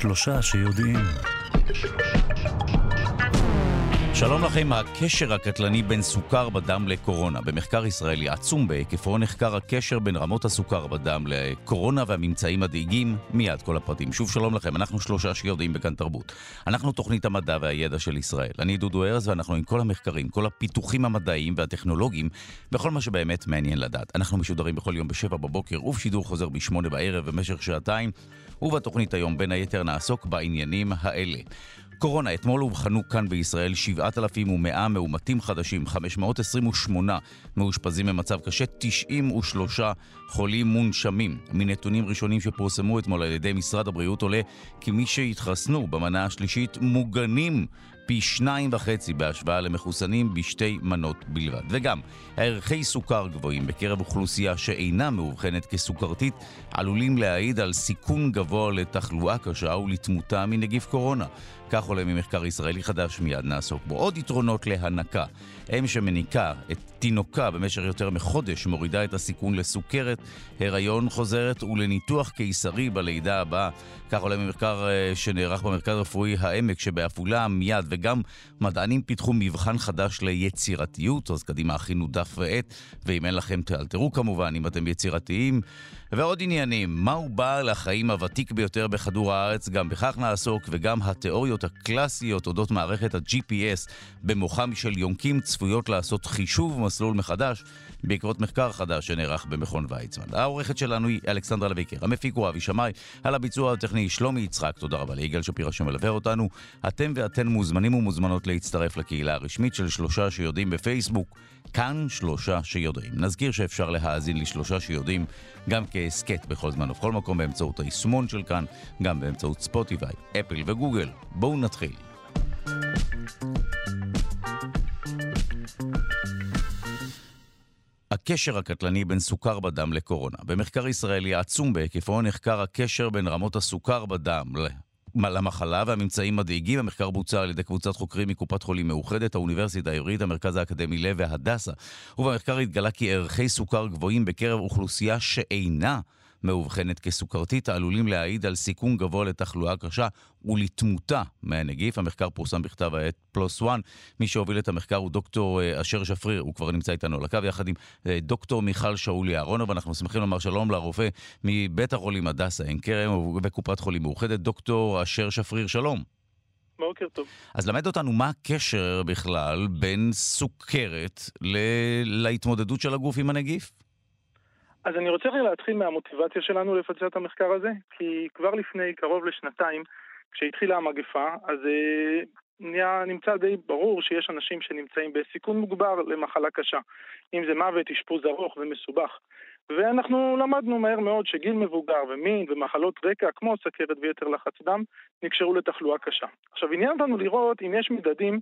שלושה שיודעים. שלום לכם, הקשר הקטלני בין סוכר בדם לקורונה. במחקר ישראלי עצום בהיקפו נחקר הקשר בין רמות הסוכר בדם לקורונה והממצאים מדאיגים. מיד כל הפרטים. שוב שלום לכם, אנחנו שלושה שיודעים בכאן תרבות. אנחנו תוכנית המדע והידע של ישראל. אני דודו ארז ואנחנו עם כל המחקרים, כל הפיתוחים המדעיים והטכנולוגיים, בכל מה שבאמת מעניין לדעת. אנחנו משודרים בכל יום בשבע בבוקר ובשידור חוזר בשמונה בערב במשך שעתיים. ובתוכנית היום בין היתר נעסוק בעניינים האלה. קורונה, אתמול אובחנו כאן בישראל 7,100 מאומתים חדשים, 528 מאושפזים במצב קשה, 93 חולים מונשמים. מנתונים ראשונים שפורסמו אתמול על ידי משרד הבריאות עולה כי מי שהתחסנו במנה השלישית מוגנים פי שניים וחצי בהשוואה למחוסנים בשתי מנות בלבד. וגם, הערכי סוכר גבוהים בקרב אוכלוסייה שאינה מאובחנת כסוכרתית עלולים להעיד על סיכון גבוה לתחלואה קשה ולתמותה מנגיף קורונה. כך עולה ממחקר ישראלי חדש, מיד נעסוק בו. עוד יתרונות להנקה. אם שמניקה את תינוקה במשך יותר מחודש מורידה את הסיכון לסוכרת, הריון חוזרת ולניתוח קיסרי בלידה הבאה. כך עולה ממחקר אה, שנערך במרכז הרפואי העמק שבעפולה מיד, וגם מדענים פיתחו מבחן חדש ליצירתיות, אז קדימה הכינו דף ועט, ואם אין לכם תאלתרו כמובן, אם אתם יצירתיים. ועוד עניינים, מהו בעל החיים הוותיק ביותר בכדור הארץ, גם בכך נעסוק, וגם התיאוריות הקלאסיות אודות מערכת ה-GPS במוחם של יונקים צפויות לעשות חישוב מסלול מחדש בעקבות מחקר חדש שנערך במכון ויצמן. העורכת שלנו היא אלכסנדרה לויקר, המפיק הוא אבי שמאי, על הביצוע הטכני שלומי יצחק, תודה רבה ליגאל שפירא שמלווה אותנו. אתם ואתן מוזמנים ומוזמנות להצטרף לקהילה הרשמית של שלושה שיודעים בפייסבוק, כאן שלושה שיודעים. נזכיר שאפשר להאזין לשלושה שיודעים גם כהסכת בכל זמן ובכל מקום באמצעות היישומון של כאן, גם באמצעות ספוטיפיי, אפל וגוגל. בואו נתחיל. הקשר הקטלני בין סוכר בדם לקורונה. במחקר ישראלי עצום בהיקפו נחקר הקשר בין רמות הסוכר בדם למחלה והממצאים מדאיגים. המחקר בוצע על ידי קבוצת חוקרים מקופת חולים מאוחדת, האוניברסיטה העברית, המרכז האקדמי לב והדסה. ובמחקר התגלה כי ערכי סוכר גבוהים בקרב אוכלוסייה שאינה מאובחנת כסוכרתית העלולים להעיד על סיכון גבוה לתחלואה קשה ולתמותה מהנגיף. המחקר פורסם בכתב העת פלוס וואן. מי שהוביל את המחקר הוא דוקטור אה, אשר שפריר, הוא כבר נמצא איתנו על הקו, יחד עם אה, דוקטור מיכל שאולי אהרונוב. אנחנו שמחים לומר שלום לרופא מבית החולים הדסה עין כרם וקופת חולים מאוחדת, דוקטור אשר שפריר, שלום. בוקר טוב. אז למד אותנו מה הקשר בכלל בין סוכרת ל- להתמודדות של הגוף עם הנגיף. אז אני רוצה להתחיל מהמוטיבציה שלנו לבצע את המחקר הזה, כי כבר לפני קרוב לשנתיים, כשהתחילה המגפה, אז uh, נהיה, נמצא די ברור שיש אנשים שנמצאים בסיכון מוגבר למחלה קשה. אם זה מוות, אשפוז ארוך ומסובך. ואנחנו למדנו מהר מאוד שגיל מבוגר ומין ומחלות רקע כמו סכרת ויתר לחץ דם נקשרו לתחלואה קשה. עכשיו עניין אותנו לראות אם יש מדדים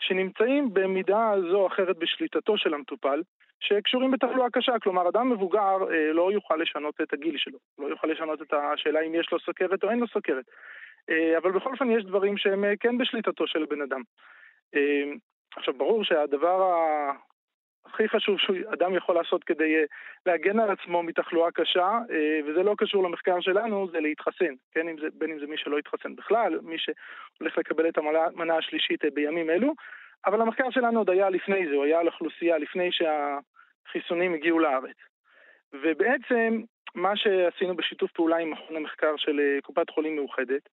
שנמצאים במידה זו או אחרת בשליטתו של המטופל, שקשורים בתחלואה קשה, כלומר אדם מבוגר אה, לא יוכל לשנות את הגיל שלו, לא יוכל לשנות את השאלה אם יש לו סוכרת או אין לו סוכרת. אה, אבל בכל אופן יש דברים שהם אה, כן בשליטתו של בן אדם. אה, עכשיו ברור שהדבר הכי חשוב שאדם יכול לעשות כדי אה, להגן על עצמו מתחלואה קשה, אה, וזה לא קשור למחקר שלנו, זה להתחסן, כן? אם זה, בין אם זה מי שלא התחסן בכלל, מי שהולך לקבל את המנה השלישית אה, בימים אלו, אבל המחקר שלנו עוד היה לפני זה, הוא היה על אוכלוסייה לפני שהחיסונים הגיעו לארץ. ובעצם מה שעשינו בשיתוף פעולה עם מכון המחקר של קופת חולים מאוחדת,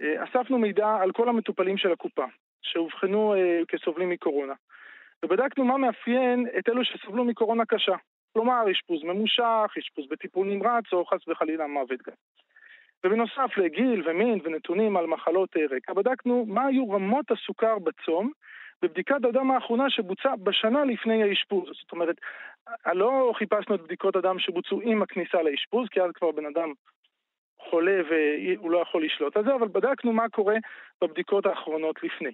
אספנו מידע על כל המטופלים של הקופה, שאובחנו כסובלים מקורונה. ובדקנו מה מאפיין את אלו שסבלו מקורונה קשה. כלומר, אשפוז ממושך, אשפוז בטיפול נמרץ, או חס וחלילה מוות גם. ובנוסף לגיל ומין ונתונים על מחלות רקע, בדקנו מה היו רמות הסוכר בצום בבדיקת הדם האחרונה שבוצעה בשנה לפני האשפוז. זאת אומרת, לא חיפשנו את בדיקות הדם שבוצעו עם הכניסה לאשפוז, כי אז כבר בן אדם חולה והוא לא יכול לשלוט על זה, אבל בדקנו מה קורה בבדיקות האחרונות לפני.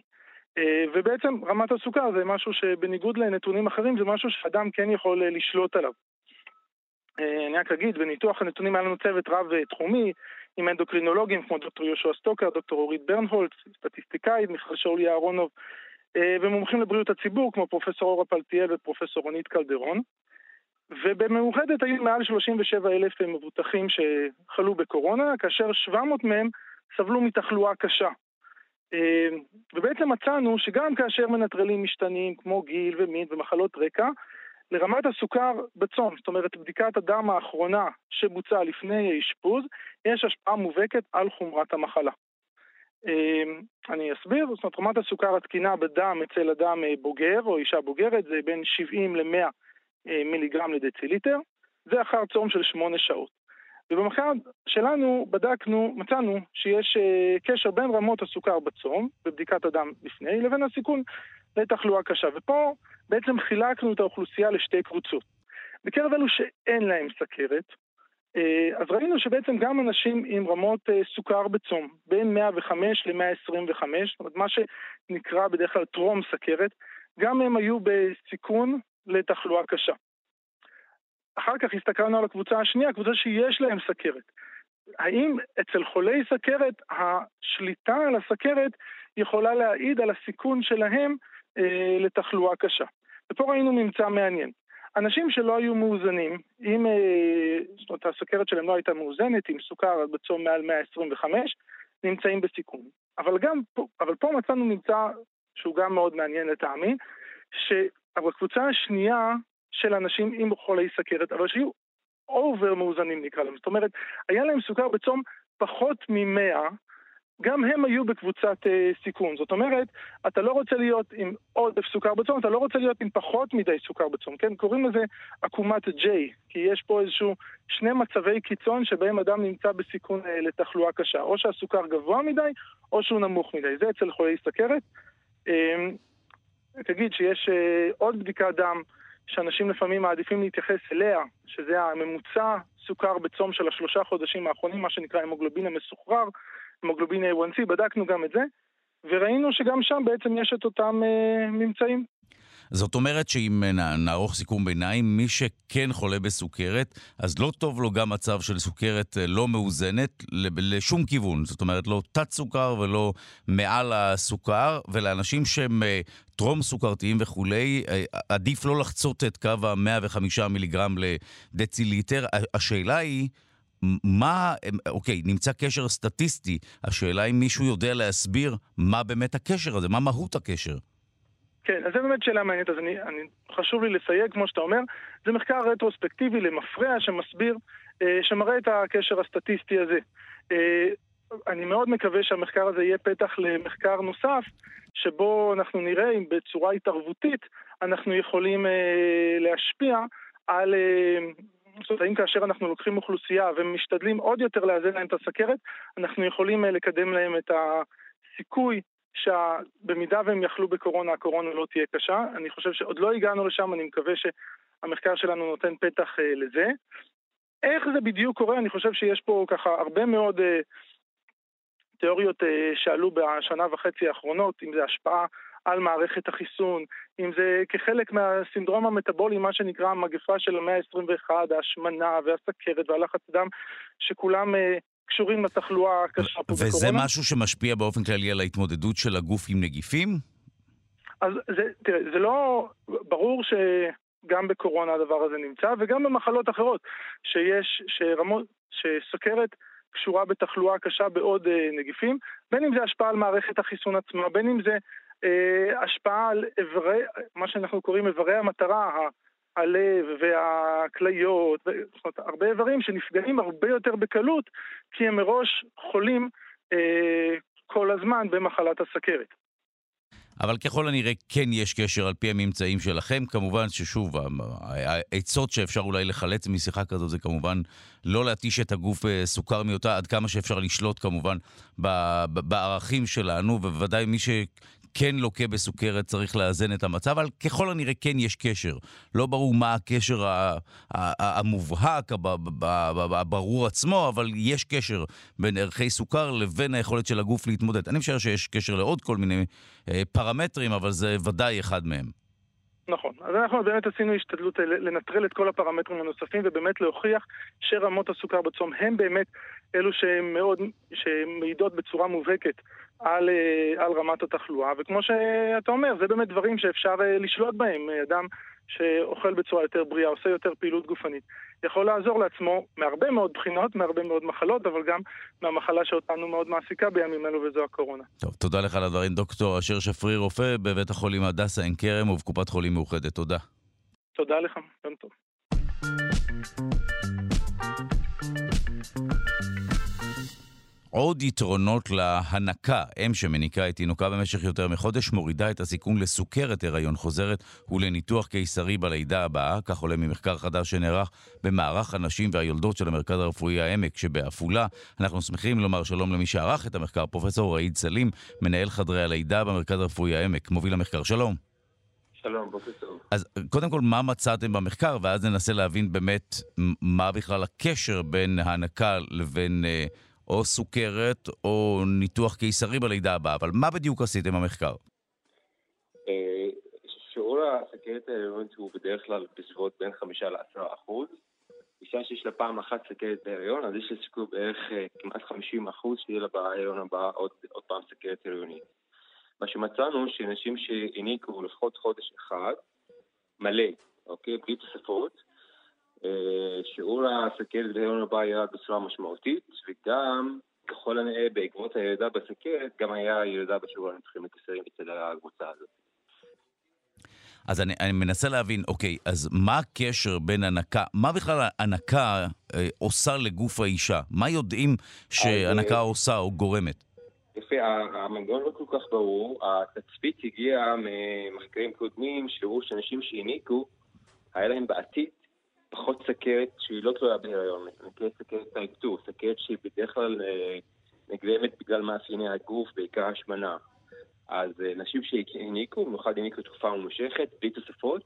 אה, ובעצם רמת הסוכר זה משהו שבניגוד לנתונים אחרים זה משהו שאדם כן יכול אה, לשלוט עליו. אה, אני רק אגיד, בניתוח הנתונים היה לנו צוות רב-תחומי עם אנדוקרינולוגים כמו דוקטור יהושע סטוקר, דוקטור אורית ברנהולץ, סטטיסטיקאית, מיכל שאולי אהרונוב, ומומחים לבריאות הציבור כמו פרופסור אורה פלטיאל ופרופסור רונית קלדרון. ובמאוחדת היו מעל 37 אלף מבוטחים שחלו בקורונה, כאשר 700 מהם סבלו מתחלואה קשה. אה, ובעצם מצאנו שגם כאשר מנטרלים משתנים כמו גיל ומין ומחלות רקע, לרמת הסוכר בצום, זאת אומרת בדיקת הדם האחרונה שבוצעה לפני האשפוז, יש השפעה מובהקת על חומרת המחלה. אמ, אני אסביר, זאת אומרת רמת הסוכר התקינה בדם אצל אדם אה, בוגר או אישה בוגרת זה בין 70 ל-100 אה, מיליגרם לדציליטר, זה אחר צום של 8 שעות. ובמחקר שלנו בדקנו, מצאנו שיש אה, קשר בין רמות הסוכר בצום, בבדיקת הדם לפני, לבין הסיכון לתחלואה קשה. ופה בעצם חילקנו את האוכלוסייה לשתי קבוצות. בקרב אלו שאין להם סכרת, אז ראינו שבעצם גם אנשים עם רמות אה, סוכר בצום, בין 105 ל-125, זאת אומרת מה שנקרא בדרך כלל טרום סכרת, גם הם היו בסיכון לתחלואה קשה. אחר כך הסתכלנו על הקבוצה השנייה, קבוצה שיש להם סכרת. האם אצל חולי סכרת השליטה על הסכרת יכולה להעיד על הסיכון שלהם אה, לתחלואה קשה? ופה ראינו ממצא מעניין. אנשים שלא היו מאוזנים, אם, אה, זאת אומרת, הסוכרת שלהם לא הייתה מאוזנת, עם סוכר בצום מעל 125, נמצאים בסיכון. אבל גם פה, אבל פה מצאנו ממצא שהוא גם מאוד מעניין לטעמי, שבקבוצה השנייה של אנשים עם חולי סכרת, אבל שיהיו אובר מאוזנים נקרא להם, זאת אומרת, היה להם סוכר בצום פחות מ-100, גם הם היו בקבוצת אה, סיכון. זאת אומרת, אתה לא רוצה להיות עם עודף סוכר בצום, אתה לא רוצה להיות עם פחות מדי סוכר בצום, כן? קוראים לזה עקומת J, כי יש פה איזשהו שני מצבי קיצון שבהם אדם נמצא בסיכון אה, לתחלואה קשה. או שהסוכר גבוה מדי, או שהוא נמוך מדי. זה אצל חולי סכרת. אה, תגיד שיש אה, עוד בדיקת דם שאנשים לפעמים מעדיפים להתייחס אליה, שזה הממוצע סוכר בצום של השלושה חודשים האחרונים, מה שנקרא המוגלובין המסוחרר. המוגלובין A1C, בדקנו גם את זה, וראינו שגם שם בעצם יש את אותם אה, ממצאים. זאת אומרת שאם נערוך סיכום ביניים, מי שכן חולה בסוכרת, אז לא טוב לו גם מצב של סוכרת אה, לא מאוזנת לשום כיוון. זאת אומרת, לא תת-סוכר ולא מעל הסוכר, ולאנשים שהם אה, טרום סוכרתיים וכולי, אה, עדיף לא לחצות את קו ה-105 מיליגרם לדציליטר. השאלה היא... מה, אוקיי, נמצא קשר סטטיסטי, השאלה אם מישהו יודע להסביר מה באמת הקשר הזה, מה מהות הקשר. כן, אז זו באמת שאלה מעניינת, אז אני, אני, חשוב לי לסייג, כמו שאתה אומר, זה מחקר רטרוספקטיבי למפרע שמסביר, אה, שמראה את הקשר הסטטיסטי הזה. אה, אני מאוד מקווה שהמחקר הזה יהיה פתח למחקר נוסף, שבו אנחנו נראה אם בצורה התערבותית אנחנו יכולים אה, להשפיע על אה, זאת אומרת, האם כאשר אנחנו לוקחים אוכלוסייה ומשתדלים עוד יותר לאזן להם את הסכרת, אנחנו יכולים אה, לקדם להם את הסיכוי שבמידה והם יחלו בקורונה, הקורונה לא תהיה קשה. אני חושב שעוד לא הגענו לשם, אני מקווה שהמחקר שלנו נותן פתח אה, לזה. איך זה בדיוק קורה? אני חושב שיש פה ככה הרבה מאוד אה, תיאוריות שעלו בשנה וחצי האחרונות, אם זה השפעה על מערכת החיסון, אם זה כחלק מהסינדרום המטבולי, מה שנקרא המגפה של המאה ה-21, ההשמנה והסכרת והלחץ דם, שכולם uh, קשורים לתחלואה הקשה פה בקורונה. וזה משהו שמשפיע באופן כללי על ההתמודדות של הגוף עם נגיפים? אז זה, תראה, זה לא... ברור ש... גם בקורונה הדבר הזה נמצא, וגם במחלות אחרות, שיש, שרמות, שסוכרת קשורה בתחלואה קשה בעוד אה, נגיפים, בין אם זה השפעה על מערכת החיסון עצמה, בין אם זה אה, השפעה על איברי, מה שאנחנו קוראים איברי המטרה, הלב והכליות, זאת אומרת, הרבה איברים שנפגעים הרבה יותר בקלות, כי הם מראש חולים אה, כל הזמן במחלת הסכרת. אבל ככל הנראה כן יש קשר על פי הממצאים שלכם. כמובן ששוב, העצות שאפשר אולי לחלץ משיחה כזאת זה כמובן לא להתיש את הגוף אה, סוכר מיותר, עד כמה שאפשר לשלוט כמובן בערכים שלנו, ובוודאי מי ש... כן לוקה בסוכרת, צריך לאזן את המצב, אבל ככל הנראה כן יש קשר. לא ברור מה הקשר המובהק, הברור עצמו, אבל יש קשר בין ערכי סוכר לבין היכולת של הגוף להתמודד. אני חושב שיש קשר לעוד כל מיני אה, פרמטרים, אבל זה ודאי אחד מהם. נכון. אז אנחנו באמת עשינו השתדלות לנטרל את כל הפרמטרים הנוספים ובאמת להוכיח שרמות הסוכר בצום הם באמת אלו שמאוד, שמעידות בצורה מובהקת על, על רמת התחלואה, וכמו שאתה אומר, זה באמת דברים שאפשר לשלוט בהם. אדם שאוכל בצורה יותר בריאה, עושה יותר פעילות גופנית, יכול לעזור לעצמו מהרבה מאוד בחינות, מהרבה מאוד מחלות, אבל גם מהמחלה שאותנו מאוד מעסיקה בימים אלו, וזו הקורונה. טוב, תודה לך על הדברים. דוקטור אשר שפרי, רופא בבית החולים הדסה עין כרם ובקופת חולים מאוחדת. תודה. תודה לך, יום טוב. עוד יתרונות להנקה, אם שמניקה את תינוקה במשך יותר מחודש, מורידה את הסיכון לסוכרת הריון חוזרת ולניתוח קיסרי בלידה הבאה, כך עולה ממחקר חדש שנערך במערך הנשים והיולדות של המרכז הרפואי העמק שבעפולה. אנחנו שמחים לומר שלום למי שערך את המחקר, פרופסור ראיד סלים, מנהל חדרי הלידה במרכז הרפואי העמק. מוביל המחקר, שלום. שלום, בוקר טוב. אז קודם כל, מה מצאתם במחקר, ואז ננסה להבין באמת מה בכלל הקשר בין ההנקה לבין... או סוכרת או ניתוח קיסרי בלידה הבאה, אבל מה בדיוק עשיתם במחקר? אה, שיעור הסכרת ההריונית הוא בדרך כלל בסביבות בין חמישה לעשרה אחוז. אישה שיש לה פעם אחת סכרת בהריון, אז יש לה סיכוי בערך אה, כמעט חמישים אחוז שיהיה לה בהריון הבא עוד, עוד פעם סכרת הריונית. מה שמצאנו, שנשים שהניקו לפחות חודש אחד, מלא, אוקיי? בלי תוספות, שיעור הסכרת בהיריון הבא ירד בצורה משמעותית, וגם ככל הנראה בעקבות הירידה בסכרת, גם היה ירידה בשיעור הנצחים לקסרים אצל הקבוצה הזאת. אז אני, אני מנסה להבין, אוקיי, אז מה הקשר בין הנקה, מה בכלל הנקה אה, עושה לגוף האישה? מה יודעים שהנקה אז, עושה או גורמת? יפה, המנגנון לא כל כך ברור. התצפית הגיעה ממחקרים קודמים שהראו שאנשים שהניקו, היה להם בעתיד פחות סכרת שהיא לא תלויה בהיריון, נקראת סכרת טייפ 2, סכרת שהיא בדרך כלל אה, נגרמת בגלל מאפייני הגוף, בעיקר השמנה. אז אה, נשים שהניקו, במיוחד הניקו תקופה ממושכת, בלי תוספות,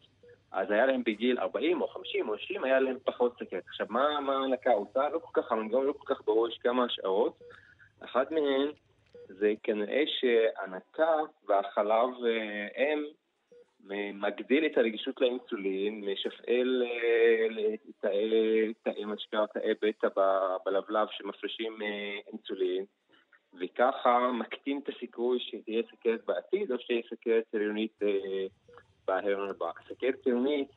אז היה להם בגיל 40 או 50 או 60, היה להם פחות סכרת. עכשיו, מה ההנקה עושה? לא כל כך, המנגנון לא כל כך ברור, יש כמה השערות. אחת מהן זה כנראה שהנקה והחלב אם אה, מגדיל את הרגישות לאינסולין, משפעל תאי מה שנקרא תאי בטא בלבלב שמפרישים אה, אינסולין, וככה מקטין את הסיכוי שתהיה סכרת בעתיד או שתהיה סכרת הריונית אה, בהריון הבא. סכרת הריונית,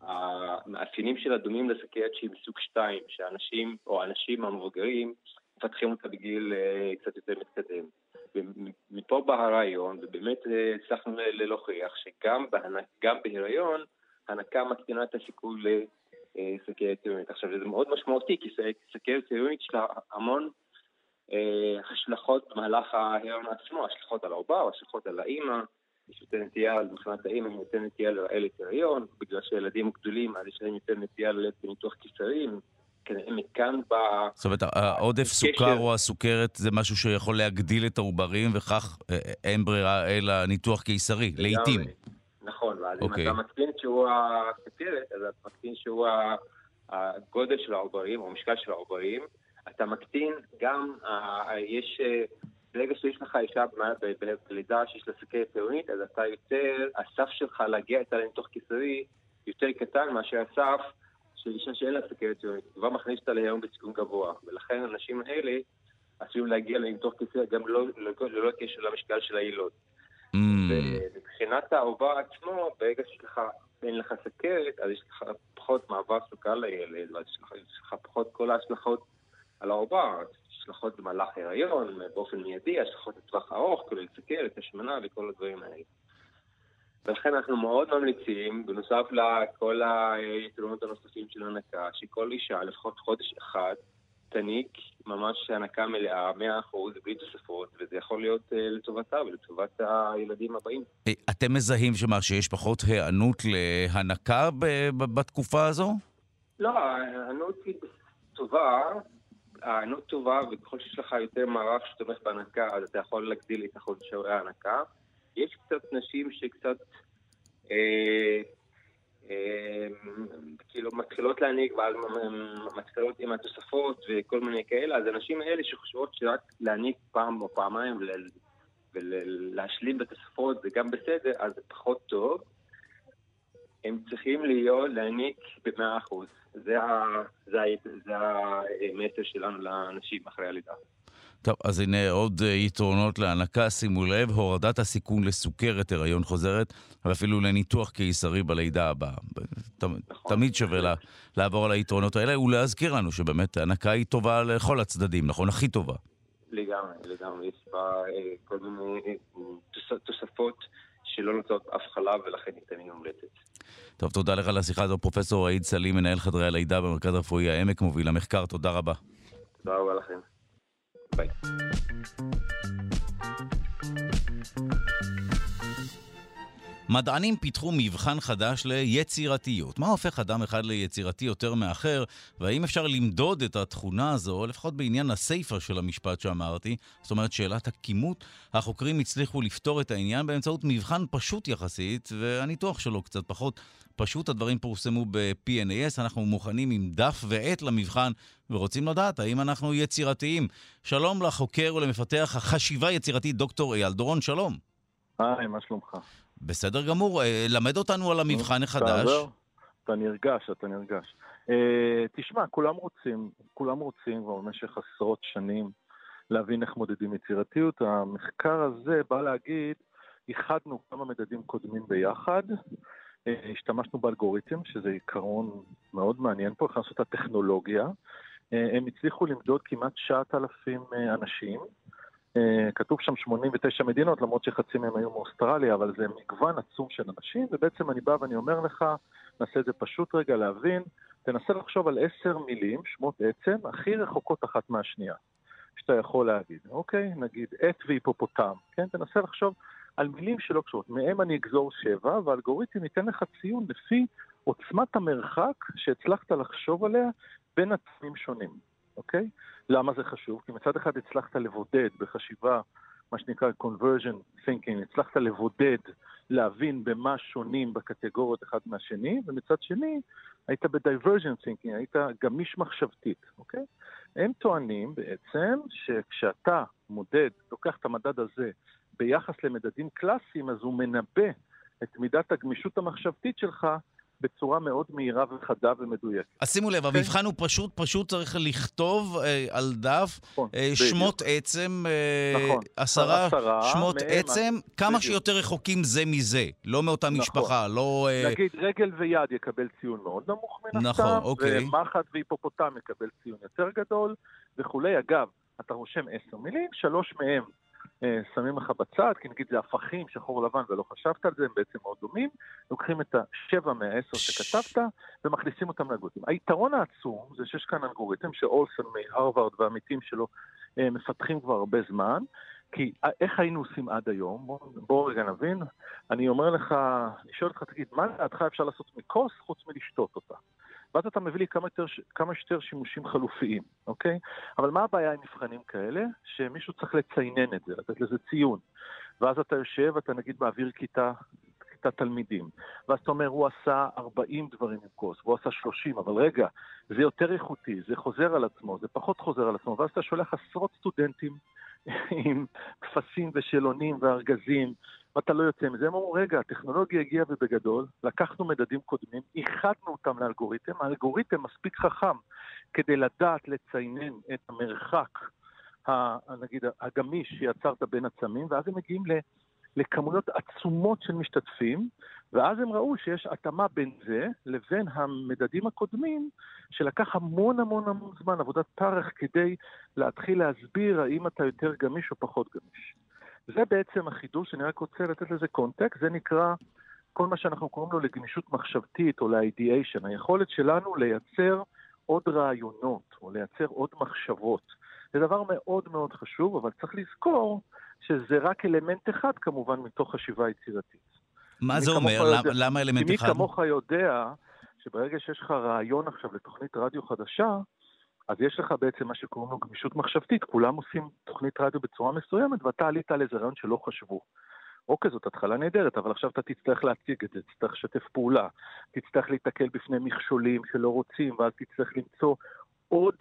המאפיינים שלה דומים לסכרת שהיא מסוג 2, שאנשים או האנשים המבוגרים מפתחים אותה בגיל אה, קצת יותר מתקדם. ומפה בא הרעיון, ובאמת אה, הצלחנו להוכיח שגם בהיריון, הנקה מקטינה את הסיכוי לסכרת היריונית. עכשיו, זה מאוד משמעותי, כי סכרת היריונית יש לה המון אה, השלכות במהלך ההיריון עצמו, השלכות על העובר, השלכות על האימא. יש יותר נטייה, מבחינת האימא, יותר נטייה לרעל את הריון, בגלל שילדים גדולים, אז יש להם יותר נטייה ללכת בניתוח קיסרים. מכאן בא... זאת אומרת, העודף סוכר או הסוכרת זה משהו שיכול להגדיל את העוברים, וכך אה, אין ברירה אלא ניתוח קיסרי, לעיתים. נכון, ואז אם אוקיי. אתה מקטין שהוא הסוכרת, אז אתה מקטין שהוא הגודל של העוברים, או המשקל של העוברים, אתה מקטין גם, יש... אה, ברגע שיש לך אישה בלידה שיש לה סוכרת טעונית, אז אתה יותר, הסף שלך להגיע איתה לניתוח קיסרי יותר קטן מאשר הסף של אישה שאין לה סכרת ציונית, כבר מכניס אותה להיום בסיכון גבוה, ולכן האנשים האלה עשויים להגיע לניתוח כיסא גם לא, ללא לא, לא קשר למשקל של היילוד. Mm. ומבחינת העובר עצמו, ברגע שאין לך סכרת, אז יש לך פחות מעבר סוכר לילד, ואז יש לך, יש לך פחות כל ההשלכות על העובר, השלכות במהלך הריון, באופן מיידי, השלכות לטווח ארוך, כולל סכרת, השמנה וכל הדברים האלה. ולכן אנחנו מאוד ממליצים, בנוסף לכל היתרונות הנוספים של הנקה, שכל אישה, לפחות חודש אחד, תניק ממש הנקה מלאה, 100% בלי תוספות, וזה יכול להיות uh, לטובתה ולטובת הילדים הבאים. אה, אתם מזהים שמה, שיש פחות היענות להנקה בתקופה הזו? לא, ההיענות היא טובה, ההיענות טובה, וככל שיש לך יותר מערך שתומך בהנקה, אז אתה יכול להגדיל את אחוז שיעורי ההנקה. יש קצת נשים שקצת אה, אה, כאילו מתחילות להנהיג ואז מתחילות עם התוספות וכל מיני כאלה, אז הנשים האלה שחושבות שרק להנהיג פעם או פעמיים ולהשלים בתוספות זה גם בסדר, אז זה פחות טוב. הם צריכים להיות, להעניק במאה אחוז. זה, זה, זה המסר שלנו לאנשים אחרי הלידה. טוב, אז הנה עוד אה, יתרונות להנקה, שימו לב, הורדת הסיכון לסוכרת, הריון חוזרת, ואפילו לניתוח קיסרי בלידה הבאה. נכון. תמיד שווה לה, לעבור על היתרונות האלה, ולהזכיר לנו שבאמת הנקה היא טובה לכל הצדדים, נכון? הכי טובה. לגמרי, לגמרי. יש בה אה, כל מיני אה, תוספות שלא נותנות אף חלב, ולכן היא תמיד מומלצת. טוב, תודה לך על השיחה הזו, פרופסור עיד סלים, מנהל חדרי הלידה במרכז הרפואי העמק, מוביל המחקר, תודה רבה. תודה רבה לכם. ביי. מדענים פיתחו מבחן חדש ליצירתיות. מה הופך אדם אחד ליצירתי יותר מאחר, והאם אפשר למדוד את התכונה הזו, לפחות בעניין הסיפה של המשפט שאמרתי, זאת אומרת שאלת הכימות, החוקרים הצליחו לפתור את העניין באמצעות מבחן פשוט יחסית, והניתוח שלו קצת פחות פשוט. הדברים פורסמו ב-PNAS, אנחנו מוכנים עם דף ועט למבחן, ורוצים לדעת האם אנחנו יצירתיים. שלום לחוקר ולמפתח החשיבה יצירתית דוקטור אייל דורון, שלום. היי, מה שלומך? בסדר גמור, אה, למד אותנו על המבחן החדש. אתה נרגש, אתה נרגש. אה, תשמע, כולם רוצים, כולם רוצים כבר במשך עשרות שנים להבין איך מודדים יצירתיות. המחקר הזה בא להגיד, איחדנו כמה מדדים קודמים ביחד, אה, השתמשנו באלגוריתם, שזה עיקרון מאוד מעניין פה, הכנסנו את הטכנולוגיה. הם הצליחו למדוד כמעט 9,000 אנשים, כתוב שם 89 מדינות, למרות שחצי מהם היו מאוסטרליה, אבל זה מגוון עצום של אנשים, ובעצם אני בא ואני אומר לך, נעשה את זה פשוט רגע להבין, תנסה לחשוב על עשר מילים, שמות עצם, הכי רחוקות אחת מהשנייה, שאתה יכול להגיד, אוקיי? נגיד עט והיפופוטם, כן? תנסה לחשוב על מילים שלא קשורות. מהם אני אגזור שבע, והאלגוריתם ייתן לך ציון לפי עוצמת המרחק שהצלחת לחשוב עליה בין עצמים שונים. אוקיי? למה זה חשוב? כי מצד אחד הצלחת לבודד בחשיבה, מה שנקרא conversion thinking, הצלחת לבודד, להבין במה שונים בקטגוריות אחד מהשני, ומצד שני, היית ב-diversion thinking, היית גמיש מחשבתית, אוקיי? הם טוענים בעצם שכשאתה מודד, לוקח את המדד הזה ביחס למדדים קלאסיים, אז הוא מנבא את מידת הגמישות המחשבתית שלך בצורה מאוד מהירה וחדה ומדויקת. אז שימו לב, okay. אוקיי? המבחן הוא פשוט, פשוט צריך לכתוב אה, על דף נכון, אה, שמות עצם, אה, נכון, עשרה, עשרה שמות מהם, עצם, כמה בדיוק. שיותר רחוקים זה מזה, לא מאותה נכון. משפחה, לא... אה... נגיד רגל ויד יקבל ציון מאוד נמוך מן הסתם, נכון, אוקיי. ומחט והיפופוטם יקבל ציון יותר גדול וכולי. אגב, אתה רושם עשר מילים, שלוש מהם שמים לך בצד, כי נגיד זה הפכים, שחור לבן, ולא חשבת על זה, הם בעצם מאוד דומים, לוקחים את השבע מהעשר שכתבת ומכניסים אותם לאלגוריתם. היתרון העצום זה שיש כאן אלגוריתם שאולסון מהרווארד והעמיתים שלו אה, מפתחים כבר הרבה זמן, כי אה, איך היינו עושים עד היום? בוא, בוא רגע נבין. אני אומר לך, אני שואל אותך, תגיד, מה לדעתך אפשר לעשות מכוס חוץ מלשתות אותה? ואז אתה מביא לי כמה, יותר, כמה שיותר שימושים חלופיים, אוקיי? אבל מה הבעיה עם מבחנים כאלה? שמישהו צריך לציינן את זה, לתת לזה ציון. ואז אתה יושב, אתה נגיד מעביר כיתה, כיתה תלמידים, ואז אתה אומר, הוא עשה 40 דברים עם כוס, והוא עשה 30, אבל רגע, זה יותר איכותי, זה חוזר על עצמו, זה פחות חוזר על עצמו, ואז אתה שולח עשרות סטודנטים עם טפסים ושאלונים וארגזים, ואתה לא יוצא מזה. הם אמרו, רגע, הטכנולוגיה הגיעה ובגדול, לקחנו מדדים קודמים, איחדנו אותם לאלגוריתם, האלגוריתם מספיק חכם כדי לדעת לציינן את המרחק, נגיד, הגמיש שיצרת בין עצמים, ואז הם מגיעים ל... לכמויות עצומות של משתתפים, ואז הם ראו שיש התאמה בין זה לבין המדדים הקודמים, שלקח המון המון המון זמן, עבודת פרך, כדי להתחיל להסביר האם אתה יותר גמיש או פחות גמיש. זה בעצם החידוש, אני רק רוצה לתת לזה קונטקסט, זה נקרא כל מה שאנחנו קוראים לו לגמישות מחשבתית או ל-ideation, היכולת שלנו לייצר עוד רעיונות או לייצר עוד מחשבות. זה דבר מאוד מאוד חשוב, אבל צריך לזכור שזה רק אלמנט אחד כמובן מתוך חשיבה יצירתית. מה זה אומר? יודע, למה אלמנט אחד? מי כמוך יודע שברגע שיש לך רעיון עכשיו לתוכנית רדיו חדשה, אז יש לך בעצם מה שקוראים לו גמישות מחשבתית, כולם עושים תוכנית רדיו בצורה מסוימת ואתה עלית על איזה רעיון שלא חשבו. אוקיי, זאת התחלה נהדרת, אבל עכשיו אתה תצטרך להציג את זה, תצטרך לשתף פעולה, תצטרך להתקל בפני מכשולים שלא רוצים, ואז תצטרך למצוא עוד,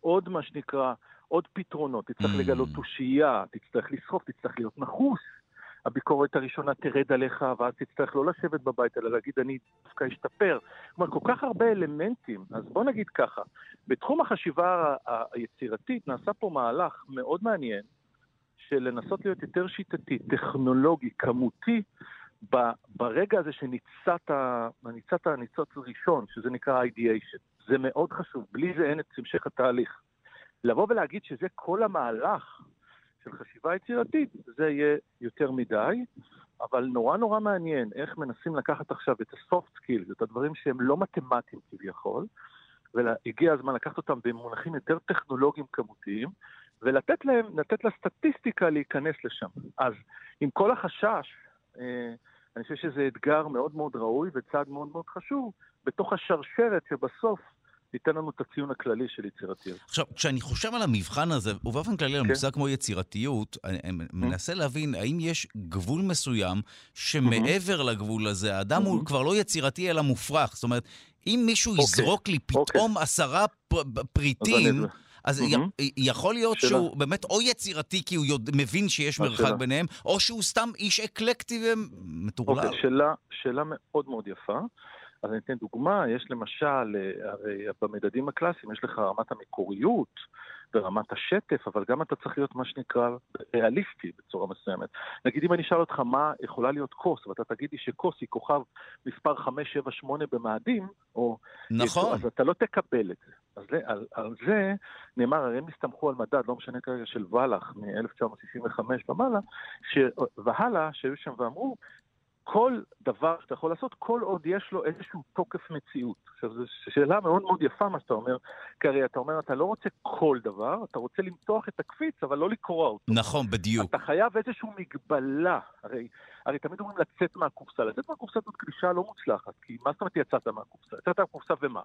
עוד מה שנקרא, עוד פתרונות, תצטרך mm. לגלות תושייה, תצטרך לסחוף, תצטרך להיות נחוס. הביקורת הראשונה תרד עליך, ואז תצטרך לא לשבת בבית, אלא להגיד, אני דווקא אשתפר. כלומר, כל כך הרבה אלמנטים. אז בוא נגיד ככה, בתחום החשיבה היצירתית נעשה פה מהלך מאוד מעניין, של לנסות להיות יותר שיטתי, טכנולוגי, כמותי, ברגע הזה שניצת, ניצת הניצוץ הראשון, שזה נקרא ideation. זה מאוד חשוב, בלי זה אין את המשך התהליך. לבוא ולהגיד שזה כל המהלך של חשיבה יצירתית, זה יהיה יותר מדי, אבל נורא נורא מעניין איך מנסים לקחת עכשיו את ה-soft skills, את הדברים שהם לא מתמטיים כביכול, והגיע הזמן לקחת אותם במונחים יותר טכנולוגיים כמותיים, ולתת להם, לתת לסטטיסטיקה להיכנס לשם. אז עם כל החשש, אה, אני חושב שזה אתגר מאוד מאוד ראוי וצעד מאוד מאוד חשוב בתוך השרשרת שבסוף ייתן לנו את הציון הכללי של יצירתיות. עכשיו, כשאני חושב על המבחן הזה, ובאופן כללי על כן. מושג כמו יצירתיות, אני mm-hmm. מנסה להבין האם יש גבול מסוים שמעבר mm-hmm. לגבול הזה, האדם mm-hmm. הוא כבר לא יצירתי אלא מופרך. זאת אומרת, אם מישהו okay. אוקיי. יזרוק לי פתאום okay. אוקיי. עשרה פריטים... אז mm-hmm. יכול להיות שאלה. שהוא באמת או יצירתי כי הוא יודע, מבין שיש מרחק שאלה. ביניהם, או שהוא סתם איש אקלקטי ומטורלל. אוקיי, שאלה, שאלה מאוד מאוד יפה. אז אני אתן דוגמה, יש למשל, אה, הרי במדדים הקלאסיים יש לך רמת המקוריות ורמת השטף, אבל גם אתה צריך להיות מה שנקרא ריאליסטי בצורה מסוימת. נגיד אם אני אשאל אותך מה יכולה להיות כוס, ואתה תגיד לי שכוס היא כוכב מספר 5, 7, 8 במאדים, או... נכון. אז אתה לא תקבל את זה. אז על, על זה נאמר, הרי הם הסתמכו על מדד, לא משנה כרגע, של ואלאך מ-1965 ומעלה, ש... והלאה, שהיו שם ואמרו כל דבר שאתה יכול לעשות, כל עוד יש לו איזשהו תוקף מציאות. עכשיו, זו שאלה מאוד מאוד יפה מה שאתה אומר, כי הרי אתה אומר, אתה לא רוצה כל דבר, אתה רוצה למתוח את הקפיץ, אבל לא לקרוע אותו. נכון, בדיוק. אתה חייב איזושהי מגבלה. הרי, הרי תמיד אומרים לצאת מהקופסה. לצאת מהקופסה זאת קלישה לא מוצלחת, כי מה זאת אומרת יצאת מהקופסה? יצאת מהקופסה ומה?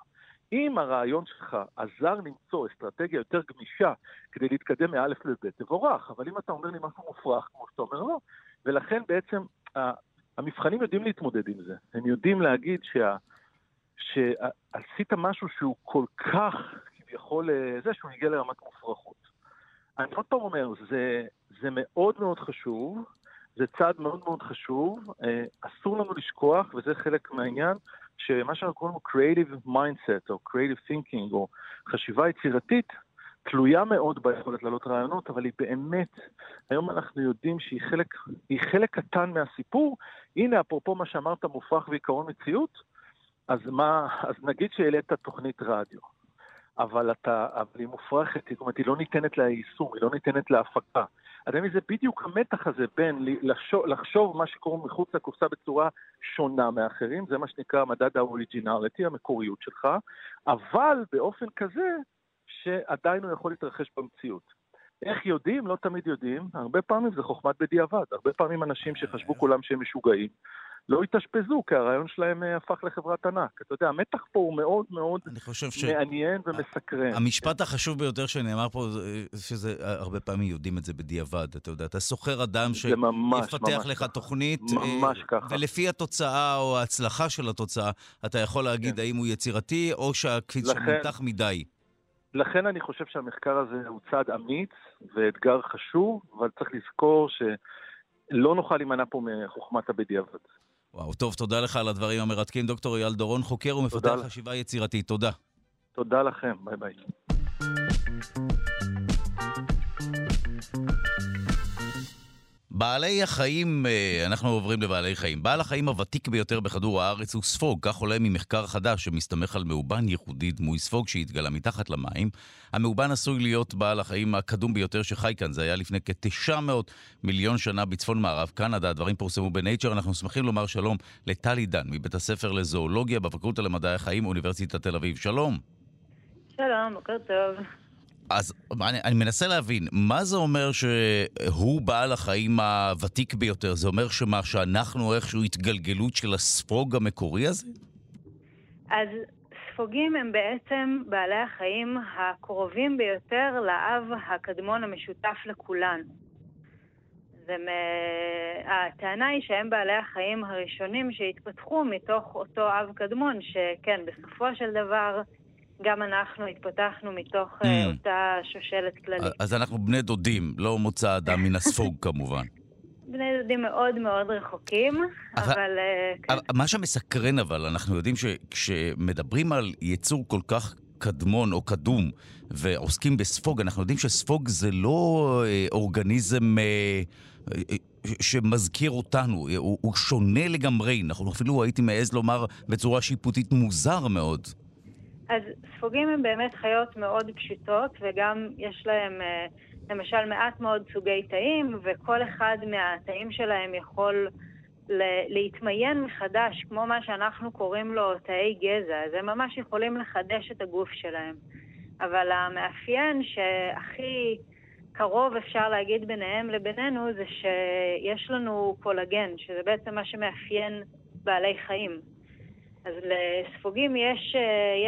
אם הרעיון שלך עזר למצוא אסטרטגיה יותר גמישה כדי להתקדם מאלף לב', תבורך, אבל אם אתה אומר לי משהו מופרך, כמו שאתה אומר, לא. ולכן בעצם המבחנים יודעים להתמודד עם זה. הם יודעים להגיד שה, שעשית משהו שהוא כל כך כביכול אה, זה שהוא הגיע לרמת מופרכות. אני עוד פעם אומר, זה, זה מאוד מאוד חשוב, זה צעד מאוד מאוד חשוב, אה, אסור לנו לשכוח, וזה חלק מהעניין, שמה שאנחנו קוראים לו Creative Mindset, או Creative Thinking, או חשיבה יצירתית, תלויה מאוד ביכולת להעלות רעיונות, אבל היא באמת, היום אנחנו יודעים שהיא חלק, חלק קטן מהסיפור. הנה, אפרופו מה שאמרת, מופרך ועיקרון מציאות, אז, מה, אז נגיד שהעלית תוכנית רדיו, אבל, אתה, אבל היא מופרכת, זאת אומרת, היא לא ניתנת ליישום, היא לא ניתנת להפקה. אז זה בדיוק המתח הזה בין לחשוב, לחשוב מה שקוראים מחוץ לקופסה בצורה שונה מאחרים, זה מה שנקרא מדד האוריג'ינליטי, המקוריות שלך, אבל באופן כזה שעדיין הוא יכול להתרחש במציאות. איך יודעים? לא תמיד יודעים. הרבה פעמים זה חוכמת בדיעבד. הרבה פעמים אנשים שחשבו כולם שהם משוגעים, לא התאשפזו, כי הרעיון שלהם אה, הפך לחברת ענק. אתה יודע, המתח פה הוא מאוד מאוד ש... מעניין ומסקרן. המשפט החשוב ביותר שנאמר פה, שזה הרבה פעמים יודעים את זה בדיעבד. אתה יודע, אתה שוכר אדם שיפתח לך תוכנית, ממש אה, ככה. ולפי התוצאה או ההצלחה של התוצאה, אתה יכול להגיד כן. האם הוא יצירתי, או שהקפיץ לכן... שמותח מדי. לכן אני חושב שהמחקר הזה הוא צעד אמיץ ואתגר חשוב, אבל צריך לזכור שלא נוכל להימנע פה מחוכמת הבדיעבד. וואו, טוב, תודה לך על הדברים המרתקים. דוקטור אייל דורון, חוקר ומפתח חשיבה יצירתית. תודה. תודה לכם, ביי ביי. בעלי החיים, אה, אנחנו עוברים לבעלי חיים. בעל החיים הוותיק ביותר בכדור הארץ הוא ספוג, כך עולה ממחקר חדש שמסתמך על מאובן ייחודי דמוי ספוג שהתגלה מתחת למים. המאובן עשוי להיות בעל החיים הקדום ביותר שחי כאן, זה היה לפני כ-900 מיליון שנה בצפון מערב קנדה, הדברים פורסמו בנייצ'ר, אנחנו שמחים לומר שלום לטלי דן מבית הספר לזואולוגיה בפקולטה למדעי החיים, אוניברסיטת תל אביב. שלום. שלום, בוקר טוב. אז אני, אני מנסה להבין, מה זה אומר שהוא בעל החיים הוותיק ביותר? זה אומר שמה, שאנחנו איכשהו התגלגלות של הספוג המקורי הזה? אז ספוגים הם בעצם בעלי החיים הקרובים ביותר לאב הקדמון המשותף לכולנו. הטענה היא שהם בעלי החיים הראשונים שהתפתחו מתוך אותו אב קדמון, שכן, בסופו של דבר גם אנחנו התפתחנו מתוך mm. אותה שושלת כללית. אז אנחנו בני דודים, לא מוצא אדם מן הספוג כמובן. בני דודים מאוד מאוד רחוקים, אבל... אבל, כן. מה שמסקרן אבל, אנחנו יודעים שכשמדברים על יצור כל כך קדמון או קדום ועוסקים בספוג, אנחנו יודעים שספוג זה לא אה, אורגניזם אה, אה, שמזכיר אותנו, הוא, הוא שונה לגמרי, אנחנו אפילו הייתי מעז לומר בצורה שיפוטית מוזר מאוד. אז ספוגים הם באמת חיות מאוד פשוטות, וגם יש להם למשל מעט מאוד סוגי תאים, וכל אחד מהתאים שלהם יכול להתמיין מחדש, כמו מה שאנחנו קוראים לו תאי גזע, אז הם ממש יכולים לחדש את הגוף שלהם. אבל המאפיין שהכי קרוב אפשר להגיד ביניהם לבינינו זה שיש לנו קולגן, שזה בעצם מה שמאפיין בעלי חיים. אז לספוגים יש,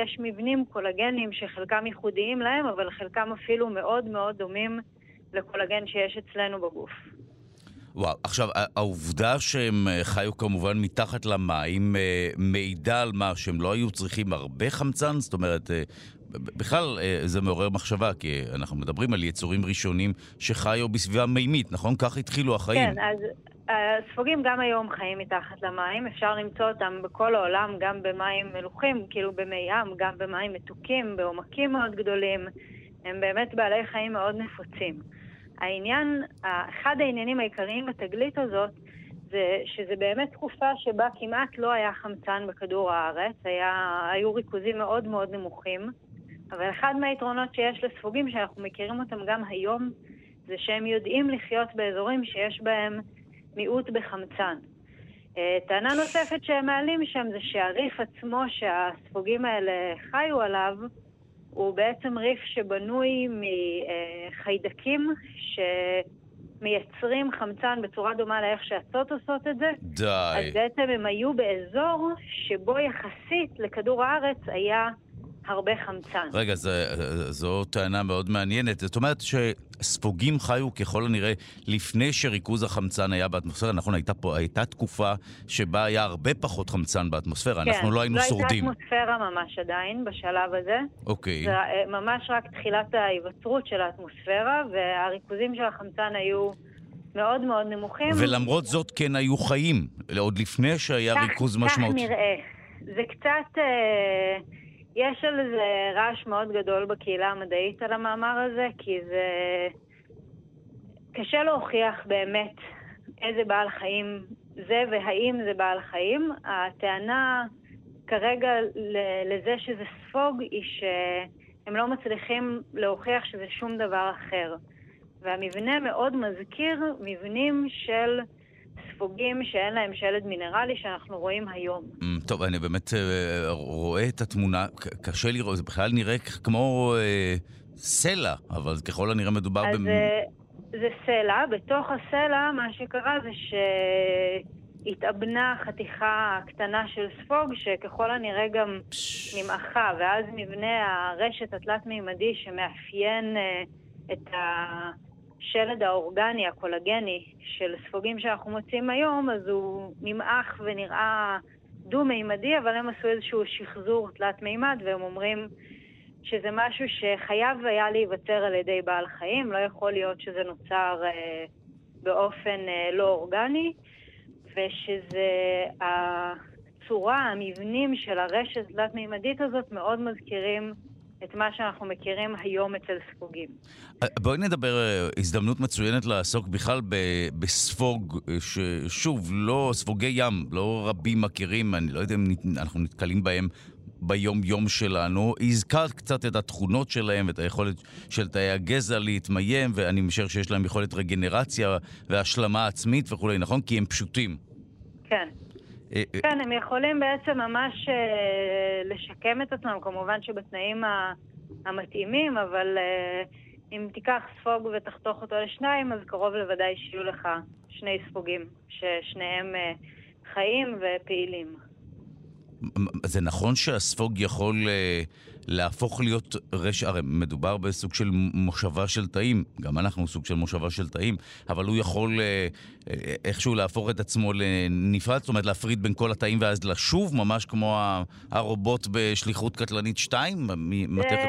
יש מבנים קולגניים שחלקם ייחודיים להם, אבל חלקם אפילו מאוד מאוד דומים לקולגן שיש אצלנו בגוף. וואו, עכשיו, העובדה שהם אה, חיו כמובן מתחת למים אה, מעידה על מה, שהם לא היו צריכים הרבה חמצן? זאת אומרת, אה, בכלל זה מעורר מחשבה, כי אנחנו מדברים על יצורים ראשונים שחיו בסביבה מימית, נכון? כך התחילו החיים. כן, אז הספוגים גם היום חיים מתחת למים, אפשר למצוא אותם בכל העולם, גם במים מלוכים, כאילו במי ים, גם במים מתוקים, בעומקים מאוד גדולים. הם באמת בעלי חיים מאוד נפוצים. העניין, אחד העניינים העיקריים בתגלית הזאת זה שזה באמת תקופה שבה כמעט לא היה חמצן בכדור הארץ, היה, היו ריכוזים מאוד מאוד נמוכים, אבל אחד מהיתרונות שיש לספוגים, שאנחנו מכירים אותם גם היום, זה שהם יודעים לחיות באזורים שיש בהם מיעוט בחמצן. אה, טענה נוספת שהם מעלים שם זה שהריף עצמו שהספוגים האלה חיו עליו, הוא בעצם ריף שבנוי מחיידקים שמייצרים חמצן בצורה דומה לאיך שהצות עושות את זה. די. אז בעצם הם היו באזור שבו יחסית לכדור הארץ היה הרבה חמצן. רגע, זו, זו טענה מאוד מעניינת. זאת אומרת שספוגים חיו ככל הנראה לפני שריכוז החמצן היה באטמוספירה. נכון, הייתה, פה, הייתה תקופה שבה היה הרבה פחות חמצן באטמוספירה. כן, אנחנו לא היינו לא שורדים. לא הייתה אטמוספירה ממש עדיין בשלב הזה. אוקיי. זה אה, ממש רק תחילת ההיווצרות של האטמוספירה, והריכוזים של החמצן היו... מאוד מאוד נמוכים. ולמרות זאת כן היו חיים, עוד לפני שהיה כך, ריכוז משמעותי. כך נראה. זה קצת... אה, יש על זה רעש מאוד גדול בקהילה המדעית על המאמר הזה, כי זה... קשה להוכיח באמת איזה בעל חיים זה והאם זה בעל חיים. הטענה כרגע לזה שזה ספוג היא שהם לא מצליחים להוכיח שזה שום דבר אחר. והמבנה מאוד מזכיר מבנים של ספוגים שאין להם שלד מינרלי שאנחנו רואים היום. Mm, טוב, אני באמת אה, רואה את התמונה, קשה לראות, זה בכלל נראה כמו אה, סלע, אבל ככל הנראה מדובר אז ב... אה, זה סלע, בתוך הסלע מה שקרה זה שהתאבנה חתיכה קטנה של ספוג, שככל הנראה גם נמעכה, ואז מבנה הרשת התלת-מימדי שמאפיין אה, את ה... השלד האורגני, הקולגני, של ספוגים שאנחנו מוצאים היום, אז הוא נמעך ונראה דו-מימדי, אבל הם עשו איזשהו שחזור תלת-מימד, והם אומרים שזה משהו שחייב היה להיווצר על ידי בעל חיים, לא יכול להיות שזה נוצר אה, באופן אה, לא אורגני, ושזה הצורה, המבנים של הרשת תלת-מימדית הזאת מאוד מזכירים את מה שאנחנו מכירים היום אצל ספוגים. אה, בואי נדבר, אה, הזדמנות מצוינת לעסוק בכלל בספוג, אה, ששוב, לא, ספוגי ים, לא רבים מכירים, אני לא יודע אם אנחנו נתקלים בהם ביום-יום שלנו. הזכרת קצת את התכונות שלהם ואת היכולת של תאי הגזע להתמיין, ואני משער שיש להם יכולת רגנרציה והשלמה עצמית וכולי, נכון? כי הם פשוטים. כן. אה, אה, כן, הם יכולים בעצם ממש אה, לשקם את עצמם, כמובן שבתנאים המתאימים, אבל אם תיקח ספוג ותחתוך אותו לשניים, אז קרוב לוודאי שיהיו לך שני ספוגים, ששניהם חיים ופעילים. זה נכון שהספוג יכול להפוך להיות רש... הרי מדובר בסוג של מושבה של תאים, גם אנחנו סוג של מושבה של תאים, אבל הוא יכול אה, אה, איכשהו להפוך את עצמו לנפרד, זאת אומרת להפריד בין כל התאים ואז לשוב, ממש כמו הרובוט בשליחות קטלנית 2? מתכת...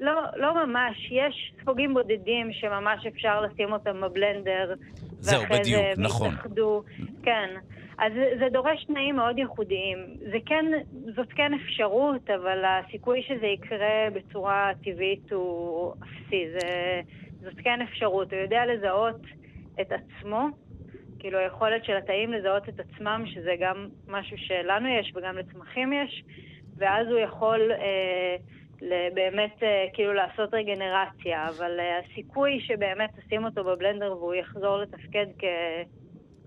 לא, לא ממש. יש ספוגים בודדים שממש אפשר לשים אותם בבלנדר. זהו, בדיוק, נכון. ויתאחדו. כן. אז זה דורש תנאים מאוד ייחודיים. זה כן, זאת כן אפשרות, אבל הסיכוי שזה יקרה בצורה טבעית הוא אפסי. זה, זאת כן אפשרות. הוא יודע לזהות את עצמו, כאילו היכולת של התאים לזהות את עצמם, שזה גם משהו שלנו יש וגם לצמחים יש, ואז הוא יכול אה, באמת אה, כאילו לעשות רגנרציה, אבל אה, הסיכוי שבאמת תשים אותו בבלנדר והוא יחזור לתפקד כ...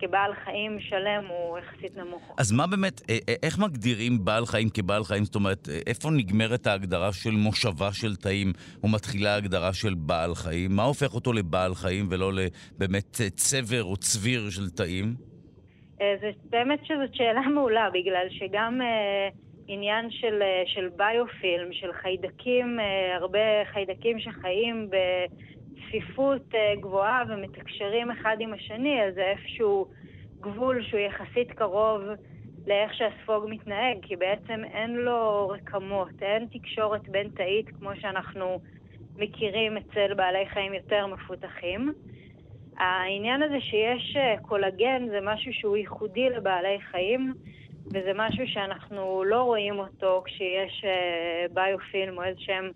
כבעל חיים שלם הוא יחסית נמוך. אז מה באמת, אה, אה, איך מגדירים בעל חיים כבעל חיים? זאת אומרת, אה, איפה נגמרת ההגדרה של מושבה של תאים ומתחילה ההגדרה של בעל חיים? מה הופך אותו לבעל חיים ולא לבאמת צבר או צביר של תאים? זה באמת שזאת שאלה מעולה, בגלל שגם עניין של, של ביופילם, של חיידקים, הרבה חיידקים שחיים ב... צפיפות אה, גבוהה ומתקשרים אחד עם השני, אז זה איפשהו גבול שהוא יחסית קרוב לאיך שהספוג מתנהג, כי בעצם אין לו רקמות, אין תקשורת בין תאית כמו שאנחנו מכירים אצל בעלי חיים יותר מפותחים. העניין הזה שיש אה, קולגן זה משהו שהוא ייחודי לבעלי חיים, וזה משהו שאנחנו לא רואים אותו כשיש אה, ביופילם או איזה שהם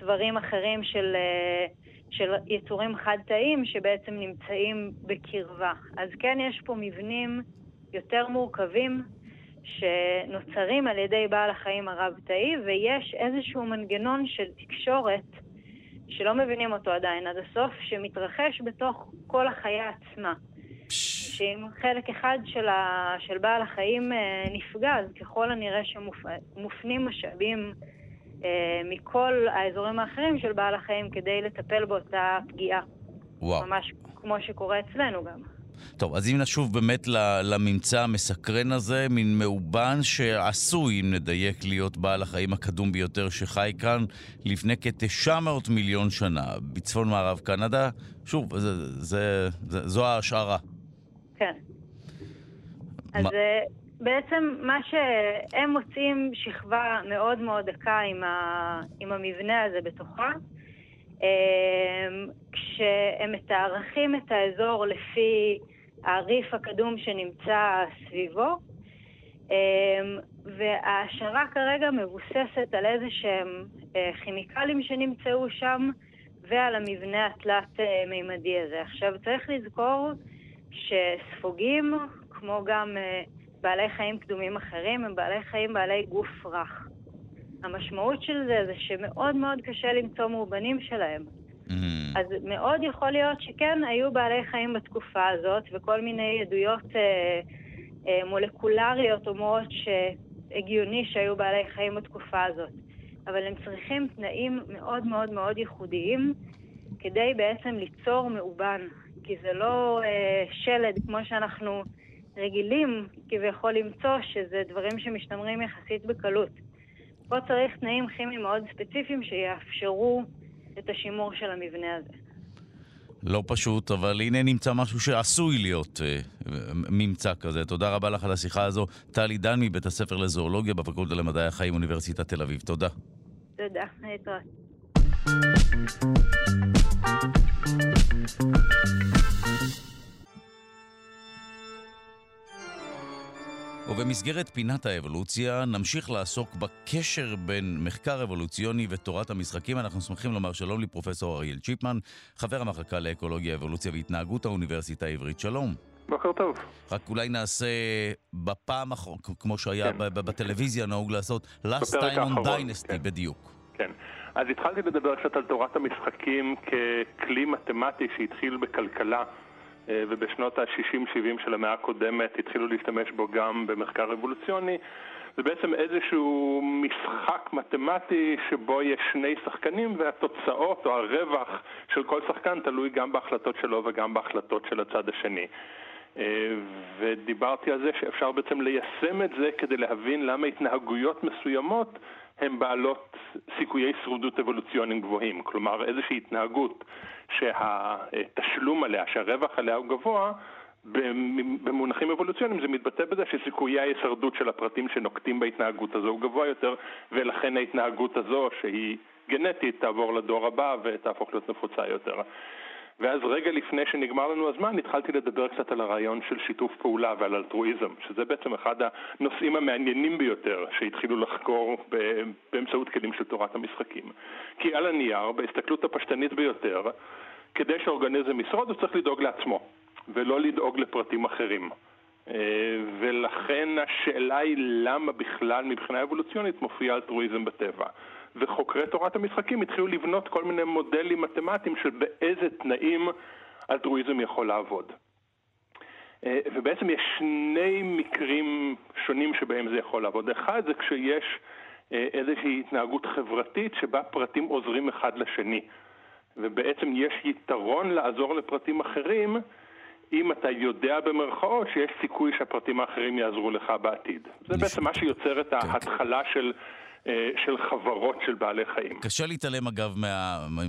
צברים אחרים של של יצורים חד-תאיים שבעצם נמצאים בקרבה. אז כן יש פה מבנים יותר מורכבים שנוצרים על ידי בעל החיים הרב-תאי, ויש איזשהו מנגנון של תקשורת שלא מבינים אותו עדיין עד הסוף, שמתרחש בתוך כל החיה עצמה. שאם חלק אחד של, ה... של בעל החיים אה, נפגע, אז ככל הנראה שמופנים משאבים אה, מכל האזורים האחרים של בעל החיים כדי לטפל באותה פגיעה. וואו. ממש כמו שקורה אצלנו גם. טוב, אז אם נשוב באמת לממצא המסקרן הזה, מין מאובן שעשוי, אם נדייק, להיות בעל החיים הקדום ביותר שחי כאן לפני כ-900 מיליון שנה, בצפון מערב קנדה. שוב, זה, זה, זה, זו ההשערה. כן. אז... אה, בעצם מה שהם מוצאים שכבה מאוד מאוד דקה עם, ה, עם המבנה הזה בתוכה, אמ, כשהם מתארחים את האזור לפי הריף הקדום שנמצא סביבו, אמ, וההשערה כרגע מבוססת על איזה שהם אה, כימיקלים שנמצאו שם ועל המבנה התלת-מימדי הזה. עכשיו, צריך לזכור שספוגים, כמו גם אה, בעלי חיים קדומים אחרים הם בעלי חיים בעלי גוף רך. המשמעות של זה זה שמאוד מאוד קשה למצוא מאובנים שלהם. Mm. אז מאוד יכול להיות שכן היו בעלי חיים בתקופה הזאת, וכל מיני עדויות אה, אה, מולקולריות אומרות שהגיוני שהיו בעלי חיים בתקופה הזאת. אבל הם צריכים תנאים מאוד מאוד מאוד ייחודיים כדי בעצם ליצור מאובן. כי זה לא אה, שלד כמו שאנחנו רגילים כביכול למצוא שזה דברים שמשתמרים יחסית בקלות. פה צריך תנאים כימיים מאוד ספציפיים שיאפשרו את השימור של המבנה הזה. לא פשוט, אבל הנה נמצא משהו שעשוי להיות אה, ממצא כזה. תודה רבה לך על השיחה הזו. טלי דן מבית הספר לזואולוגיה בפקולטה למדעי החיים, אוניברסיטת תל אביב. תודה. תודה, להתראות. ובמסגרת פינת האבולוציה נמשיך לעסוק בקשר בין מחקר אבולוציוני ותורת המשחקים. אנחנו שמחים לומר שלום לפרופסור אריאל צ'יפמן, חבר המחלקה לאקולוגיה, אבולוציה והתנהגות האוניברסיטה העברית. שלום. בוקר טוב. רק אולי נעשה בפעם האחרונה, כמו שהיה כן. בטלוויזיה נהוג לעשות, last time on dynasty, כן. בדיוק. כן. אז התחלתי לדבר קצת על תורת המשחקים ככלי מתמטי שהתחיל בכלכלה. אה, ובשנות ה-60-70 של המאה הקודמת התחילו להשתמש בו גם במחקר אבולוציוני. זה בעצם איזשהו משחק מתמטי שבו יש שני שחקנים והתוצאות או הרווח של כל שחקן תלוי גם בהחלטות שלו וגם בהחלטות של הצד השני. אה, ודיברתי על זה שאפשר בעצם ליישם את זה כדי להבין למה התנהגויות מסוימות הן בעלות סיכויי שרודות אבולוציוניים גבוהים. כלומר, איזושהי התנהגות שהתשלום עליה, שהרווח עליה הוא גבוה, במונחים אבולוציוניים זה מתבטא בזה שסיכויי ההישרדות של הפרטים שנוקטים בהתנהגות הזו הוא גבוה יותר, ולכן ההתנהגות הזו, שהיא גנטית תעבור לדור הבא ותהפוך להיות נפוצה יותר. ואז רגע לפני שנגמר לנו הזמן התחלתי לדבר קצת על הרעיון של שיתוף פעולה ועל אלטרואיזם, שזה בעצם אחד הנושאים המעניינים ביותר שהתחילו לחקור באמצעות כלים של תורת המשחקים. כי על הנייר, בהסתכלות הפשטנית ביותר, כדי שהאורגניזם ישרוד הוא צריך לדאוג לעצמו, ולא לדאוג לפרטים אחרים. אה, ולכן השאלה היא למה בכלל מבחינה אבולוציונית מופיע אלטרואיזם בטבע. וחוקרי תורת המשחקים התחילו לבנות כל מיני מודלים מתמטיים של באיזה תנאים אלטרואיזם יכול לעבוד. אה, ובעצם יש שני מקרים שונים שבהם זה יכול לעבוד. אחד זה כשיש אה, איזושהי התנהגות חברתית שבה פרטים עוזרים אחד לשני. ובעצם יש יתרון לעזור לפרטים אחרים אם אתה יודע במרכאות שיש סיכוי שהפרטים האחרים יעזרו לך בעתיד. זה בעצם מה שיוצר את כן. ההתחלה של של חברות של בעלי חיים. קשה להתעלם אגב מה, מה,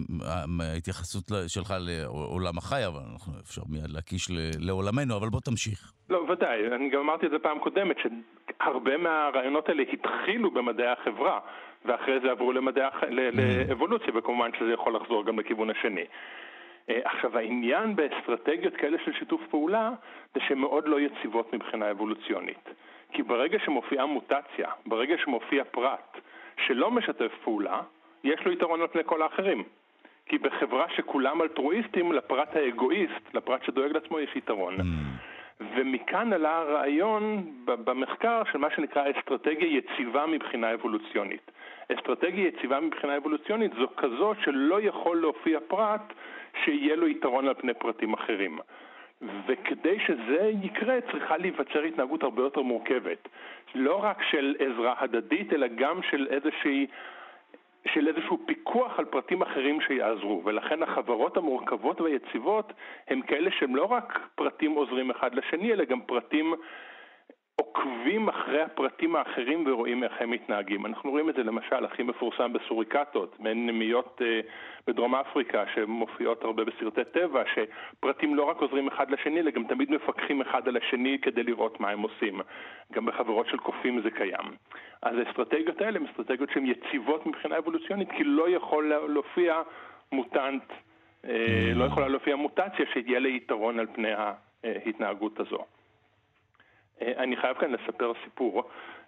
מההתייחסות שלך לעולם החי, אבל אנחנו אפשר מיד להקיש לעולמנו, אבל בוא תמשיך. לא, ודאי, אני גם אמרתי את זה פעם קודמת, שהרבה מהרעיונות האלה התחילו במדעי החברה, ואחרי זה עברו למדעי, הח... mm. לאבולוציה, וכמובן שזה יכול לחזור גם לכיוון השני. אה, עכשיו העניין באסטרטגיות כאלה של שיתוף פעולה זה שהן מאוד לא יציבות מבחינה אבולוציונית. כי ברגע שמופיעה מוטציה, ברגע שמופיע פרט שלא משתף פעולה, יש לו יתרון על פני כל האחרים. כי בחברה שכולם אלטרואיסטים, לפרט האגואיסט, לפרט שדואג לעצמו, יש יתרון. Mm. ומכאן עלה הרעיון במחקר של מה שנקרא אסטרטגיה יציבה מבחינה אבולוציונית. אסטרטגיה יציבה מבחינה אבולוציונית זו כזאת שלא יכול להופיע פרט שיהיה לו יתרון על פני פרטים אחרים. וכדי שזה יקרה צריכה להיווצר התנהגות הרבה יותר מורכבת. לא רק של עזרה הדדית, אלא גם של איזושהי... של איזשהו פיקוח על פרטים אחרים שיעזרו, ולכן החברות המורכבות והיציבות הם כאלה שהם לא רק פרטים עוזרים אחד לשני, אלא גם פרטים עוקבים אחרי הפרטים האחרים ורואים איך הם מתנהגים. אנחנו רואים את זה למשל הכי מפורסם בסוריקטות, מעין נמיות אה, בדרום אפריקה שמופיעות הרבה בסרטי טבע, שפרטים לא רק עוזרים אחד לשני, אלא גם תמיד מפקחים אחד על השני כדי לראות מה הם עושים. גם בחברות של קופים זה קיים. אז האסטרטגיות האלה הן אסטרטגיות שהן יציבות מבחינה אבולוציונית, כי לא יכול להופיע מוטנט, אה, לא יכולה להופיע מוטציה שיהיה לה יתרון על פני ההתנהגות הזו. אה, אני חייב כאן לספר סיפור.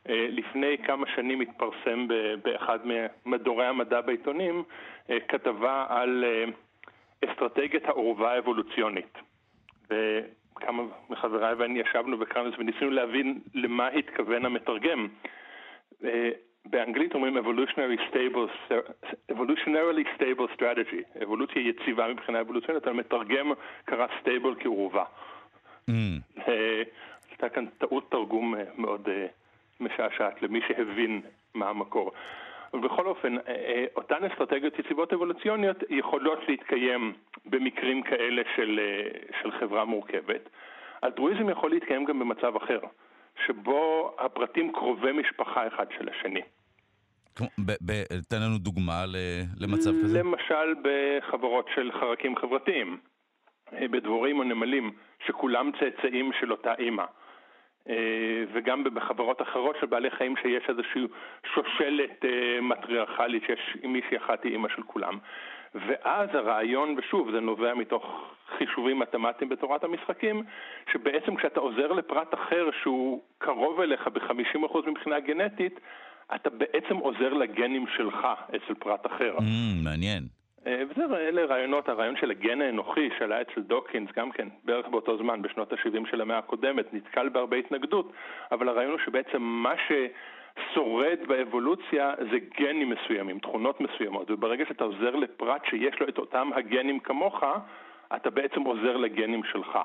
אה, לפני כמה שנים התפרסם באחד ממדורי המדע בעיתונים אה, כתבה על אסטרטגיית העורבה האבולוציונית. וכמה מחבריי ואני ישבנו וקראנו את זה וניסינו להבין למה התכוון המתרגם. באנגלית אומרים evolutionary stable, evolutionarily stable strategy, אבולוציה יציבה מבחינה אבולוציונית, המתרגם קרא stable כעורבה. Mm. הייתה כאן טעות תרגום אה, מאוד אה, משעשעת למי שהבין מה המקור. ובכל אופן, אה, אותן אסטרטגיות יציבות אבולוציוניות יכולות להתקיים במקרים כאלה של, של חברה מורכבת. אלטרואיזם יכול להתקיים גם במצב אחר, שבו הפרטים קרובי משפחה אחד של השני. תן לנו דוגמה למצב כזה. למשל בחברות של חרקים חברתיים, בדבורים או נמלים, שכולם צאצאים של אותה אימא. אה, וגם בחברות אחרות של בעלי חיים שיש איזושהי שושלת אה, מטריארכלית, שיש מישהי אחת היא אימא של כולם. ואז הרעיון, ושוב, זה נובע מתוך חישובים מתמטיים בתורת המשחקים, שבעצם כשאתה עוזר לפרט אחר שהוא קרוב אליך ב-50% מבחינה גנטית, אתה בעצם עוזר לגנים שלך אצל פרט אחר. Mm, מעניין. אה, וזה, אלה רעיונות, הרעיון של הגן האנוכי שהיה אצל דוקינס גם כן, בערך באותו זמן, בשנות ה-70 של המאה הקודמת, נתקל בהרבה התנגדות, אבל הרעיון הוא שבעצם מה ששורד באבולוציה זה גנים מסוימים, תכונות מסוימות, וברגע שאתה עוזר לפרט שיש לו את אותם הגנים כמוך, אתה בעצם עוזר לגנים שלך.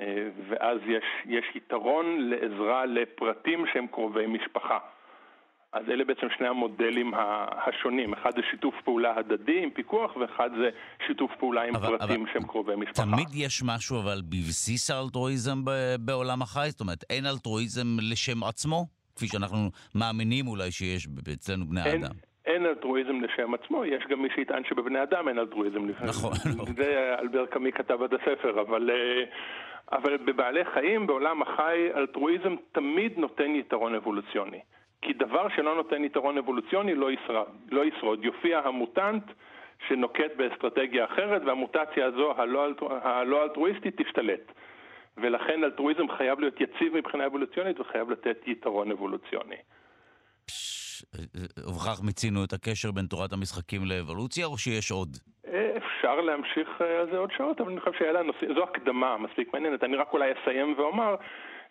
אה, ואז יש, יש יתרון לעזרה לפרטים שהם קרובי משפחה. אז אלה בעצם שני המודלים השונים, אחד זה שיתוף פעולה הדדי עם פיקוח, ואחד זה שיתוף פעולה עם אבל, פרטים אבל שהם קרובי משפחה. תמיד יש משהו אבל בבסיס האלטרואיזם בעולם החי? זאת אומרת, אין אלטרואיזם לשם עצמו? כפי שאנחנו מאמינים אולי שיש אצלנו בני אין, האדם. אין אלטרואיזם לשם עצמו, יש גם מי שיטען שבבני אדם אין אלטרואיזם לשם. נכון. זה אלבר קאמי כתב את הספר, אבל... אה, אבל בבעלי חיים, בעולם החי, אלטרואיזם תמיד נותן יתרון אבולוציוני. כי דבר שלא נותן יתרון אבולוציוני לא ישרד. לא ישרוד. יופיע המוטנט שנוקט באסטרטגיה אחרת, והמוטציה הזו, הלא, הלא אלטרואיסטית, תשתלט. ולכן אלטרואיזם חייב להיות יציב מבחינה אבולוציונית וחייב לתת יתרון אבולוציוני. ובכך מיצינו את הקשר בין תורת המשחקים לאבולוציה, או שיש עוד? אפשר להמשיך אה, על זה עוד שעות, אבל אני חושב שהיה לנו, זו הקדמה מספיק מעניינת. אני רק אולי אסיים ואומר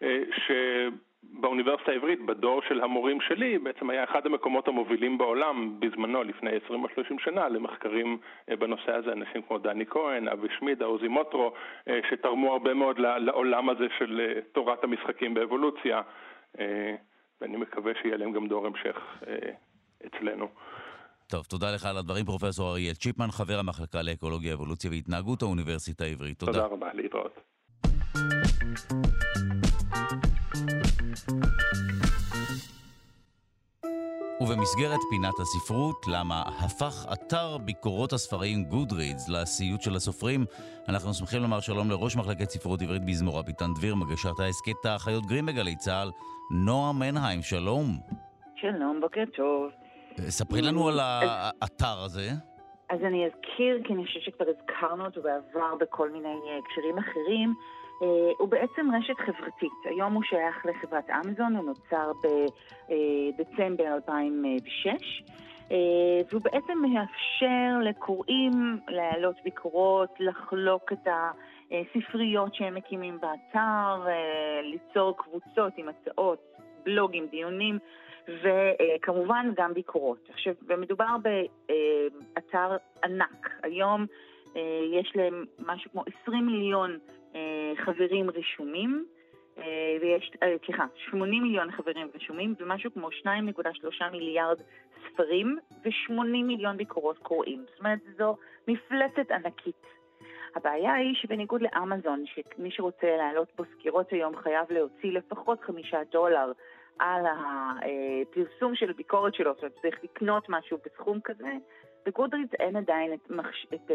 אה, שבאוניברסיטה העברית, בדור של המורים שלי, בעצם היה אחד המקומות המובילים בעולם בזמנו, לפני 20 או 30 שנה, למחקרים אה, בנושא הזה, אנשים כמו דני כהן, אבי שמידה, עוזי מוטרו, שתרמו הרבה מאוד לעולם הזה של תורת המשחקים באבולוציה. ואני מקווה שיהיה להם גם דור המשך אה, אצלנו. טוב, תודה לך על הדברים, פרופסור אריאל צ'יפמן, חבר המחלקה לאקולוגיה, אבולוציה והתנהגות האוניברסיטה העברית. תודה. תודה רבה, להתראות. ובמסגרת פינת הספרות, למה הפך אתר ביקורות הספרים גודרידס לסיוט של הסופרים, אנחנו שמחים לומר שלום לראש מחלקת ספרות עברית בזמורה ביטן דביר, מגשת ההסכת האחיות גרים בגלי צה"ל, נועה מנהיים, שלום. שלום, בוקר טוב. ספרי לנו על האתר הזה. אז אני אזכיר, כי אני חושבת שכבר הזכרנו אותו בעבר בכל מיני הקשרים אחרים. אה, הוא בעצם רשת חברתית. היום הוא שייך לחברת אמזון, הוא נוצר בדצמבר 2006. אה, והוא בעצם מאפשר לקוראים להעלות ביקורות, לחלוק את הספריות שהם מקימים באתר, אה, ליצור קבוצות עם הצעות, בלוגים, דיונים, וכמובן גם ביקורות. עכשיו, ומדובר באתר ענק. היום יש להם משהו כמו 20 מיליון אה, חברים רשומים, אה, ויש, אה, סליחה, 80 מיליון חברים רשומים ומשהו כמו 2.3 מיליארד ספרים ו-80 מיליון ביקורות קוראים. זאת אומרת, זו מפלצת ענקית. הבעיה היא שבניגוד לאמזון, שמי שרוצה להעלות בו סקירות היום חייב להוציא לפחות חמישה דולר על הפרסום של הביקורת שלו, זאת אומרת צריך לקנות משהו בסכום כזה, בגודרידס אין עדיין את, מחש... את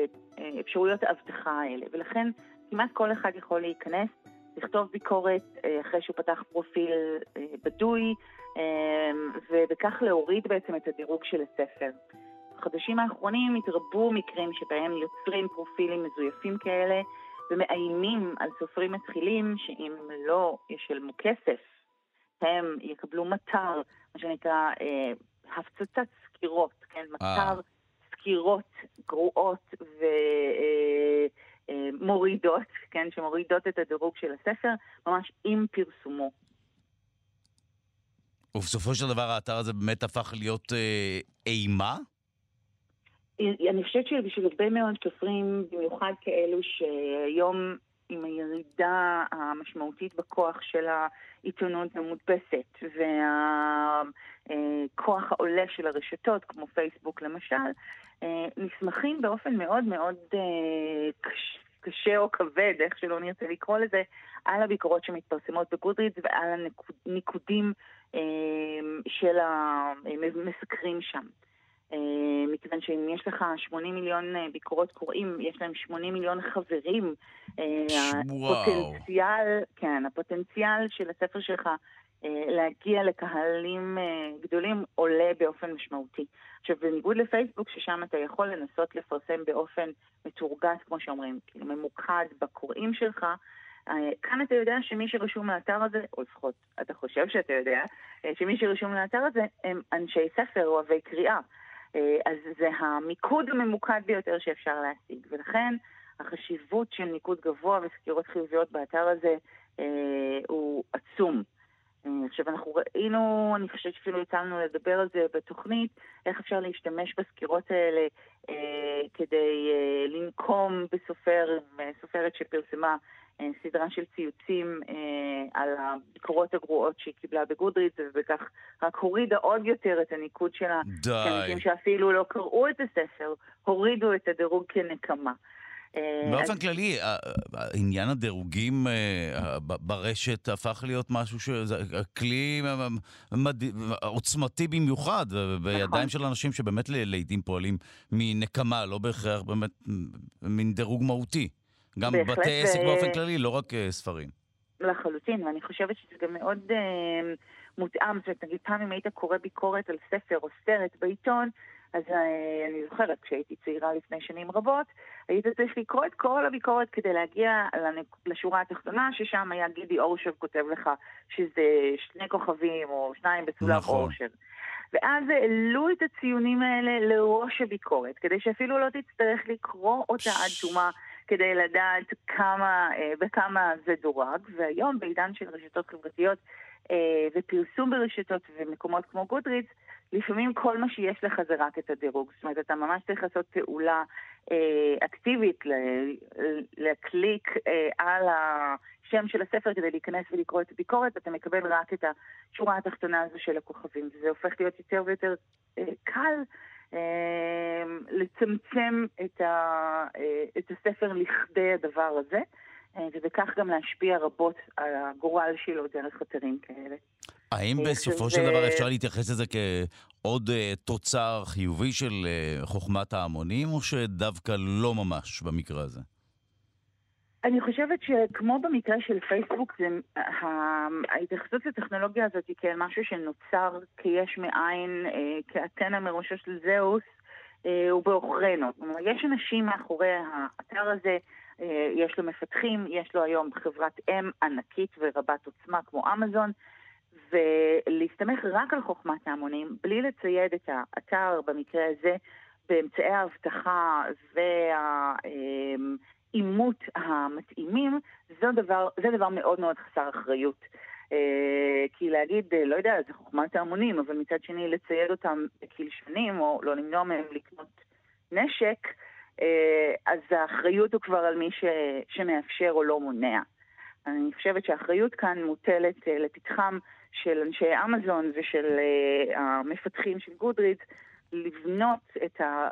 אפשרויות האבטחה האלה, ולכן כמעט כל אחד יכול להיכנס, לכתוב ביקורת אה, אחרי שהוא פתח פרופיל אה, בדוי, אה, ובכך להוריד בעצם את הדירוג של הספר. בחודשים האחרונים התרבו מקרים שבהם יוצרים פרופילים מזויפים כאלה ומאיימים על סופרים מתחילים שאם לא ישלמו כסף, הם יקבלו מטר, מה שנקרא אה, הפצצת סקירות, כן? מטר סקירות גרועות ו... אה, אה, מורידות, כן, שמורידות את הדירוג של הספר, ממש עם פרסומו. ובסופו של דבר האתר הזה באמת הפך להיות אה, אימה? אני חושבת שבשביל הרבה מאוד סופרים, במיוחד כאלו שהיום עם הירידה המשמעותית בכוח של העיתונות המודפסת והכוח העולה של הרשתות, כמו פייסבוק למשל, אה, נסמכים באופן מאוד מאוד אה, קשה או כבד, איך שלא נרצה לקרוא לזה, על הביקורות שמתפרסמות בגודרידס ועל הניקודים אה, של המסקרים שם. מכיוון שאם יש לך 80 מיליון ביקורות קוראים, יש להם 80 מיליון חברים. וואו. הפוטנציאל, כן, הפוטנציאל של הספר שלך אה, להגיע לקהלים אה, גדולים עולה באופן משמעותי. עכשיו, בניגוד לפייסבוק, ששם אתה יכול לנסות לפרסם באופן מתורגת, כמו שאומרים, כאילו ממוקד בקוראים שלך, אה, כאן אתה יודע שמי שרשום לאתר הזה, או לפחות אתה חושב שאתה יודע, שמי שרשום לאתר הזה הם אנשי ספר, אוהבי קריאה. אז זה המיקוד הממוקד ביותר שאפשר להשיג, ולכן החשיבות של ניקוד גבוה וסקירות חיוביות באתר הזה הוא עצום. עכשיו, אנחנו ראינו, אני חושבת שאפילו יצא לדבר על זה בתוכנית, איך אפשר להשתמש בסקירות האלה אה, כדי אה, לנקום בסופר, סופרת שפרסמה אה, סדרה של ציוצים אה, על הביקורות הגרועות שהיא קיבלה בגודרידס, ובכך רק הורידה עוד יותר את הניקוד שלה. די. אנשים שאפילו לא קראו את הספר, הורידו את הדירוג כנקמה. אה, באופן אז... כללי, עניין הדירוגים אה, ברשת הפך להיות משהו שזה כלי עוצמתי במיוחד, בידיים נכון. של אנשים שבאמת לעיתים פועלים מנקמה, לא בהכרח באמת מין דירוג מהותי. גם בתי עסק באופן כללי, לא רק אה, ספרים. לחלוטין, ואני חושבת שזה גם מאוד... מותאם, זאת אומרת, נגיד פעם אם היית קורא ביקורת על ספר או סרט בעיתון, אז אה, אני זוכרת, כשהייתי צעירה לפני שנים רבות, היית צריך לקרוא את כל הביקורת כדי להגיע לשורה התחתונה, ששם היה גידי אורשר כותב לך שזה שני כוכבים או שניים בסולם נכון. אורשר. ואז העלו את הציונים האלה לראש הביקורת, כדי שאפילו לא תצטרך לקרוא אותה עד תומה. כדי לדעת כמה, אה, בכמה זה דורג, והיום בעידן של רשתות חברתיות אה, ופרסום ברשתות ומקומות כמו גודריץ, לפעמים כל מה שיש לך זה רק את הדירוג. זאת אומרת, אתה ממש צריך לעשות פעולה אה, אקטיבית, להקליק אה, על השם של הספר כדי להיכנס ולקרוא את הביקורת, אתה מקבל רק את השורה התחתונה הזו של הכוכבים. וזה הופך להיות יותר ויותר אה, קל. אה, לצמצם את, ה, אה, את הספר לכדי הדבר הזה. אה, ובכך גם להשפיע רבות על הגורל שלו דרך אתרים כאלה. האם אה, בסופו של דבר אפשר להתייחס לזה כעוד תוצר חיובי של חוכמת ההמונים, או שדווקא לא ממש במקרה הזה? אני חושבת שכמו במקרה של פייסבוק, זה, ההתייחסות לטכנולוגיה הזאת היא כאל משהו שנוצר כיש מאין, כאתנה מראשו של זהוס, הוא בעוכרינו. יש אנשים מאחורי האתר הזה, אה, יש לו מפתחים, יש לו היום חברת אם ענקית ורבת עוצמה כמו אמזון, ולהסתמך רק על חוכמת ההמונים, בלי לצייד את האתר במקרה הזה באמצעי האבטחה והאימות המתאימים, זה דבר, זה דבר מאוד מאוד חסר אחריות. אה, כי להגיד, לא יודע, זה חוכמת ההמונים, אבל מצד שני לצייד אותם בקלשנים, או לא למנוע מהם לקנות נשק, אה, אז האחריות הוא כבר על מי ש, שמאפשר או לא מונע. אני חושבת שהאחריות כאן מוטלת אה, לפתחם של אנשי אמזון ושל אה, המפתחים של גודרידס לבנות את, ה,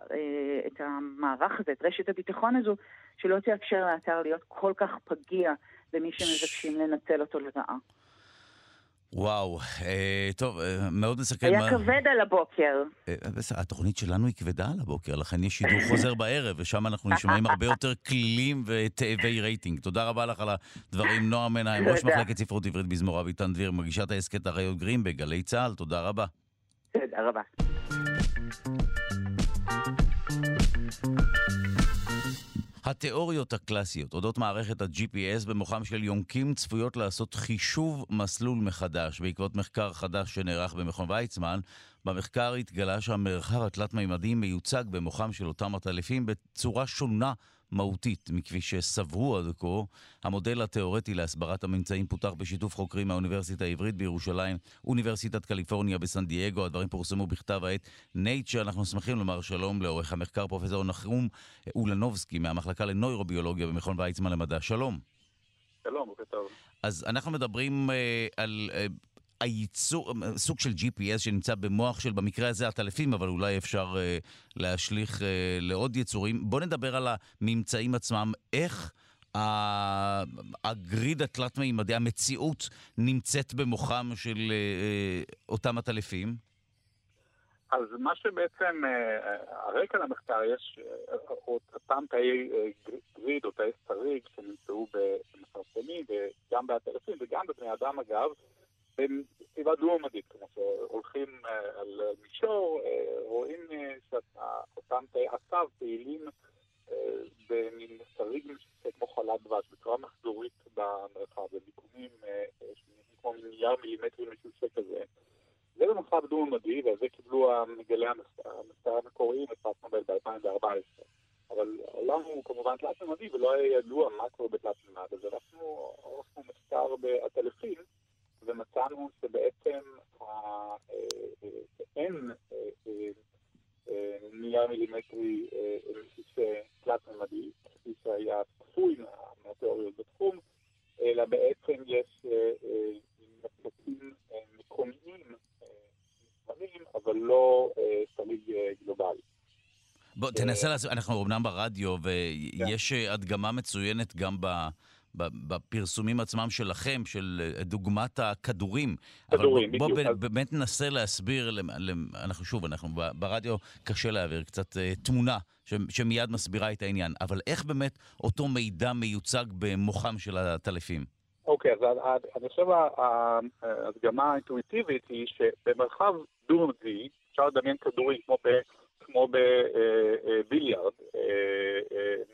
את המערך הזה, את רשת הביטחון הזו, שלא תאפשר לאתר להיות כל כך פגיע למי שמבקשים לנצל אותו לרעה. וואו, אה, טוב, אה, מאוד מסכן. היה מה... כבד על הבוקר. אה, בסדר, התוכנית שלנו היא כבדה על הבוקר, לכן יש שידור חוזר בערב, ושם אנחנו נשמעים הרבה יותר כלילים ותאבי רייטינג. תודה רבה לך על הדברים, נועה מנהיים, ראש מחלקת ספרות עברית בזמורה, אביטן דביר, מגישת ההסכת אריות גרים בגלי צה"ל, תודה רבה. תודה רבה. התיאוריות הקלאסיות אודות מערכת ה-GPS במוחם של יונקים צפויות לעשות חישוב מסלול מחדש. בעקבות מחקר חדש שנערך במכון ויצמן, במחקר התגלה שהמרחב התלת-מימדי מיוצג במוחם של אותם עטלפים בצורה שונה מהותית מכפי שסברו עד כה. המודל התיאורטי להסברת הממצאים פותח בשיתוף חוקרים מהאוניברסיטה העברית בירושלים, אוניברסיטת קליפורניה בסן דייגו. הדברים פורסמו בכתב העת נייצ'ר. אנחנו שמחים לומר שלום לעורך המחקר פרופסור נחום אולנובסקי מהמחלקה לנוירוביולוגיה במכון ויצמן למדע. שלום. שלום, בוקר טוב. אז אנחנו מדברים uh, על uh, הייצור, סוג של GPS שנמצא במוח של, במקרה הזה עטלפים, אבל אולי אפשר אה, להשליך אה, לעוד יצורים. בואו נדבר על הממצאים עצמם. איך הגריד התלת-מימדי, המציאות, נמצאת במוחם של אה, אה, אותם עטלפים? אז מה שבעצם, אה, הרקע למחקר, יש אה, אותם תאי אה, גריד או תאי שריג שנמצאו במפרסמים וגם בעטלפים וגם בבני אדם אגב, בסביבה דו-ממדית, כמו שהולכים אה, על מישור, אה, רואים אה, שאותם תאי עשב פעילים במין שריג כמו חלת דבש, בצורה מחזורית במרחב, במיקומים כמו נייר מילימטרי משושה כזה. זה במרחב דו-ממדי, ועל זה קיבלו מגלי המחקר המקוריים את פרס נובל ב-2014. אבל העולם הוא כמובן תלת-ממדי ולא היה ידוע מה קורה בתלת-ממד, אז אנחנו ערכנו מחקר בעטלפים ומצאנו שבעצם אין נייר מילימטרי תלת-ממדי, כפי שהיה צפוי מהתיאוריות בתחום, אלא בעצם יש מצבים מקומיים נשמרים, אבל לא סליג גלובלי. בוא, תנסה לעשות, אנחנו אמנם ברדיו, ויש. הדגמה מצוינת גם ב... בפרסומים עצמם שלכם, של אה, דוגמת הכדורים. כדורים, אבל בוא, בוא באמת ננסה להסביר, אנחנו שוב, אנחנו ברדיו קשה להעביר קצת uh, תמונה ש, שמיד מסבירה את העניין, אבל איך באמת אותו מידע מיוצג במוחם של הטלפים? אוקיי, אז אני חושב ההדגמה האינטואיטיבית היא שבמרחב דו-ממדי, אפשר לדמיין כדורים כמו ב... כמו בביליארד,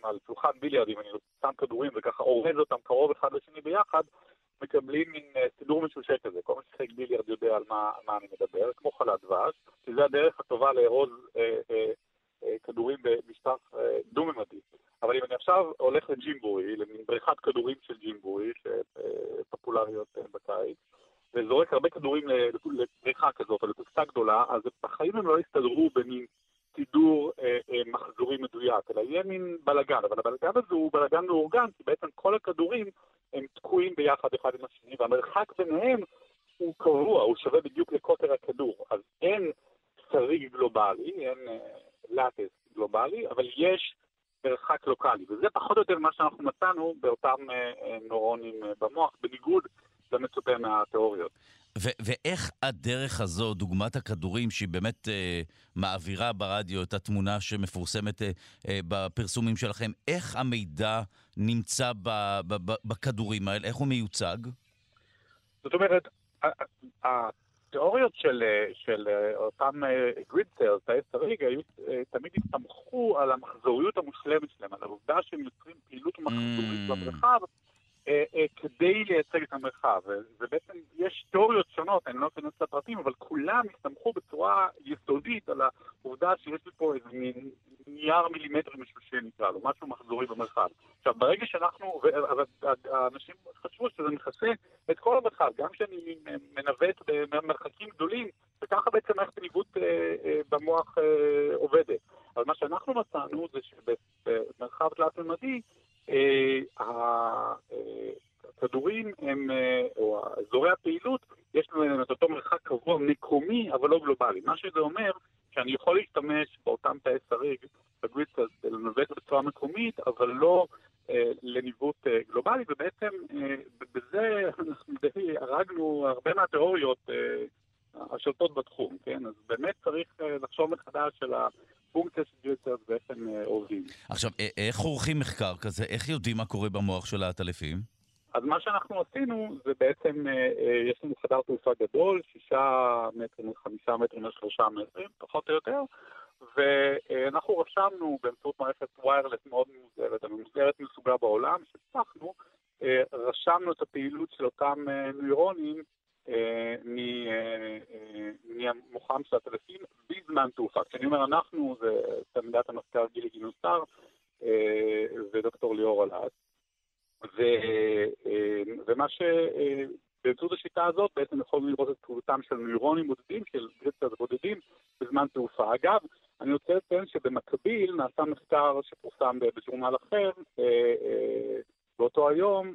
על שולחן ביליארד, אם אני שם כדורים וככה אורז אותם קרוב אחד לשני ביחד, מקבלים מין סידור משושק כזה. כל מי ששיחק ביליארד יודע על מה, מה אני מדבר, כמו חלת דבש, שזה הדרך הטובה לארוז אה, אה, אה, כדורים במשטח אה, דו-ממדי. אבל אם אני עכשיו הולך לג'ימבורי, למין בריכת כדורים של ג'ימבורי, שפופולריות אה, בקיץ, וזורק הרבה כדורים לבריכה כזאת, או לקופסה גדולה, אז בחיים הם לא יסתדרו במין סידור אה, אה, מחזורי מדויק, אלא יהיה מין בלאגן, אבל הבלאגן הזה הוא בלאגן מאורגן, כי בעצם כל הכדורים הם תקועים ביחד אחד עם השני, והמרחק ביניהם הוא קבוע, הוא שווה בדיוק לקוטר הכדור. אז אין שריג גלובלי, אין אה, לטס גלובלי, אבל יש מרחק לוקאלי, וזה פחות או יותר מה שאנחנו מצאנו באותם אה, אה, נוירונים אה, במוח, בניגוד למצופה מהתיאוריות. ו- ואיך הדרך הזו, דוגמת הכדורים, שהיא באמת אה, מעבירה ברדיו את התמונה שמפורסמת אה, אה, בפרסומים שלכם, איך המידע נמצא ב- ב- ב- בכדורים האלה? איך הוא מיוצג? זאת אומרת, התיאוריות של, של אותם גריד סיילס, היו תמיד הסתמכו על המחזוריות המושלמת שלהם, על העובדה שהם יוצרים פעילות מחזורית mm. במרחב. אה, אה, כדי לייצג את המרחב. ובעצם יש תיאוריות שונות, אני לא אכנס לפרטים, אבל כולם הסתמכו בצורה יסודית על העובדה שיש לי פה איזה מין נייר מילימטרי משושה נקרא לו, משהו מחזורי במרחב. עכשיו, ברגע שאנחנו, האנשים חשבו שזה מכסה את כל המרחב, גם כשאני מנווט במרחקים גדולים, וככה בעצם מערכת הניווט אה, במוח עובדת. אבל מה שאנחנו מצאנו זה שבמרחב תלת-ממדי, הכדורים הם, אה, או אזורי הפעילות, יש להם את אותו מרחק קבוע מקומי, אבל לא גלובלי. מה שזה אומר, שאני יכול להשתמש באותם תאי שריג, ב grid cells, לנווט בצורה מקומית, אבל לא אה, לניווט אה, גלובלי, ובעצם אה, בזה אנחנו די הרגנו הרבה מהתיאוריות אה, השולטות בתחום, כן? אז באמת צריך אה, לחשוב מחדש על הפונקציה של ואיך הם אה, עובדים. עכשיו, איך עורכים מחקר כזה? איך יודעים מה קורה במוח של העטלפים? אז מה שאנחנו עשינו זה בעצם, אה, יש לנו חדר תעופה גדול, שישה מטרים, חמישה מטרים, שלושה מטרים, פחות או יותר, ואנחנו רשמנו באמצעות מערכת ויירלס מאוד ממוסגרת, הממוסגרת מסוגה בעולם, שפתחנו, רשמנו את הפעילות של אותם נוירונים אה, ממוחם של הטלפים בזמן תעופה. כשאני אומר אנחנו, זה תלמידת המחקר גילי גינוסר אה, ודוקטור ליאור אלעד. אה, ומה ש... באמצעות השיטה הזאת בעצם יכולנו לראות את פעולתם של נוירונים בודדים, של גריצה בודדים, בזמן תעופה. אגב, אני רוצה לציין שבמקביל נעשה מחקר שפורסם בז'ורנל אחר באותו היום,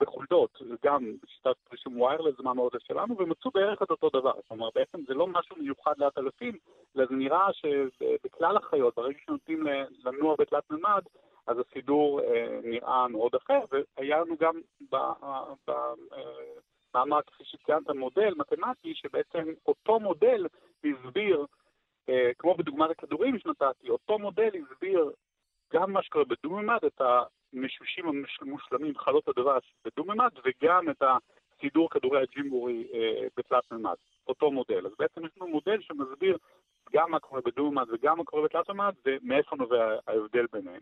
בחולדות, גם בשיטת רישום ויירלס, זה מהמודל שלנו, ומצאו בערך את אותו דבר. כלומר, בעצם זה לא משהו מיוחד לאט אלפים, אלא זה נראה שבכלל החיות, ברגע שנותנים לנוע בתלת מימד, אז הסידור אה, נראה מאוד אחר, והיה לנו גם במאמר, אה, כפי שציינת, מודל מתמטי, שבעצם אותו מודל הסביר, אה, כמו בדוגמת הכדורים שנתתי, אותו מודל הסביר גם מה שקורה בדו-ממד, את המשושים המושלמים, חלות הדבש בדו-ממד, וגם את הסידור כדורי הג'ימבורי אה, בתלת-ממד, אותו מודל. אז בעצם יש לנו מודל שמסביר גם מה קורה בדו-ממד וגם מה קורה בתלת-ממד, ומאיפה נובע ההבדל ביניהם.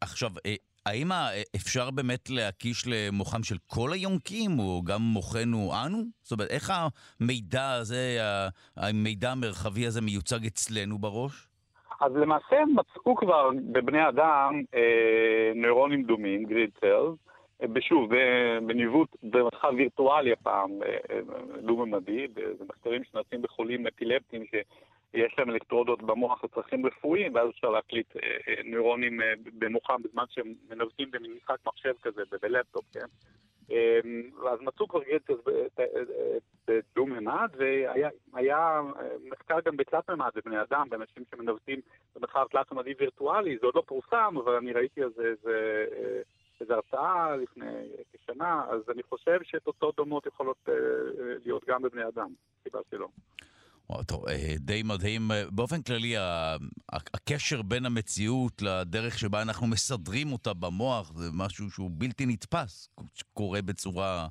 עכשיו, אה, האם אפשר באמת להקיש למוחם של כל היונקים, או גם מוחנו אנו? זאת אומרת, איך המידע הזה, המידע המרחבי הזה מיוצג אצלנו בראש? אז למעשה הם מצאו כבר בבני אדם אה, נוירונים דומים, grid cells, אה, שוב, בניווט, במרחב וירטואלי הפעם, אה, אה, דו-ממדי, במחקרים שנעשים בחולים אפילפטיים שיש להם אלקטרודות במוח לצרכים רפואיים, ואז אפשר להקליט נוירונים במוחם בזמן שהם מנווטים במין משחק מחשב כזה, בלפטופ, כן? אמ, אז מצאו כבר גטס בדו-ממד, והיה אה, מחקר גם בתלת-ממד בבני אדם, באנשים שמנווטים במרחב תלת-ממדי וירטואלי, זה עוד לא פורסם, אבל אני ראיתי על זה. איזו הרצאה לפני כשנה, אז אני חושב שתוצאות דומות יכולות אה, להיות גם בבני אדם, סיבה שלא. טוב, אה, די מדהים. באופן כללי, הקשר בין המציאות לדרך שבה אנחנו מסדרים אותה במוח זה משהו שהוא בלתי נתפס. קורה בצורה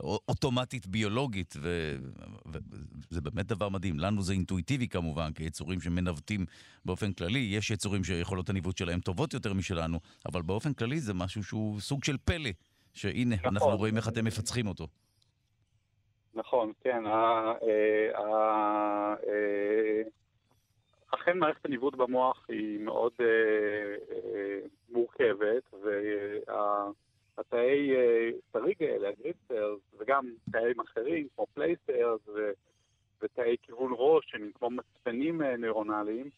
אוטומטית ביולוגית, וזה באמת דבר מדהים. לנו זה אינטואיטיבי כמובן, כיצורים שמנווטים באופן כללי. יש יצורים שיכולות הניווט שלהם טובות יותר משלנו, אבל באופן כללי זה משהו שהוא סוג של פלא, שהנה, נכון. אנחנו רואים איך אתם מפצחים אותו. נכון, כן. אה, אה, אכן מערכת הניווט במוח היא מאוד מורכבת, וה... התאי שריג אה, האלה, ה grid cells, וגם תאים אחרים כמו place cells ותאי כיוון ראש, שהם כמו מצפנים אה, נוירונליים,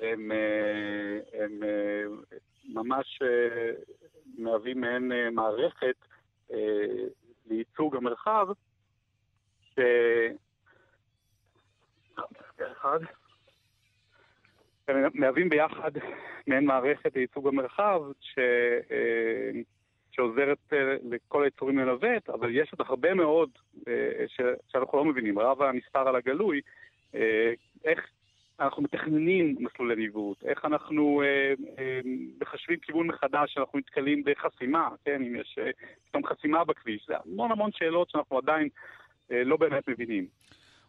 הם, אה, הם ממש מהווים מעין מערכת לייצוג המרחב, ש... אחד. מהווים ביחד מעין מערכת לייצוג המרחב, ש... שעוזרת uh, לכל היצורים לנווט, אבל יש עוד הרבה מאוד uh, ש, שאנחנו לא מבינים. רב הנסתר על הגלוי, איך אנחנו מתכננים מסלולי ניווט, איך אנחנו uh, uh, מחשבים כיוון מחדש שאנחנו נתקלים בחסימה, כן, אם יש פתאום uh, חסימה בכביש. זה המון המון שאלות שאנחנו עדיין לא באמת מבינים.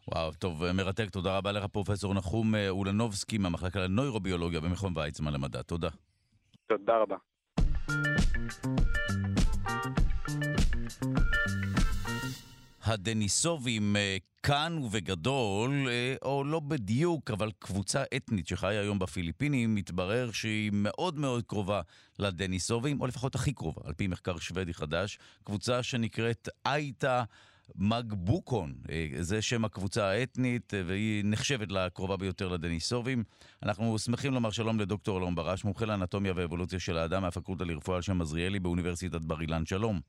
וואו, טוב, מרתק. תודה רבה לך, פרופ' נחום אולנובסקי מהמחלקה לנוירוביולוגיה במכון ויצמן למדע. תודה. תודה רבה. הדניסובים אה, כאן ובגדול, אה, או לא בדיוק, אבל קבוצה אתנית שחיה היום בפיליפינים, מתברר שהיא מאוד מאוד קרובה לדניסובים, או לפחות הכי קרובה, על פי מחקר שוודי חדש, קבוצה שנקראת אייטה מגבוקון, אה, זה שם הקבוצה האתנית, והיא נחשבת לקרובה ביותר לדניסובים. אנחנו שמחים לומר שלום לדוקטור אלון ברש, מומחה לאנטומיה ואבולוציה של האדם מהפקולטה לרפואה על שם עזריאלי באוניברסיטת בר אילן. שלום.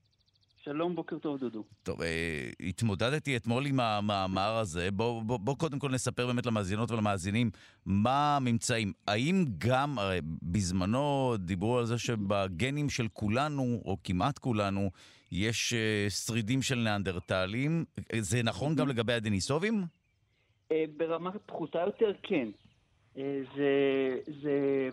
שלום, בוקר טוב, דודו. טוב, אה, התמודדתי אתמול עם המאמר הזה. בוא, בוא, בוא קודם כל נספר באמת למאזינות ולמאזינים מה הממצאים. האם גם, הרי בזמנו דיברו על זה שבגנים של כולנו, או כמעט כולנו, יש אה, שרידים של ניאנדרטלים. זה נכון גם לגבי הדניסובים? אה, ברמה פחותה יותר, כן. אה, זה... זה...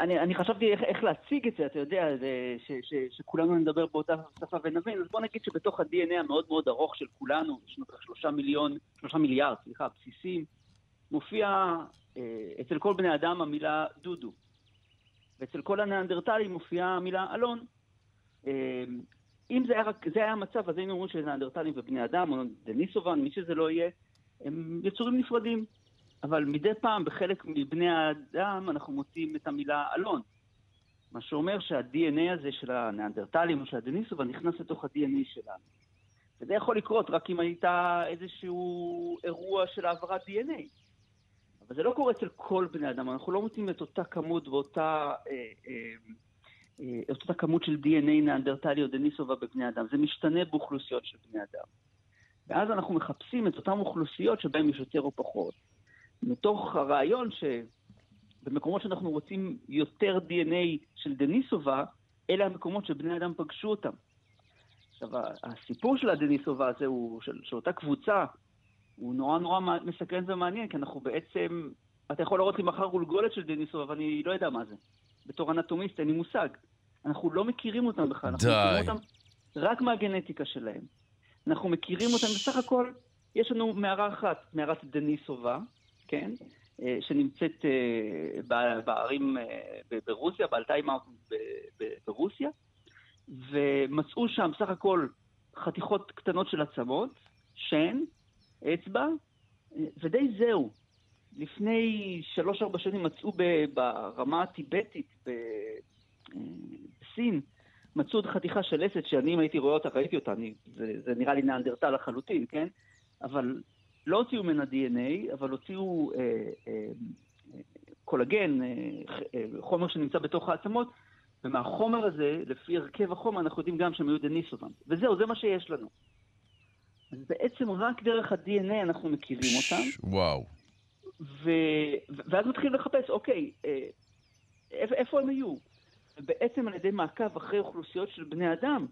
אני, אני חשבתי איך, איך להציג את זה, אתה יודע, זה, ש, ש, שכולנו נדבר באותה שפה ונבין, אז בוא נגיד שבתוך ה-DNA המאוד מאוד ארוך של כולנו, יש לנו שלושה מיליון, שלושה מיליארד, סליחה, בסיסים, מופיע אה, אצל כל בני אדם המילה דודו, ואצל כל הניאנדרטלים מופיעה המילה אלון. אה, אם זה היה, רק, זה היה המצב, אז היינו אומרים שניאנדרטלים ובני אדם, או דניסובן, מי שזה לא יהיה, הם יצורים נפרדים. אבל מדי פעם בחלק מבני האדם אנחנו מוצאים את המילה אלון. מה שאומר שה-DNA הזה של הניאנדרטלים או של הדניסובה נכנס לתוך ה-DNA שלנו. וזה יכול לקרות רק אם הייתה איזשהו אירוע של העברת DNA. אבל זה לא קורה אצל כל בני אדם, אנחנו לא מוצאים את אותה כמות ואותה אה, אה, אה, אותה כמות של DNA ניאנדרטלי או דניסובה בבני אדם. זה משתנה באוכלוסיות של בני אדם. ואז אנחנו מחפשים את אותן אוכלוסיות שבהן יש יותר או פחות. מתוך הרעיון שבמקומות שאנחנו רוצים יותר DNA של דניסובה, אלה המקומות שבני אדם פגשו אותם. עכשיו, הסיפור של הדניסובה הזה, הוא, של, של אותה קבוצה, הוא נורא נורא מסקרן ומעניין, כי אנחנו בעצם, אתה יכול לראות לי מחר גולגולת של דניסובה, אבל אני לא יודע מה זה. בתור אנטומיסט אין לי מושג. אנחנו לא מכירים אותם בכלל, אנחנו מכירים אותם רק מהגנטיקה שלהם. אנחנו מכירים אותם, בסך הכל, יש לנו מערה אחת, מערת דניסובה, כן? אה, שנמצאת אה, בערים אה, ברוסיה, באלטיימארק ברוסיה, ומצאו שם סך הכל חתיכות קטנות של עצמות, שן, אצבע, ודי זהו. לפני שלוש-ארבע שנים מצאו ברמה הטיבטית בסין, מצאו עוד חתיכה של עסק שאני אם הייתי רואה אותה, ראיתי אותה, אני, זה, זה נראה לי נאנדרטל לחלוטין, כן? אבל לא הוציאו ממנה DNA, אבל הוציאו אה, אה, קולגן, אה, אה, חומר שנמצא בתוך העצמות, ומהחומר הזה, לפי הרכב החומר, אנחנו יודעים גם שהם היו דניסובן. וזהו, זה מה שיש לנו. אז בעצם רק דרך ה-DNA אנחנו מכירים אותם. וואו. ו... ואז מתחילים לחפש, אוקיי, אה, איפה הם היו? בעצם על ידי מעקב אחרי אוכלוסיות של בני אדם,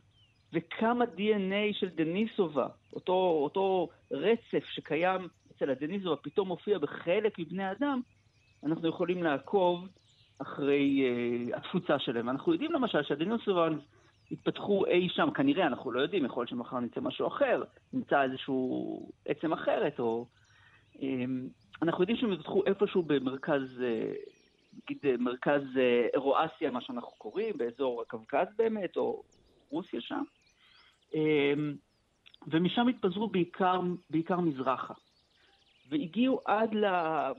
וכמה DNA של דניסובה, אותו, אותו רצף שקיים אצל הדניסובה, פתאום מופיע בחלק מבני אדם, אנחנו יכולים לעקוב אחרי uh, התפוצה שלהם. אנחנו יודעים למשל שהדניסובה התפתחו אי שם, כנראה, אנחנו לא יודעים, יכול להיות שמחר נמצא משהו אחר, נמצא איזשהו עצם אחרת, או... אמ, אנחנו יודעים שהם התפתחו איפשהו במרכז, אה, נגיד מרכז אירואסיה, מה שאנחנו קוראים, באזור הקווקז באמת, או רוסיה שם. אמ, ומשם התפזרו בעיקר, בעיקר מזרחה. והגיעו עד ל...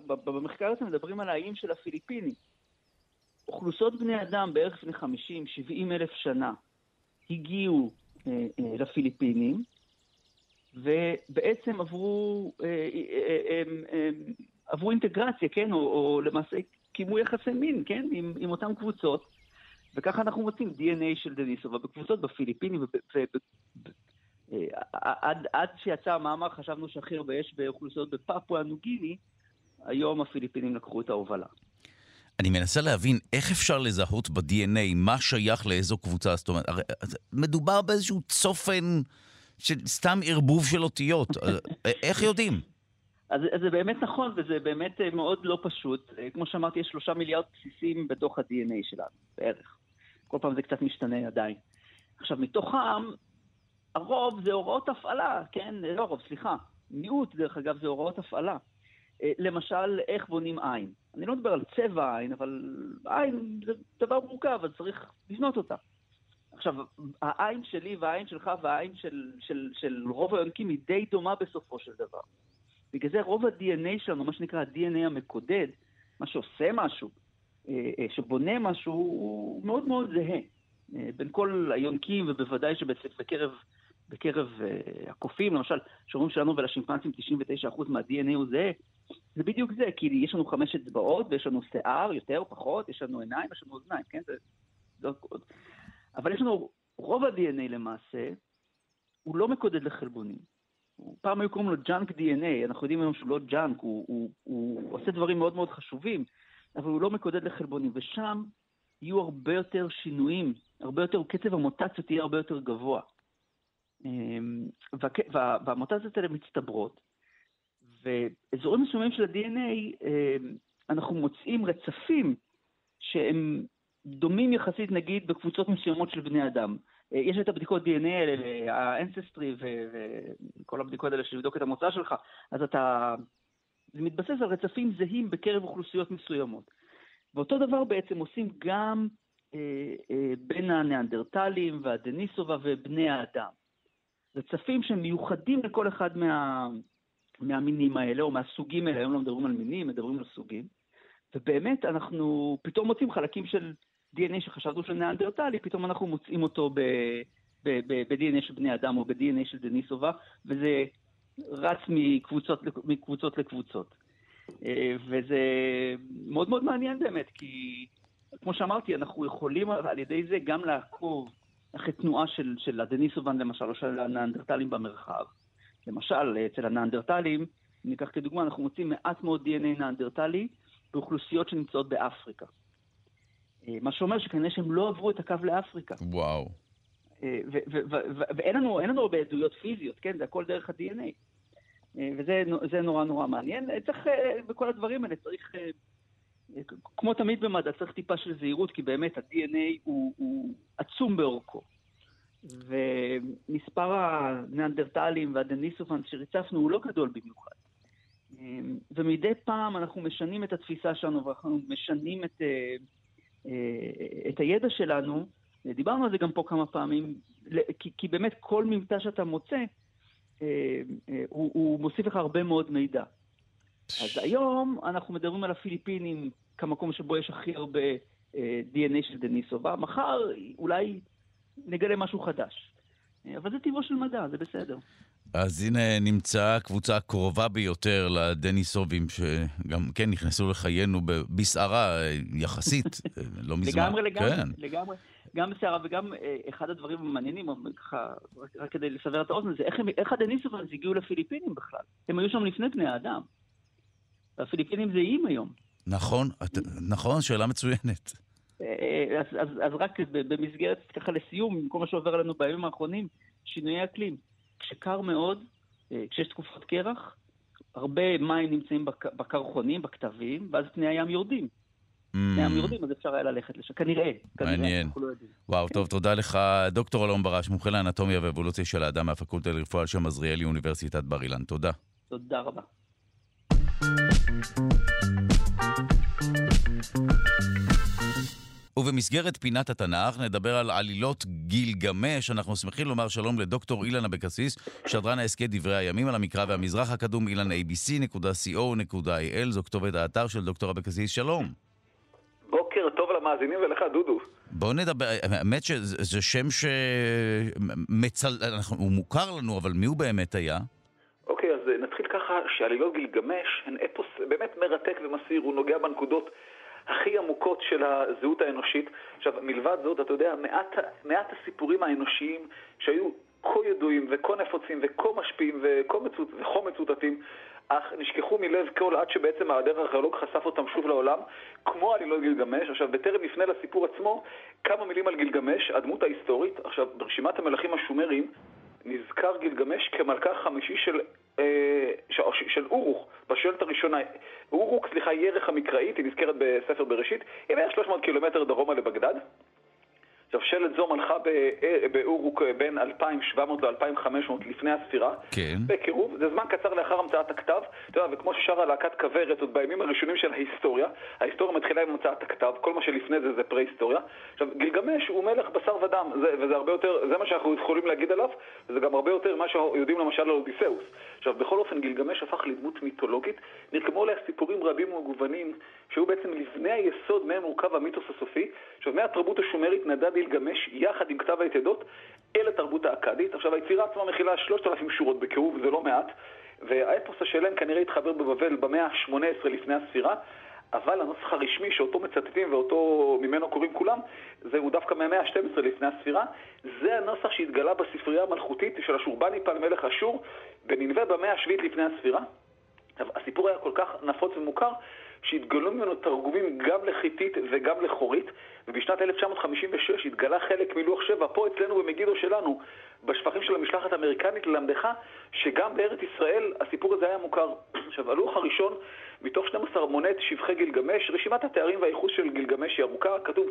במחקר הזה מדברים על האיים של הפיליפינים. אוכלוסיות בני אדם בערך לפני 50-70 אלף שנה הגיעו אה, אה, לפיליפינים, ובעצם עברו, אה, אה, אה, אה, עברו אינטגרציה, כן? או, או למעשה קיימו יחסי מין, כן? עם, עם אותן קבוצות. וככה אנחנו מוצאים DNA של דניסובה בקבוצות בפיליפינים עד, עד שיצא המאמר חשבנו שהכי הרבה יש באוכלוסיות בפפואה נוגיני, היום הפיליפינים לקחו את ההובלה. אני מנסה להבין איך אפשר לזהות ב-DNA מה שייך לאיזו קבוצה. זאת אומרת, מדובר באיזשהו צופן של סתם ערבוב של אותיות. איך יודעים? אז, אז זה באמת נכון, וזה באמת מאוד לא פשוט. כמו שאמרתי, יש שלושה מיליארד בסיסים בתוך ה-DNA שלנו, בערך. כל פעם זה קצת משתנה עדיין. עכשיו, מתוכם הרוב זה הוראות הפעלה, כן? לא הרוב, סליחה. מיעוט, דרך אגב, זה הוראות הפעלה. אה, למשל, איך בונים עין. אני לא מדבר על צבע העין, אבל עין זה דבר מורכב, אז צריך לבנות אותה. עכשיו, העין שלי והעין שלך והעין של, של, של רוב היונקים היא די דומה בסופו של דבר. בגלל זה רוב ה-DNA שלנו, מה שנקרא ה-DNA המקודד, מה שעושה משהו, אה, אה, שבונה משהו, הוא מאוד מאוד זהה. בין כל היונקים, ובוודאי שבקרב בקרב הקופים, למשל, שאומרים שלנו ולשימפנסים 99% מה-DNA הוא זהה, זה בדיוק זה, כי יש לנו חמש אצבעות ויש לנו שיער, יותר או פחות, יש לנו עיניים, יש לנו אוזניים, כן? זה. אבל יש לנו, רוב ה-DNA למעשה, הוא לא מקודד לחלבונים. פעם היו קוראים לו junk DNA, אנחנו יודעים היום שהוא לא junk, הוא, הוא, הוא, עושה דברים מאוד מאוד חשובים, אבל הוא לא מקודד לחלבונים, ושם יהיו הרבה יותר שינויים, הרבה יותר, קצב המוטציות יהיה הרבה יותר גבוה. אמ, והמוטציות האלה מצטברות, ואזורים מסוימים של ה-DNA, אמ, אנחנו מוצאים רצפים שהם דומים יחסית, נגיד, בקבוצות מסוימות של בני אדם. אה, יש את הבדיקות DNA האלה, ה-ancestry וכל הבדיקות האלה של לבדוק את המוצא שלך, אז אתה... זה מתבסס על רצפים זהים בקרב אוכלוסיות מסוימות. ואותו דבר בעצם עושים גם אה, אה, בין הניאנדרטלים והדניסובה ובני האדם. רצפים שהם מיוחדים לכל אחד מה, מהמינים האלה, או מהסוגים האלה, היום לא מדברים על מינים, מדברים על סוגים, ובאמת אנחנו פתאום מוצאים חלקים של DNA שחשבנו של ניאנדרטלי, פתאום אנחנו מוצאים אותו ב-DNA של בני אדם או ב-DNA של דניסובה, וזה רץ מקבוצות, מקבוצות לקבוצות. אה, וזה מאוד מאוד מעניין באמת, כי כמו שאמרתי, אנחנו יכולים על ידי זה גם לעקוב אחרי תנועה של, של הדניסובן למשל, או של הנאנדרטלים במרחב. למשל, אצל הנאנדרטלים, ניקח כדוגמה, אנחנו מוצאים מעט מאוד DNA נאנדרטלי באוכלוסיות שנמצאות באפריקה. אה, מה שאומר שכנראה שהם לא עברו את הקו לאפריקה. וואו. אה, ואין לנו, לנו הרבה עדויות פיזיות, כן? זה הכל דרך ה-DNA. אה, וזה נורא נורא מעניין. צריך, בכל הדברים האלה צריך כמו תמיד במדע, צריך טיפה של זהירות, כי באמת ה-DNA הוא, הוא עצום באורכו. ומספר הניאנדרטלים והדניסופן שריצפנו הוא לא גדול במיוחד. ומדי פעם אנחנו משנים את התפיסה שלנו ואנחנו משנים את, את הידע שלנו. דיברנו על זה גם פה כמה פעמים, כי, כי באמת כל מבטא שאתה מוצא, אה, הוא, הוא מוסיף לך הרבה מאוד מידע. אז היום אנחנו מדברים על הפיליפינים כמקום שבו יש הכי הרבה אה, DNA של דניסובה. מחר אולי נגלה משהו חדש. אה, אבל זה טבעו של מדע, זה בסדר. אז הנה נמצאה הקבוצה הקרובה ביותר לדניסובים, שגם כן נכנסו לחיינו בסערה אה, יחסית, לא מזמן. לגמרי, לגמרי, כן. לגמרי. גם בסערה וגם אחד הדברים המעניינים, ככה, רק כדי לסבר את האוזן, זה איך, איך הדניסובים הגיעו לפיליפינים בכלל. הם היו שם לפני בני האדם. והפיליפינים זה איים היום. נכון, את, נכון, שאלה מצוינת. אה, אז, אז, אז רק במסגרת, ככה לסיום, עם כל מה שעובר עלינו בימים האחרונים, שינויי אקלים. כשקר מאוד, אה, כשיש תקופות קרח, הרבה מים נמצאים בקרחונים, בכתבים, ואז פני הים יורדים. מהים יורדים, אז אפשר היה ללכת לשם, כנראה. מעניין. לא וואו, טוב, תודה לך, דוקטור אלון ברש, מומחה לאנטומיה ואבולוציה של האדם מהפקולטה לרפואה על שם עזריאלי, אוניברסיטת בר אילן. תודה. תודה רבה. ובמסגרת פינת התנ"ך נדבר על עלילות גילגמש. אנחנו שמחים לומר שלום לדוקטור אילן אבקסיס, שדרן ההסכת דברי הימים על המקרא והמזרח הקדום, אילן abc.co.il, זו כתובת האתר של דוקטור אבקסיס, שלום. בוקר טוב למאזינים ולך, דודו. בואו נדבר, האמת שזה שם שמצל... הוא מוכר לנו, אבל מי הוא באמת היה? אוקיי, אז נתחיל ככה שעלילות גילגמש הן אפוס באמת מרתק ומסעיר, הוא נוגע בנקודות הכי עמוקות של הזהות האנושית. עכשיו, מלבד זאת, אתה יודע, מעט, מעט הסיפורים האנושיים שהיו כה ידועים וכה נפוצים וכה משפיעים וכה מצוט, מצוטטים, אך נשכחו מלב כל עד שבעצם הדרך הארכיאולוג חשף אותם שוב לעולם, כמו עלילות גילגמש. עכשיו, בטרם נפנה לסיפור עצמו, כמה מילים על גילגמש, הדמות ההיסטורית. עכשיו, ברשימת המלכים השומרים נזכר גילגמש כמלכה חמישי של, של, של אורוך, בשואלת הראשונה. אורוך, סליחה, ירך המקראית, היא נזכרת בספר בראשית, היא בערך 300 קילומטר דרומה לבגדד. שלט זו מלכה באורוק בין 2,700 ל-2,500 לפני הספירה. כן. בקירוב, זה זמן קצר לאחר המצאת הכתב. אתה יודע, וכמו ששרה להקת כוורת, עוד בימים הראשונים של ההיסטוריה, ההיסטוריה מתחילה עם המצאת הכתב, כל מה שלפני זה זה פרה-היסטוריה. עכשיו, גילגמש הוא מלך בשר ודם, זה, וזה הרבה יותר, זה מה שאנחנו יכולים להגיד עליו, וזה גם הרבה יותר מה שיודעים למשל על אודיסאוס. עכשיו, בכל אופן, גילגמש הפך לדמות מיתולוגית. נרקמו עליה סיפורים רבים ומגוונים, שהיו בעצם לבני היסוד מהם מורכב המיתוס הסופי. עכשיו, מהתרבות השומרית נדד גילגמש יחד עם כתב היתדות אל התרבות האכדית. עכשיו, היצירה עצמה מכילה 3,000 שורות בקירוב, זה לא מעט, והאפוס השלם כנראה התחבר בבבל במאה ה-18 לפני הספירה. אבל הנוסח הרשמי שאותו מצטטים ואותו ממנו קוראים כולם, זהו דווקא מהמאה ה-12 לפני הספירה. זה הנוסח שהתגלה בספרייה המלכותית של השורבניפל מלך אשור בננבה במאה השביעית לפני הספירה. הסיפור היה כל כך נפוץ ומוכר, שהתגלו ממנו תרגומים גם לחיתית וגם לחורית, ובשנת 1956 התגלה חלק מלוח שבע, פה אצלנו במגידו שלנו, בשפכים של המשלחת האמריקנית ללמדך, שגם בארץ ישראל הסיפור הזה היה מוכר. עכשיו, הלוח הראשון, מתוך 12 מונה את שבחי גילגמש, רשימת התארים והייחוס של גילגמש היא ארוכה, כתוב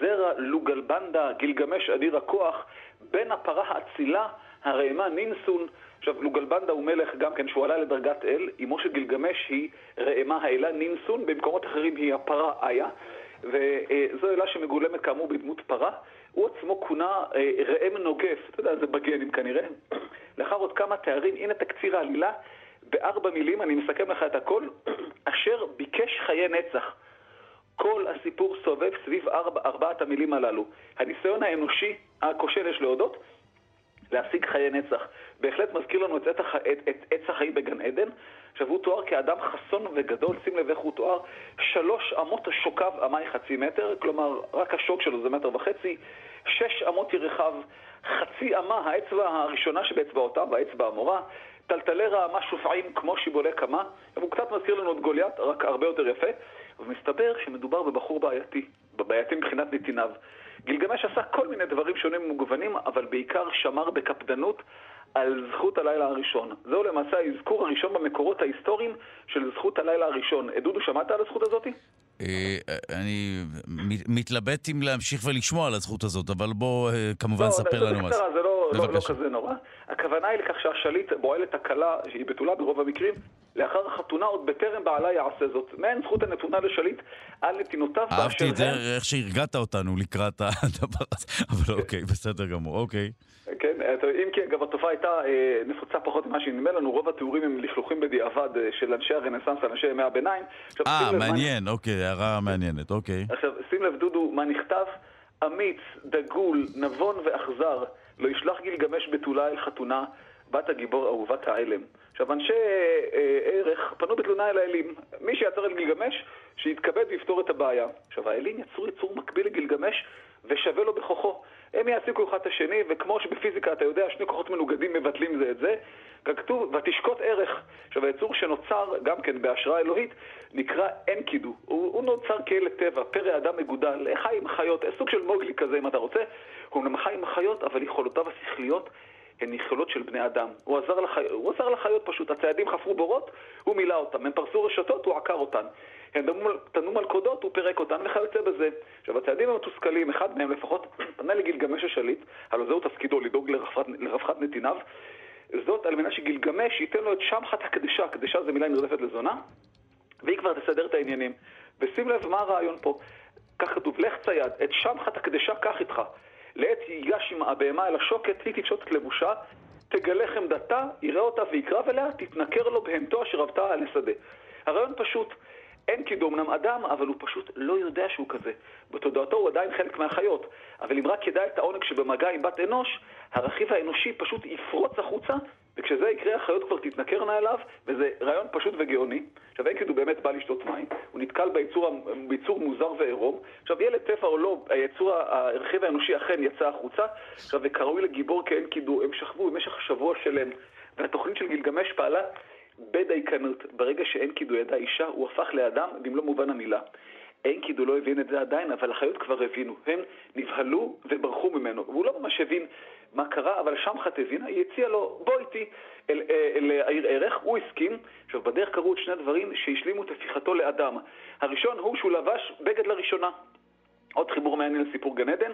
זרע לוגלבנדה, גילגמש אדיר הכוח, בן הפרה האצילה, הרעמה נינסון, עכשיו, לוגלבנדה הוא מלך גם כן שהוא עלה לדרגת אל, אמו של גילגמש היא ראמה האלה נינסון, במקומות אחרים היא הפרה איה, וזו אלה שמגולמת כאמור בדמות פרה. הוא עצמו כונה אה, ראם נוגף, אתה יודע, זה בגנים כנראה. לאחר עוד כמה תארים, הנה תקציר העלילה, בארבע מילים, אני מסכם לך את הכל, אשר ביקש חיי נצח. כל הסיפור סובב סביב ארבע, ארבעת המילים הללו. הניסיון האנושי הכושל, יש להודות, להשיג חיי נצח. בהחלט מזכיר לנו את עץ החיים בגן עדן. עכשיו, הוא תואר כאדם חסון וגדול, שים לב איך הוא תואר, שלוש אמות השוקיו אמי חצי מטר, כלומר, רק השוק שלו זה מטר וחצי, שש אמות ירחיו, חצי אמה, האצבע הראשונה שבאצבעותיו, האצבע המורה, טלטלי רעמה שופעים כמו שיבולי קמה, הוא קצת מזכיר לנו את גוליית, רק הרבה יותר יפה, ומסתבר שמדובר בבחור בעייתי, בעייתי מבחינת נתיניו. גילגמש עשה כל מיני דברים שונים ומגוונים, אבל בעיקר שמר בקפדנות על זכות הלילה הראשון. זהו למעשה האזכור הראשון במקורות ההיסטוריים של זכות הלילה הראשון. דודו, שמעת על הזכות הזאתי? אה, אני מתלבט אם להמשיך ולשמוע על הזכות הזאת, אבל בוא אה, כמובן לא, ספר לנו מה זה. זה לא, לא, לא כזה נורא. הכוונה היא לכך שהשליט בועל את הכלה, שהיא בתולה ברוב המקרים, לאחר החתונה עוד בטרם בעלה יעשה זאת. מעין זכות הנתונה לשליט על נתינותיו. אהבתי את זה, איך שהרגעת אותנו לקראת הדבר הזה, אבל אוקיי, בסדר גמור, אוקיי. כן, אם כי אגב התופעה הייתה אה, נפוצה פחות ממה שנדמה לנו, רוב התיאורים הם לכלוכים בדיעבד אה, של אנשי הרנסאנס, אנשי ימי הביניים. אה, מעניין, אוקיי, הערה מעניינת, אוקיי. עכשיו, שים לב דודו, מה נכתב? אמיץ, דגול, נבון ואכזר, לא ישלח גילגמש בתולה אל חתונה, בת הגיבור אהובת העלם. עכשיו, אנשי אה, ערך פנו בתלונה אל האלים. מי שיצר את גילגמש, שיתכבד ויפתור את הבעיה. עכשיו, האלים יצרו יצור מקביל לגילגמש ושווה לו בכוחו. הם יעסיקו אחד את השני, וכמו שבפיזיקה אתה יודע, שני כוחות מנוגדים מבטלים זה את זה, כתוב, ותשקוט ערך. עכשיו, היצור שנוצר, גם כן בהשראה אלוהית, נקרא אנקידו. הוא, הוא נוצר כאלה טבע, פרא אדם מגודל, חי עם חיות, סוג של מוגלי כזה אם אתה רוצה. הוא אומנם חי עם חיות, אבל יכולותיו השכליות הן יכולות של בני אדם. הוא עזר, לחי... הוא עזר לחיות פשוט, הציידים חפרו בורות, הוא מילא אותם, הם פרסו רשתות, הוא עקר אותן. הם תנו מלכודות, הוא פירק אותן וכיוצא בזה. עכשיו, הציידים המתוסכלים, אחד מהם לפחות פנה לגילגמש השליט, הלוא זהו תפקידו לדאוג לרווחת, לרווחת נתיניו, זאת על מנת שגילגמש ייתן לו את שמחת הקדשה, הקדשה זה מילה נרדפת לזונה, והיא כבר תסדר את העניינים. ושים לב מה הרעיון פה. כך כתוב, לך צייד, את שמחת הקדשה קח איתך. לעת ייגש עם הבהמה אל השוקת, היא תפשוט את לבושה, תגלה חמדתה, יראה אותה ויקרב אליה, תתנכר לו בהמתו אשר אבתה על השדה. הרעיון פשוט, אין קידום אמנם אדם, אבל הוא פשוט לא יודע שהוא כזה. בתודעתו הוא עדיין חלק מהחיות. אבל אם רק ידע את העונג שבמגע עם בת אנוש, הרכיב האנושי פשוט יפרוץ החוצה, וכשזה יקרה החיות כבר תתנכרנה אליו, וזה רעיון פשוט וגאוני. עכשיו אין הוא באמת בא לשתות מים, הוא נתקל ביצור, ביצור מוזר ועירום. עכשיו ילד טפע או לא, היצור, הרכיב האנושי אכן יצא החוצה. עכשיו וכראוי לגיבור כאין קידו, הם שכבו במשך שבוע שלם, והתוכנית של גילגמש פעלה בדייקנות. ברגע שאין קידו ידע אישה, הוא הפך לאדם במלוא מובן המילה. אין קידו לא הבין את זה עדיין, אבל החיות כבר הבינו. הם נבהלו וברחו ממנו. והוא לא ממש הבין מה קרה, אבל שמחת הבינה, היא הציעה לו, בוא איתי אל, אל העיר ערך, הוא הסכים. עכשיו, בדרך קרו עוד שני דברים שהשלימו את הפיכתו לאדם. הראשון הוא שהוא לבש בגד לראשונה. עוד חיבור מעניין לסיפור גן עדן.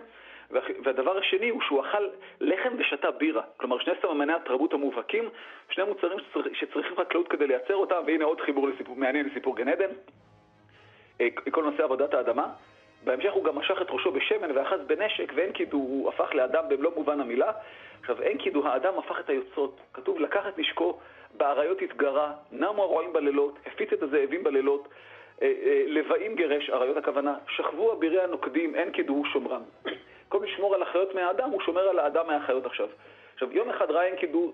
והדבר השני הוא שהוא אכל לחם ושתה בירה. כלומר, שני סממני התרבות המובהקים, שני מוצרים שצריכים חקלאות כדי לייצר אותם, והנה עוד חיבור לסיפור, מעניין לסיפור גן עדן. אה, כל נושא עבודת האדמה. בהמשך הוא גם משך את ראשו בשמן ואחז בנשק, ואנקידו הוא הפך לאדם במלוא מובן המילה. עכשיו, אנקידו, האדם הפך את היוצרות. כתוב, לקח את נשקו, באריות התגרה, נמו הרועים בלילות, הפיץ את הזאבים בלילות, אה, אה, לבאים גירש, אריות הכוונה, שכבו אבירי הנוקדים, אנקידו הוא שומרם. במקום לשמור על החיות מהאדם, הוא שומר על האדם מהחיות עכשיו. עכשיו, יום אחד ראה אנקידו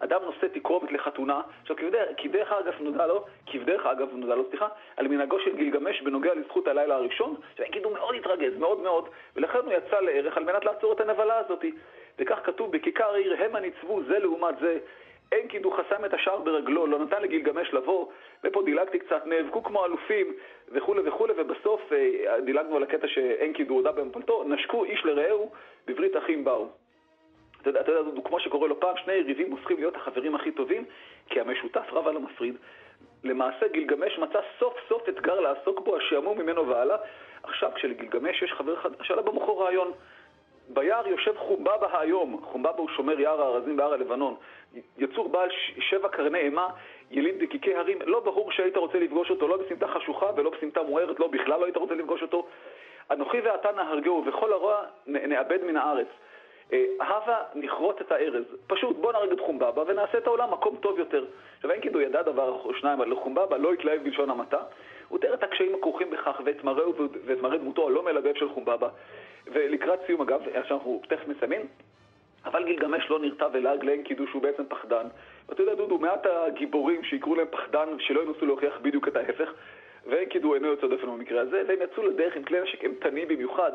אדם נושא תקרובת לחתונה, עכשיו כבדרך אגב נודע לו, כבדרך אגב נודע לו, סליחה, על מנהגו של גילגמש בנוגע לזכות הלילה הראשון, שהגיד הוא מאוד התרגז, מאוד מאוד, ולכן הוא יצא לערך על מנת לעצור את הנבלה הזאת. וכך כתוב, בכיכר העיר המה ניצבו זה לעומת זה, אין קידו חסם את השער ברגלו, לא נתן לגילגמש לבוא, ופה דילגתי קצת, נאבקו כמו אלופים וכולי וכולי, ובסוף אה, דילגנו על הקטע שאין קידו הודה במפלתו, נשקו איש לרעהו, בברית אחים באו. אתה יודע, אתה יודע, כמו שקורה לו פעם, שני יריבים הופכים להיות החברים הכי טובים, כי המשותף רב על המפריד. למעשה גילגמש מצא סוף סוף אתגר לעסוק בו, השעמום ממנו והלאה. עכשיו כשלגילגמש יש חבר אחד, שעלה במוחו רעיון. ביער יושב חומבבא היום, חומבבא הוא שומר יער הארזים בהר הלבנון. יצור בעל שבע קרני אימה, יליד דקיקי הרים, לא ברור שהיית רוצה לפגוש אותו, לא בסמטה חשוכה ולא בסמטה מוארת, לא בכלל לא היית רוצה לפגוש אותו. אנוכי ואתה נהרגהו, וכל הרוע נאבד מן הארץ. אה, הבה נכרות את הארז. פשוט בוא נהרג את חומבבא ונעשה את העולם מקום טוב יותר. עכשיו אין כאילו ידע דבר או שניים, אבל חומבבא לא התלהב בלשון המעטה. הוא תיאר את הקשיים הכרוכים בכך ואת מראהו ואת מראה דמותו הלא מלבב של חומבבא. ולקראת סיום אגב, עכשיו אנחנו תכף מסיימים, אבל גילגמש לא נרתע ולעג לאין קידוש, הוא בעצם פחדן. ואתה יודע, דודו, מעט הגיבורים שיקראו להם פחדן, שלא ינסו להוכיח בדיוק את ההפך. וקידו אינו יוצא דופן במקרה הזה, והם יצאו לדרך עם כלי נשק אימתניים במיוחד,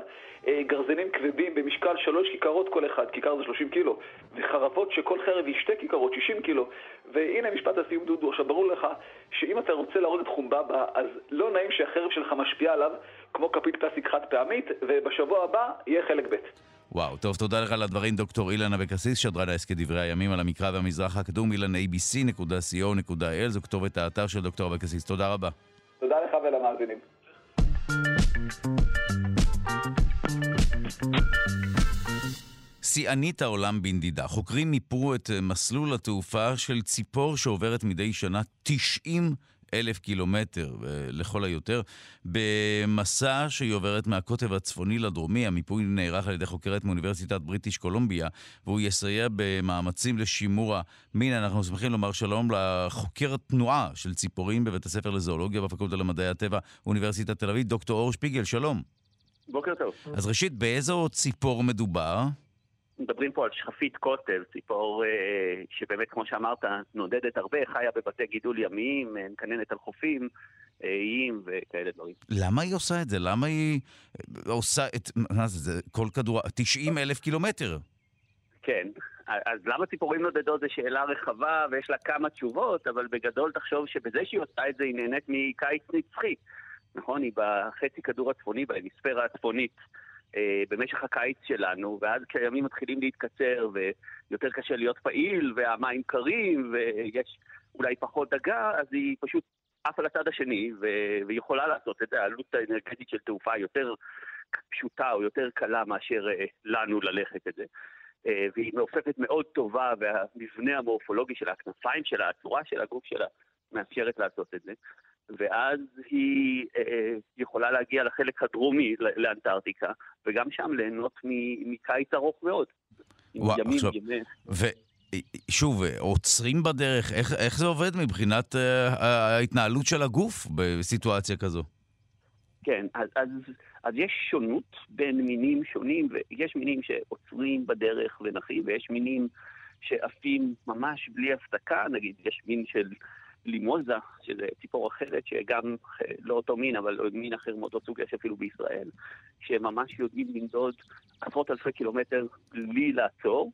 אה, גרזנים כבדים במשקל שלוש כיכרות כל אחד, כיכר זה 30 קילו, וחרבות שכל חרב היא שתי כיכרות, 60 קילו, והנה משפט הסיום דודו, עכשיו ברור לך שאם אתה רוצה להרוג את חומבבא, אז לא נעים שהחרב שלך משפיעה עליו כמו כפית פלסטיק חד פעמית, ובשבוע הבא יהיה חלק ב'. וואו, טוב, תודה לך על הדברים, דוקטור אילן אבקסיס, שדרן העסק דברי הימים על המקרא והמזרח הקדום, אילן abc.co.il, זו כתובת האתר של דוקטור אבקסיס. תודה רבה. ולמאזינים. שיאנית העולם בנדידה. חוקרים מיפרו את מסלול התעופה של ציפור שעוברת מדי שנה 90 אלף קילומטר לכל היותר, במסע שהיא עוברת מהקוטב הצפוני לדרומי. המיפוי נערך על ידי חוקרת מאוניברסיטת בריטיש קולומביה, והוא יסייע במאמצים לשימור המין. אנחנו שמחים לומר שלום לחוקר תנועה של ציפורים בבית הספר לזואולוגיה בפקולטה למדעי הטבע, אוניברסיטת תל אביב, דוקטור אור שפיגל, שלום. בוקר טוב. אז ראשית, באיזו ציפור מדובר? מדברים פה על שכפית קוטב, ציפור אה, שבאמת, כמו שאמרת, נודדת הרבה, חיה בבתי גידול ימיים, אה, מקננת על חופים, אה, איים וכאלה דברים. למה היא עושה את זה? למה היא עושה את... מה זה, זה כל כדור... 90 אלף קילומטר. כן, אז למה ציפורים נודדות זו שאלה רחבה ויש לה כמה תשובות, אבל בגדול תחשוב שבזה שהיא עושה את זה היא נהנית מקיץ נצחי. נכון? היא בחצי כדור הצפוני, בהמיספירה הצפונית. אה, במשך הקיץ שלנו, ואז כשהימים מתחילים להתקצר ויותר קשה להיות פעיל, והמים קרים, ויש אולי פחות דגה, אז היא פשוט עפה לצד השני, והיא יכולה לעשות את. העלות האנרגטית של תעופה יותר פשוטה או יותר קלה מאשר אה, לנו ללכת את זה. אה, והיא מעופפת מאוד טובה, והמבנה המורפולוגי של הכנפיים שלה, הצורה של הגוף שלה, מאפשרת לעשות את זה. ואז היא אה, יכולה להגיע לחלק הדרומי, לאנטארקטיקה, וגם שם ליהנות מקיץ ארוך מאוד. וואו, ימים, עכשיו, ימי... ו... שוב, עוצרים בדרך, איך, איך זה עובד מבחינת uh, ההתנהלות של הגוף בסיטואציה כזו? כן, אז, אז, אז יש שונות בין מינים שונים, ויש מינים שעוצרים בדרך ונחים, ויש מינים שעפים ממש בלי הפסקה, נגיד, יש מין של לימוזה, שזה ציפור אחרת, שגם לא אותו מין, אבל מין אחר מאותו סוג יש אפילו בישראל, שממש יודעים לנדוד עשרות אלפי קילומטר בלי לעצור.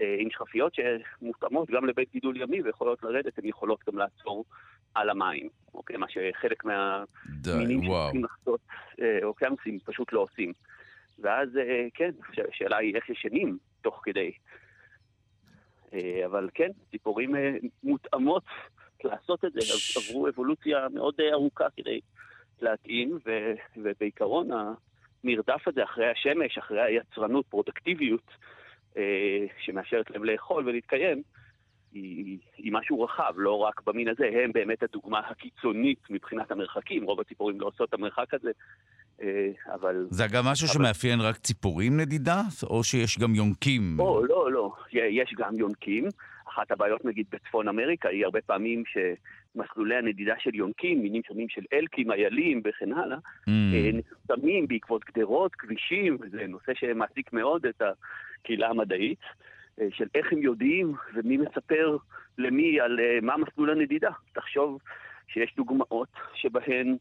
אה, עם שכפיות שמותאמות גם לבית גידול ימי ויכולות לרדת, הן יכולות גם לעצור על המים, אוקיי? מה שחלק מהמינים שצריכים לחצות אה, אוקיינוסים פשוט לא עושים. ואז אה, כן, השאלה היא איך ישנים תוך כדי. אבל כן, ציפורים מותאמות לעשות את זה, עברו אבולוציה מאוד ארוכה כדי להתאים, ו, ובעיקרון המרדף הזה אחרי השמש, אחרי היצרנות, פרודקטיביות, אה, שמאפשרת להם לאכול ולהתקיים, היא, היא משהו רחב, לא רק במין הזה, הם באמת הדוגמה הקיצונית מבחינת המרחקים, רוב הציפורים לא עושות את המרחק הזה, אה, אבל... זה גם משהו אבל... שמאפיין רק ציפורים נדידה, או שיש גם יונקים? או, לא, לא, יש גם יונקים. אחת הבעיות נגיד בצפון אמריקה היא הרבה פעמים שמסלולי הנדידה של יונקים, מינים שונים של אלקים, איילים וכן הלאה, mm. אה, נחסמים בעקבות גדרות, כבישים, וזה נושא שמעסיק מאוד את הקהילה המדעית, אה, של איך הם יודעים ומי מספר למי על אה, מה מסלול הנדידה. תחשוב שיש דוגמאות שבהן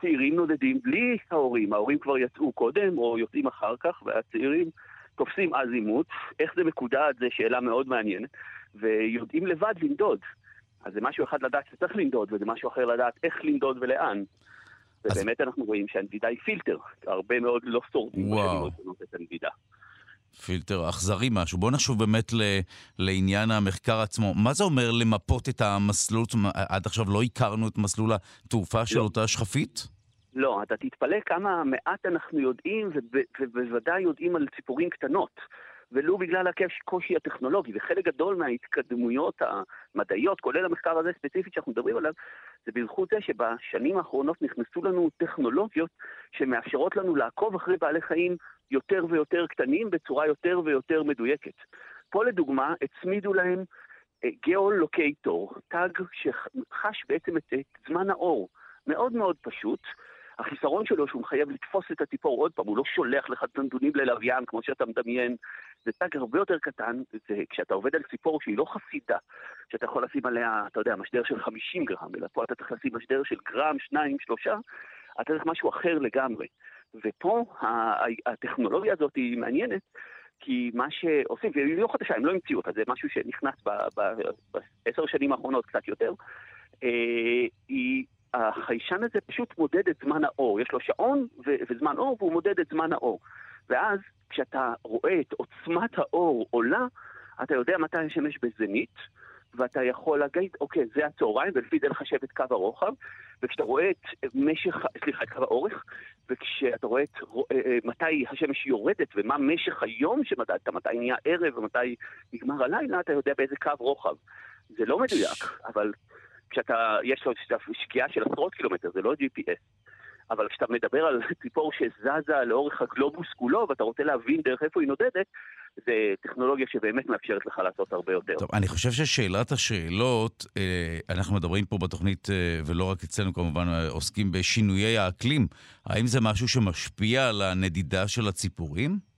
צעירים נודדים בלי ההורים, ההורים כבר יצאו קודם או יוצאים אחר כך, והצעירים תופסים אז עימות. איך זה מקודד, זו שאלה מאוד מעניינת. ויודעים לבד לנדוד. אז זה משהו אחד לדעת שצריך לנדוד, וזה משהו אחר לדעת איך לנדוד ולאן. אז... ובאמת אנחנו רואים שהנדידה היא פילטר. הרבה מאוד לא שורדים את הנדידה. פילטר אכזרי משהו. בואו נשוב באמת ל, לעניין המחקר עצמו. מה זה אומר למפות את המסלול? עד עכשיו לא הכרנו את מסלול התעופה של לא. אותה שכפית? לא, אתה תתפלא כמה מעט אנחנו יודעים, ובוודאי יודעים על ציפורים קטנות. ולו בגלל הקושי הטכנולוגי. וחלק גדול מההתקדמויות המדעיות, כולל המחקר הזה ספציפית שאנחנו מדברים עליו, זה בזכות זה שבשנים האחרונות נכנסו לנו טכנולוגיות שמאפשרות לנו לעקוב אחרי בעלי חיים יותר ויותר קטנים בצורה יותר ויותר מדויקת. פה לדוגמה, הצמידו להם geolocator, tag שחש בעצם את זמן האור. מאוד מאוד פשוט. החיסרון שלו שהוא מחייב לתפוס את הציפור עוד פעם, הוא לא שולח לך את הנתונים ללוויין כמו שאתה מדמיין. זה tag הרבה יותר קטן, זה כשאתה עובד על ציפור שהיא לא חסידה, שאתה יכול לשים עליה, אתה יודע, משדר של 50 גרם, אלא פה אתה צריך לשים משדר של גרם, שניים, שלושה, אתה צריך משהו אחר לגמרי. ופה הטכנולוגיה הזאת היא מעניינת, כי מה שעושים, והיא לא חדשה, הם לא המציאו אותה, זה משהו שנכנס בעשר שנים האחרונות קצת יותר, אה, היא החיישן הזה פשוט מודד את זמן האור. יש לו שעון ו- וזמן אור, והוא מודד את זמן האור. ואז כשאתה רואה את עוצמת האור עולה, אתה יודע מתי השמש בזנית, ואתה יכול להגיד, אוקיי, זה הצהריים, ולפי זה לחשב את קו הרוחב, וכשאתה רואה את משך, סליחה, את קו האורך, וכשאתה רואה את אה, אה, מתי השמש יורדת, ומה משך היום שמדדת, מתי נהיה ערב ומתי נגמר הלילה, אתה יודע באיזה קו רוחב. זה לא מדויק, אבל כשאתה, יש לו שקיעה של עשרות קילומטר, זה לא GPS. אבל כשאתה מדבר על ציפור שזזה לאורך הגלובוס כולו, ואתה רוצה להבין דרך איפה היא נודדת, זה טכנולוגיה שבאמת מאפשרת לך לעשות הרבה יותר. טוב, אני חושב ששאלת השאלות, אה, אנחנו מדברים פה בתוכנית, אה, ולא רק אצלנו כמובן, אה, עוסקים בשינויי האקלים. האם זה משהו שמשפיע על הנדידה של הציפורים?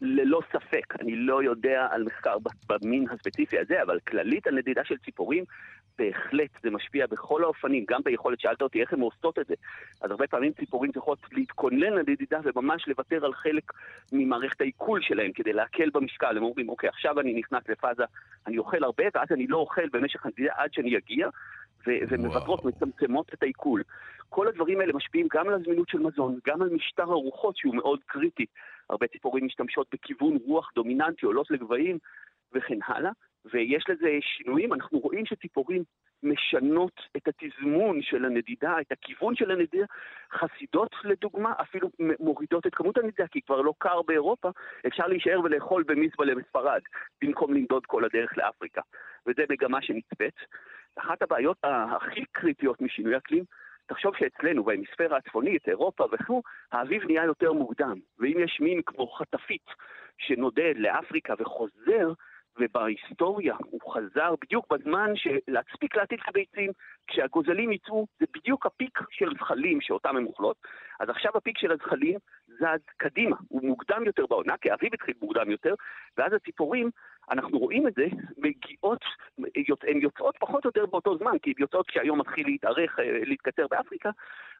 ללא ספק, אני לא יודע על מחקר במין הספציפי הזה, אבל כללית הנדידה של ציפורים בהחלט זה משפיע בכל האופנים, גם ביכולת, שאלת אותי איך הן עושות את זה. אז הרבה פעמים ציפורים צריכות להתכונן לנדידה וממש לוותר על חלק ממערכת העיכול שלהם כדי להקל במשקל. הם אומרים, אוקיי, עכשיו אני נכנס לפאזה, אני אוכל הרבה, ואז אני לא אוכל במשך הנדידה עד שאני אגיע, ומוותרות, מצמצמות את העיכול. כל הדברים האלה משפיעים גם על הזמינות של מזון, גם על משטר הרוחות שהוא מאוד קריטי. הרבה ציפורים משתמשות בכיוון רוח דומיננטי, עולות לגבהים וכן הלאה, ויש לזה שינויים. אנחנו רואים שציפורים משנות את התזמון של הנדידה, את הכיוון של הנדידה. חסידות, לדוגמה, אפילו מורידות את כמות הנדידה, כי כבר לא קר באירופה, אפשר להישאר ולאכול במזבלה בספרד, במקום לנדוד כל הדרך לאפריקה. וזה מגמה שנצפית. אחת הבעיות הכי קריטיות משינוי אקלים, תחשוב שאצלנו, בהמיספירה הצפונית, אירופה וכו', האביב נהיה יותר מוקדם. ואם יש מין כמו חטפית שנודד לאפריקה וחוזר, ובהיסטוריה הוא חזר בדיוק בזמן להספיק להטיל את הביצים. כשהגוזלים יצאו, זה בדיוק הפיק של זחלים שאותם הם אוכלות. אז עכשיו הפיק של הזחלים זז קדימה, הוא מוקדם יותר בעונה, כי האביב התחיל מוקדם יותר, ואז הציפורים, אנחנו רואים את זה, מגיעות, הן יוצאות פחות או יותר באותו זמן, כי הן יוצאות כשהיום מתחיל להתארך, אה, להתקצר באפריקה,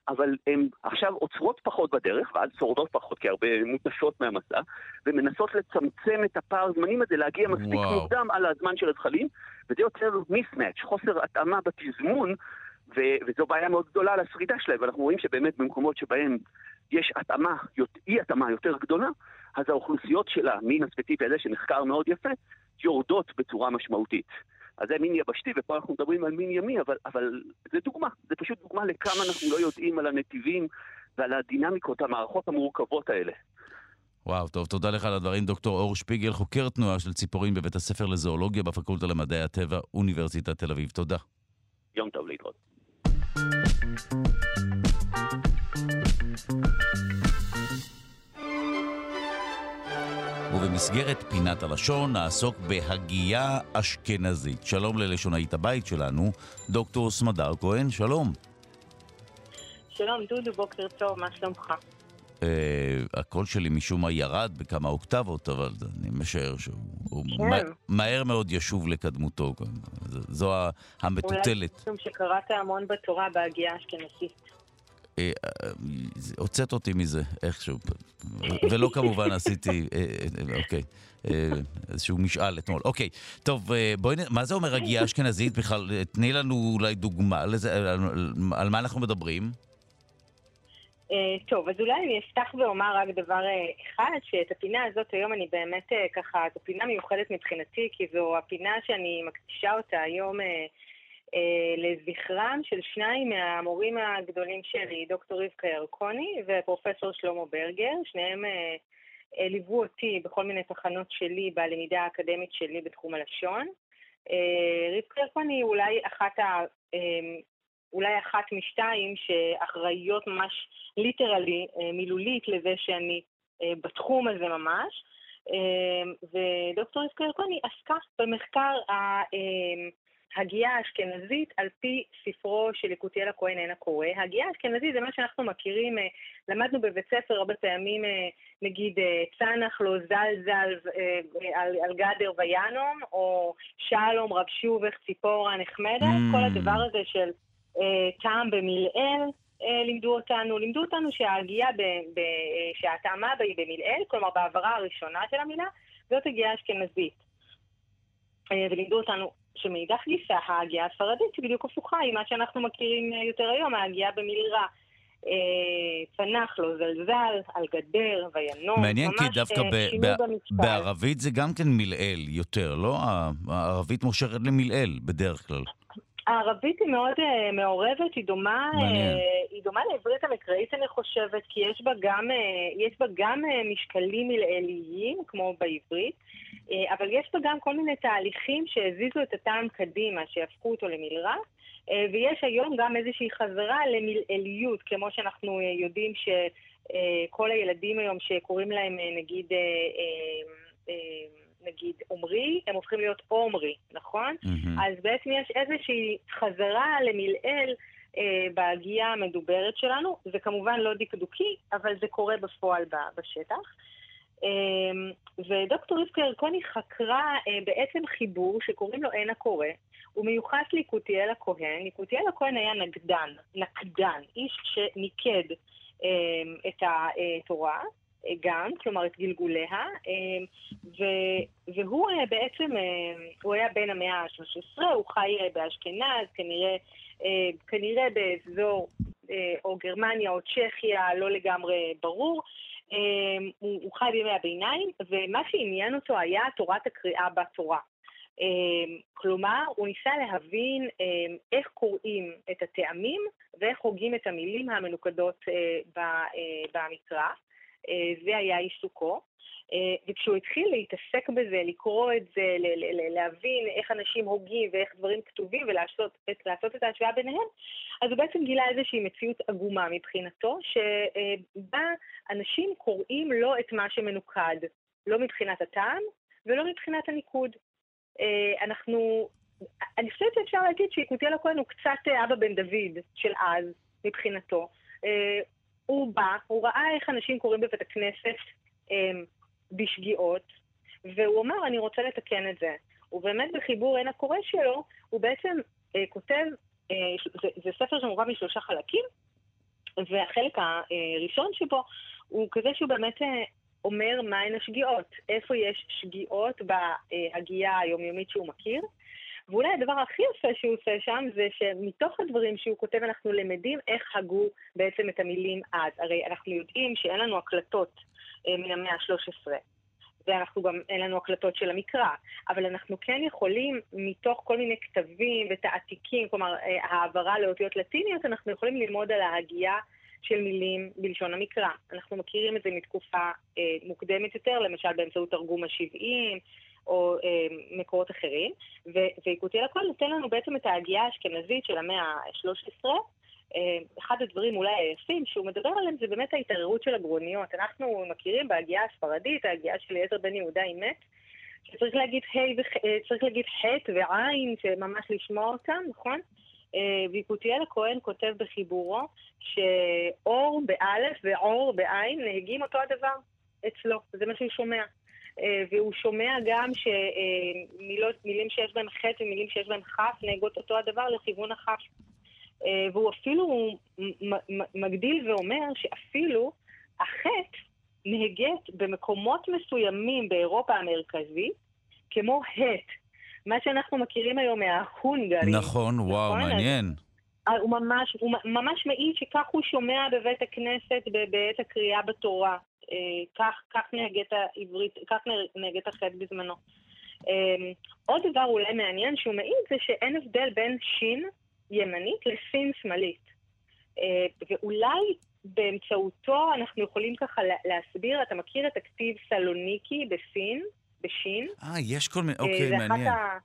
אבל הן עכשיו עוצרות פחות בדרך, ואז שורדות פחות, כי הרבה מותשות מהמסע, ומנסות לצמצם את הפער הזמנים הזה, להגיע מספיק וואו. מוקדם על הזמן של הזחלים, וזה יוצר מיסמץ', חוסר התאמה בתזמון, ו- וזו בעיה מאוד גדולה לשרידה שלהם, ואנחנו רואים שבאמת במקומות שבהם יש התאמה, אי התאמה יותר גדולה, אז האוכלוסיות של המין הספציפי הזה, שנחקר מאוד יפה, יורדות בצורה משמעותית. אז זה מין יבשתי, ופה אנחנו מדברים על מין ימי, אבל, אבל זה דוגמה, זה פשוט דוגמה לכמה אנחנו לא יודעים על הנתיבים ועל הדינמיקות, המערכות המורכבות האלה. וואו, טוב, תודה לך על הדברים. דוקטור אור שפיגל, חוקר תנועה של ציפורים בבית הספר לזואולוגיה בפקולטה למדעי הטבע, אוניברסיטת תל אביב. תודה. יום טוב להתראות. ובמסגרת פינת הלשון נעסוק בהגייה אשכנזית. שלום ללשונאית הבית שלנו, דוקטור סמדר כהן, שלום. שלום דודו, בוקר טוב, מה שלומך? Uh, הקול שלי משום מה ירד בכמה אוקטבות, אבל אני משער שהוא כן. מה, מהר מאוד ישוב לקדמותו. זו המטוטלת. אולי משום שקראת המון בתורה בהגייה האשכנזית. אה, אה, הוצאת אותי מזה איכשהו, ולא כמובן עשיתי, אה, אוקיי, איזשהו משאל אתמול. אוקיי, טוב, בואי, מה זה אומר הגייה אשכנזית בכלל? תני לנו אולי דוגמה על מה אנחנו מדברים. טוב, אז אולי אני אפתח ואומר רק דבר אחד, שאת הפינה הזאת היום אני באמת ככה, זו פינה מיוחדת מבחינתי, כי זו הפינה שאני מקדישה אותה היום אה, לזכרם של שניים מהמורים הגדולים שלי, דוקטור רבקה ירקוני ופרופסור שלמה ברגר, שניהם אה, אה, ליוו אותי בכל מיני תחנות שלי בלמידה האקדמית שלי בתחום הלשון. רבקה ירקוני היא אולי אחת ה... אולי אחת משתיים שאחראיות ממש ליטרלי, מילולית, לזה שאני בתחום הזה ממש. ודוקטור רבקה ירקוני עסקה במחקר הגייה האשכנזית על פי ספרו של יקותיאל הכהן עין הקורא. הגייה האשכנזית זה מה שאנחנו מכירים, אה, למדנו בבית ספר הרבה פעמים, אה, נגיד אה, צנח לא זל זל על, על גדר וינום, או שלום רב שובך ציפורה נחמדת, mm. כל הדבר הזה של טעם במלעיל. לימדו אותנו, לימדו אותנו שההגייה, ב, שההטעמה בה היא במלעיל, כלומר בהעברה הראשונה של המילה, זאת הגייה אשכנזית. ולימדו אותנו שמאידך גיסא ההגייה הספרדית היא בדיוק הפוכה היא מה שאנחנו מכירים יותר היום, ההגייה במלרע. צנח לו זלזל, על גדר וינום. מעניין כי דווקא ב- ב- בערבית זה גם כן מלעיל יותר, לא? הערבית מושכת למלעיל בדרך כלל. הערבית היא מאוד uh, מעורבת, היא דומה, uh, היא דומה לעברית המקראית אני חושבת, כי יש בה גם, uh, יש בה גם uh, משקלים מלעיליים, כמו בעברית, uh, אבל יש בה גם כל מיני תהליכים שהזיזו את הטעם קדימה, שהפכו אותו למלרע, uh, ויש היום גם איזושהי חזרה למלעיליות, כמו שאנחנו uh, יודעים שכל uh, הילדים היום שקוראים להם uh, נגיד... Uh, uh, uh, נגיד עומרי, הם הופכים להיות עומרי, נכון? Mm-hmm. אז בעצם יש איזושהי חזרה למלעיל אה, בהגייה המדוברת שלנו. זה כמובן לא דקדוקי, אבל זה קורה בפועל בשטח. אה, ודוקטור רבקה ירקוני חקרה אה, בעצם חיבור שקוראים לו עין הקורא. הוא מיוחס ליקותיאל הכהן. יקותיאל הכהן היה נגדן, נקדן, איש שניקד אה, את התורה. גם, כלומר את גלגוליה, והוא בעצם, הוא היה בן המאה ה-13, הוא חי באשכנז, כנראה, כנראה באזור או גרמניה או צ'כיה, לא לגמרי ברור. הוא, הוא חי בימי הביניים, ומה שעניין אותו היה תורת הקריאה בתורה. כלומר, הוא ניסה להבין איך קוראים את הטעמים ואיך הוגים את המילים המנוקדות במקרא. זה היה עיסוקו. וכשהוא התחיל להתעסק בזה, לקרוא את זה, להבין איך אנשים הוגים ואיך דברים כתובים ולעשות את ההשוואה ביניהם, אז הוא בעצם גילה איזושהי מציאות עגומה מבחינתו, שבה אנשים קוראים לא את מה שמנוקד, לא מבחינת הטעם ולא מבחינת הניקוד. אנחנו, אני חושבת שאפשר להגיד שיקותיאל הכהן הוא קצת אבא בן דוד של אז, מבחינתו. הוא בא, הוא ראה איך אנשים קוראים בבית הכנסת בשגיאות, והוא אמר, אני רוצה לתקן את זה. ובאמת בחיבור עין הקורא שלו, הוא בעצם אה, כותב, אה, זה, זה ספר שמורכב משלושה חלקים, והחלק הראשון שבו הוא כזה שהוא באמת אה, אומר מהן השגיאות, איפה יש שגיאות בהגייה היומיומית שהוא מכיר. ואולי הדבר הכי יפה שהוא עושה שם זה שמתוך הדברים שהוא כותב אנחנו למדים איך הגו בעצם את המילים אז. הרי אנחנו יודעים שאין לנו הקלטות אה, מן המאה ה-13. ואנחנו גם, אין לנו הקלטות של המקרא, אבל אנחנו כן יכולים, מתוך כל מיני כתבים ותעתיקים, כלומר אה, העברה לאותיות לטיניות, אנחנו יכולים ללמוד על ההגייה של מילים בלשון המקרא. אנחנו מכירים את זה מתקופה אה, מוקדמת יותר, למשל באמצעות תרגום ה-70, או אה, מקורות אחרים, ויקותיאל הכהן נותן לנו בעצם את ההגייה האשכנזית של המאה ה-13, אה, אחד הדברים אולי היפים שהוא מדבר עליהם זה באמת ההתערערות של הגרוניות. אנחנו מכירים בהגייה הספרדית, ההגייה של אליעזר בן יהודה עם מת, שצריך להגיד ה'. אה, צריך להגיד ח' ועין, שממש לשמוע אותם, נכון? אה, ויקותיאל הכהן כותב בחיבורו שאור באלף ועור בעין נהגים אותו הדבר אצלו, זה מה שהוא שומע. והוא שומע גם שמילים שיש בהם ח' ומילים שיש בהם כ' נהגות אותו הדבר לכיוון הכ'. אה, והוא אפילו מגדיל ואומר שאפילו החטא נהגית במקומות מסוימים באירופה המרכזית כמו הט, מה שאנחנו מכירים היום מההונגרים. נכון, וואו, נכון? מעניין. אז, הוא ממש, הוא ממש מעיד שכך הוא שומע בבית הכנסת בעת הקריאה בתורה. אה, כך, כך נהגת העברית, כך נהגת החטא בזמנו. אה, עוד דבר אולי מעניין שהוא מעיד זה שאין הבדל בין שין ימנית לסין שמאלית. אה, ואולי באמצעותו אנחנו יכולים ככה להסביר, אתה מכיר את הכתיב סלוניקי בסין, בשין? אה, יש כל מיני, אוקיי, מעניין. ה...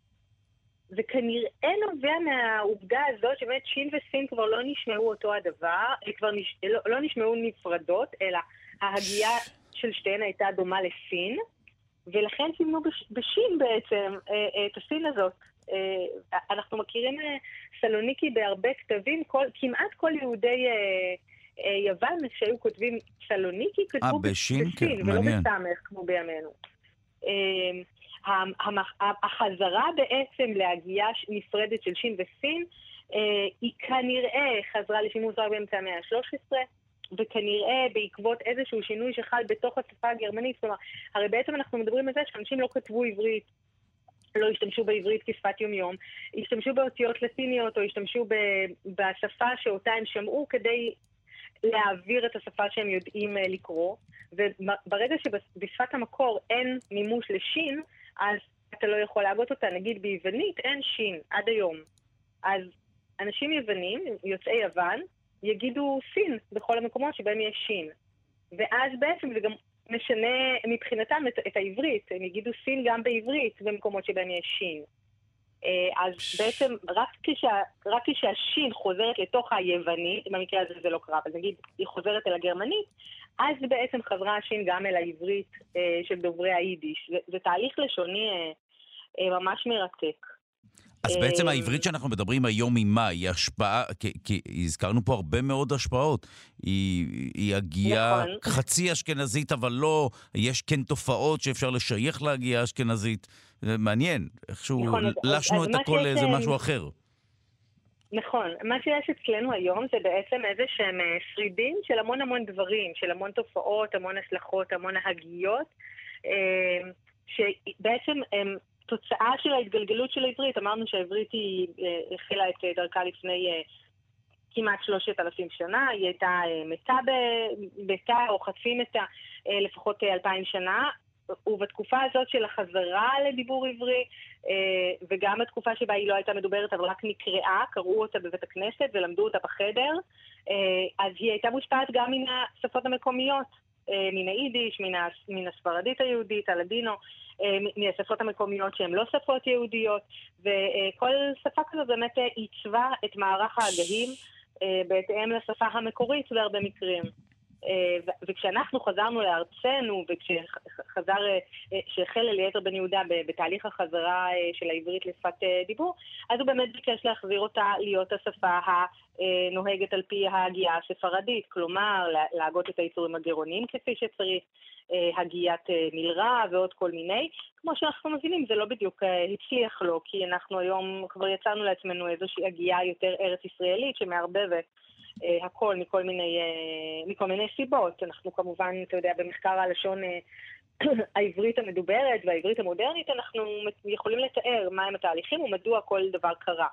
זה כנראה נובע מהעובדה הזאת שבאמת שין וסין כבר לא נשמעו אותו הדבר, כבר נש... לא, לא נשמעו נפרדות, אלא ההגייה של שתיהן הייתה דומה לסין, ולכן סימנו בש... בשין בעצם אה, את הסין הזאת. אה, אנחנו מכירים אה, סלוניקי בהרבה כתבים, כל, כמעט כל יהודי אה, יוון שהיו כותבים סלוניקי, כתבו בשין, בסין, כן, ולא בסמך כמו בימינו. החזרה בעצם להגייה נפרדת של שין וסין, היא כנראה חזרה לשימוש רק באמצע המאה ה-13. וכנראה בעקבות איזשהו שינוי שחל בתוך השפה הגרמנית, כלומר, הרי בעצם אנחנו מדברים על זה שאנשים לא כתבו עברית לא השתמשו בעברית כשפת יומיום, השתמשו באותיות לטיניות או השתמשו בשפה שאותה הם שמעו כדי להעביר את השפה שהם יודעים אה, לקרוא, וברגע שבשפת המקור אין מימוש לשין, אז אתה לא יכול להגות אותה. נגיד ביוונית אין שין עד היום. אז אנשים יוונים, יוצאי יוון, יגידו סין בכל המקומות שבהם יש שין. ואז בעצם זה גם משנה מבחינתם את, את העברית, הם יגידו סין גם בעברית במקומות שבהם יש שין. אה, אז בעצם רק, כשה, רק כשהשין חוזרת לתוך היוונית, במקרה הזה זה לא קרה, אבל נגיד היא חוזרת אל הגרמנית, אז בעצם חזרה השין גם אל העברית אה, של דוברי היידיש. זה, זה תהליך לשוני אה, ממש מרתק. אז בעצם אה, העברית שאנחנו מדברים היום היא מה? היא השפעה, כי, כי הזכרנו פה הרבה מאוד השפעות. היא, היא הגייה נכון. חצי אשכנזית, אבל לא, יש כן תופעות שאפשר לשייך להגייה אשכנזית. זה מעניין, איכשהו נכון, לשנו את הכל לאיזה משהו אחר. נכון. מה שיש אצלנו היום זה בעצם איזה שהם שרידים של המון המון דברים, של המון תופעות, המון השלכות, המון הגיות, שבעצם הם תוצאה של ההתגלגלות של העברית. אמרנו שהעברית היא החלה את דרכה לפני כמעט שלושת אלפים שנה, היא הייתה מתה, מתה או חצי מתה לפחות אלפיים שנה, ובתקופה הזאת של החזרה לדיבור עברי, אה, וגם בתקופה שבה היא לא הייתה מדוברת, אבל רק נקראה, קראו אותה בבית הכנסת ולמדו אותה בחדר, אה, אז היא הייתה מושפעת גם מן השפות המקומיות, אה, מן היידיש, מן הספרדית היהודית, הלדינו, מהשפות המקומיות שהן לא שפות יהודיות, וכל שפה כזאת באמת עיצבה את מערך ההגהים בהתאם לשפה המקורית בהרבה מקרים. אה, וכשאנחנו חזרנו לארצנו, וכשחזר, אה, אה, שהחל אליעזר בן יהודה בתהליך החזרה של העברית לשפת דיבור, אז הוא באמת ביקש להחזיר אותה להיות השפה הנוהגת על פי ההגייה הספרדית, כלומר להגות את היצורים הגרעוניים כפי שצריך, הגיית מלרע ועוד כל מיני. כמו שאנחנו מבינים, זה לא בדיוק הצליח לו, כי אנחנו היום כבר יצרנו לעצמנו איזושהי הגייה יותר ארץ ישראלית שמערבבת אה, הכל מכל מיני, אה, מכל מיני סיבות. אנחנו כמובן, אתה יודע, במחקר הלשון אה, העברית המדוברת והעברית המודרנית, אנחנו יכולים לתאר מהם התהליכים ומדוע כל דבר קרה.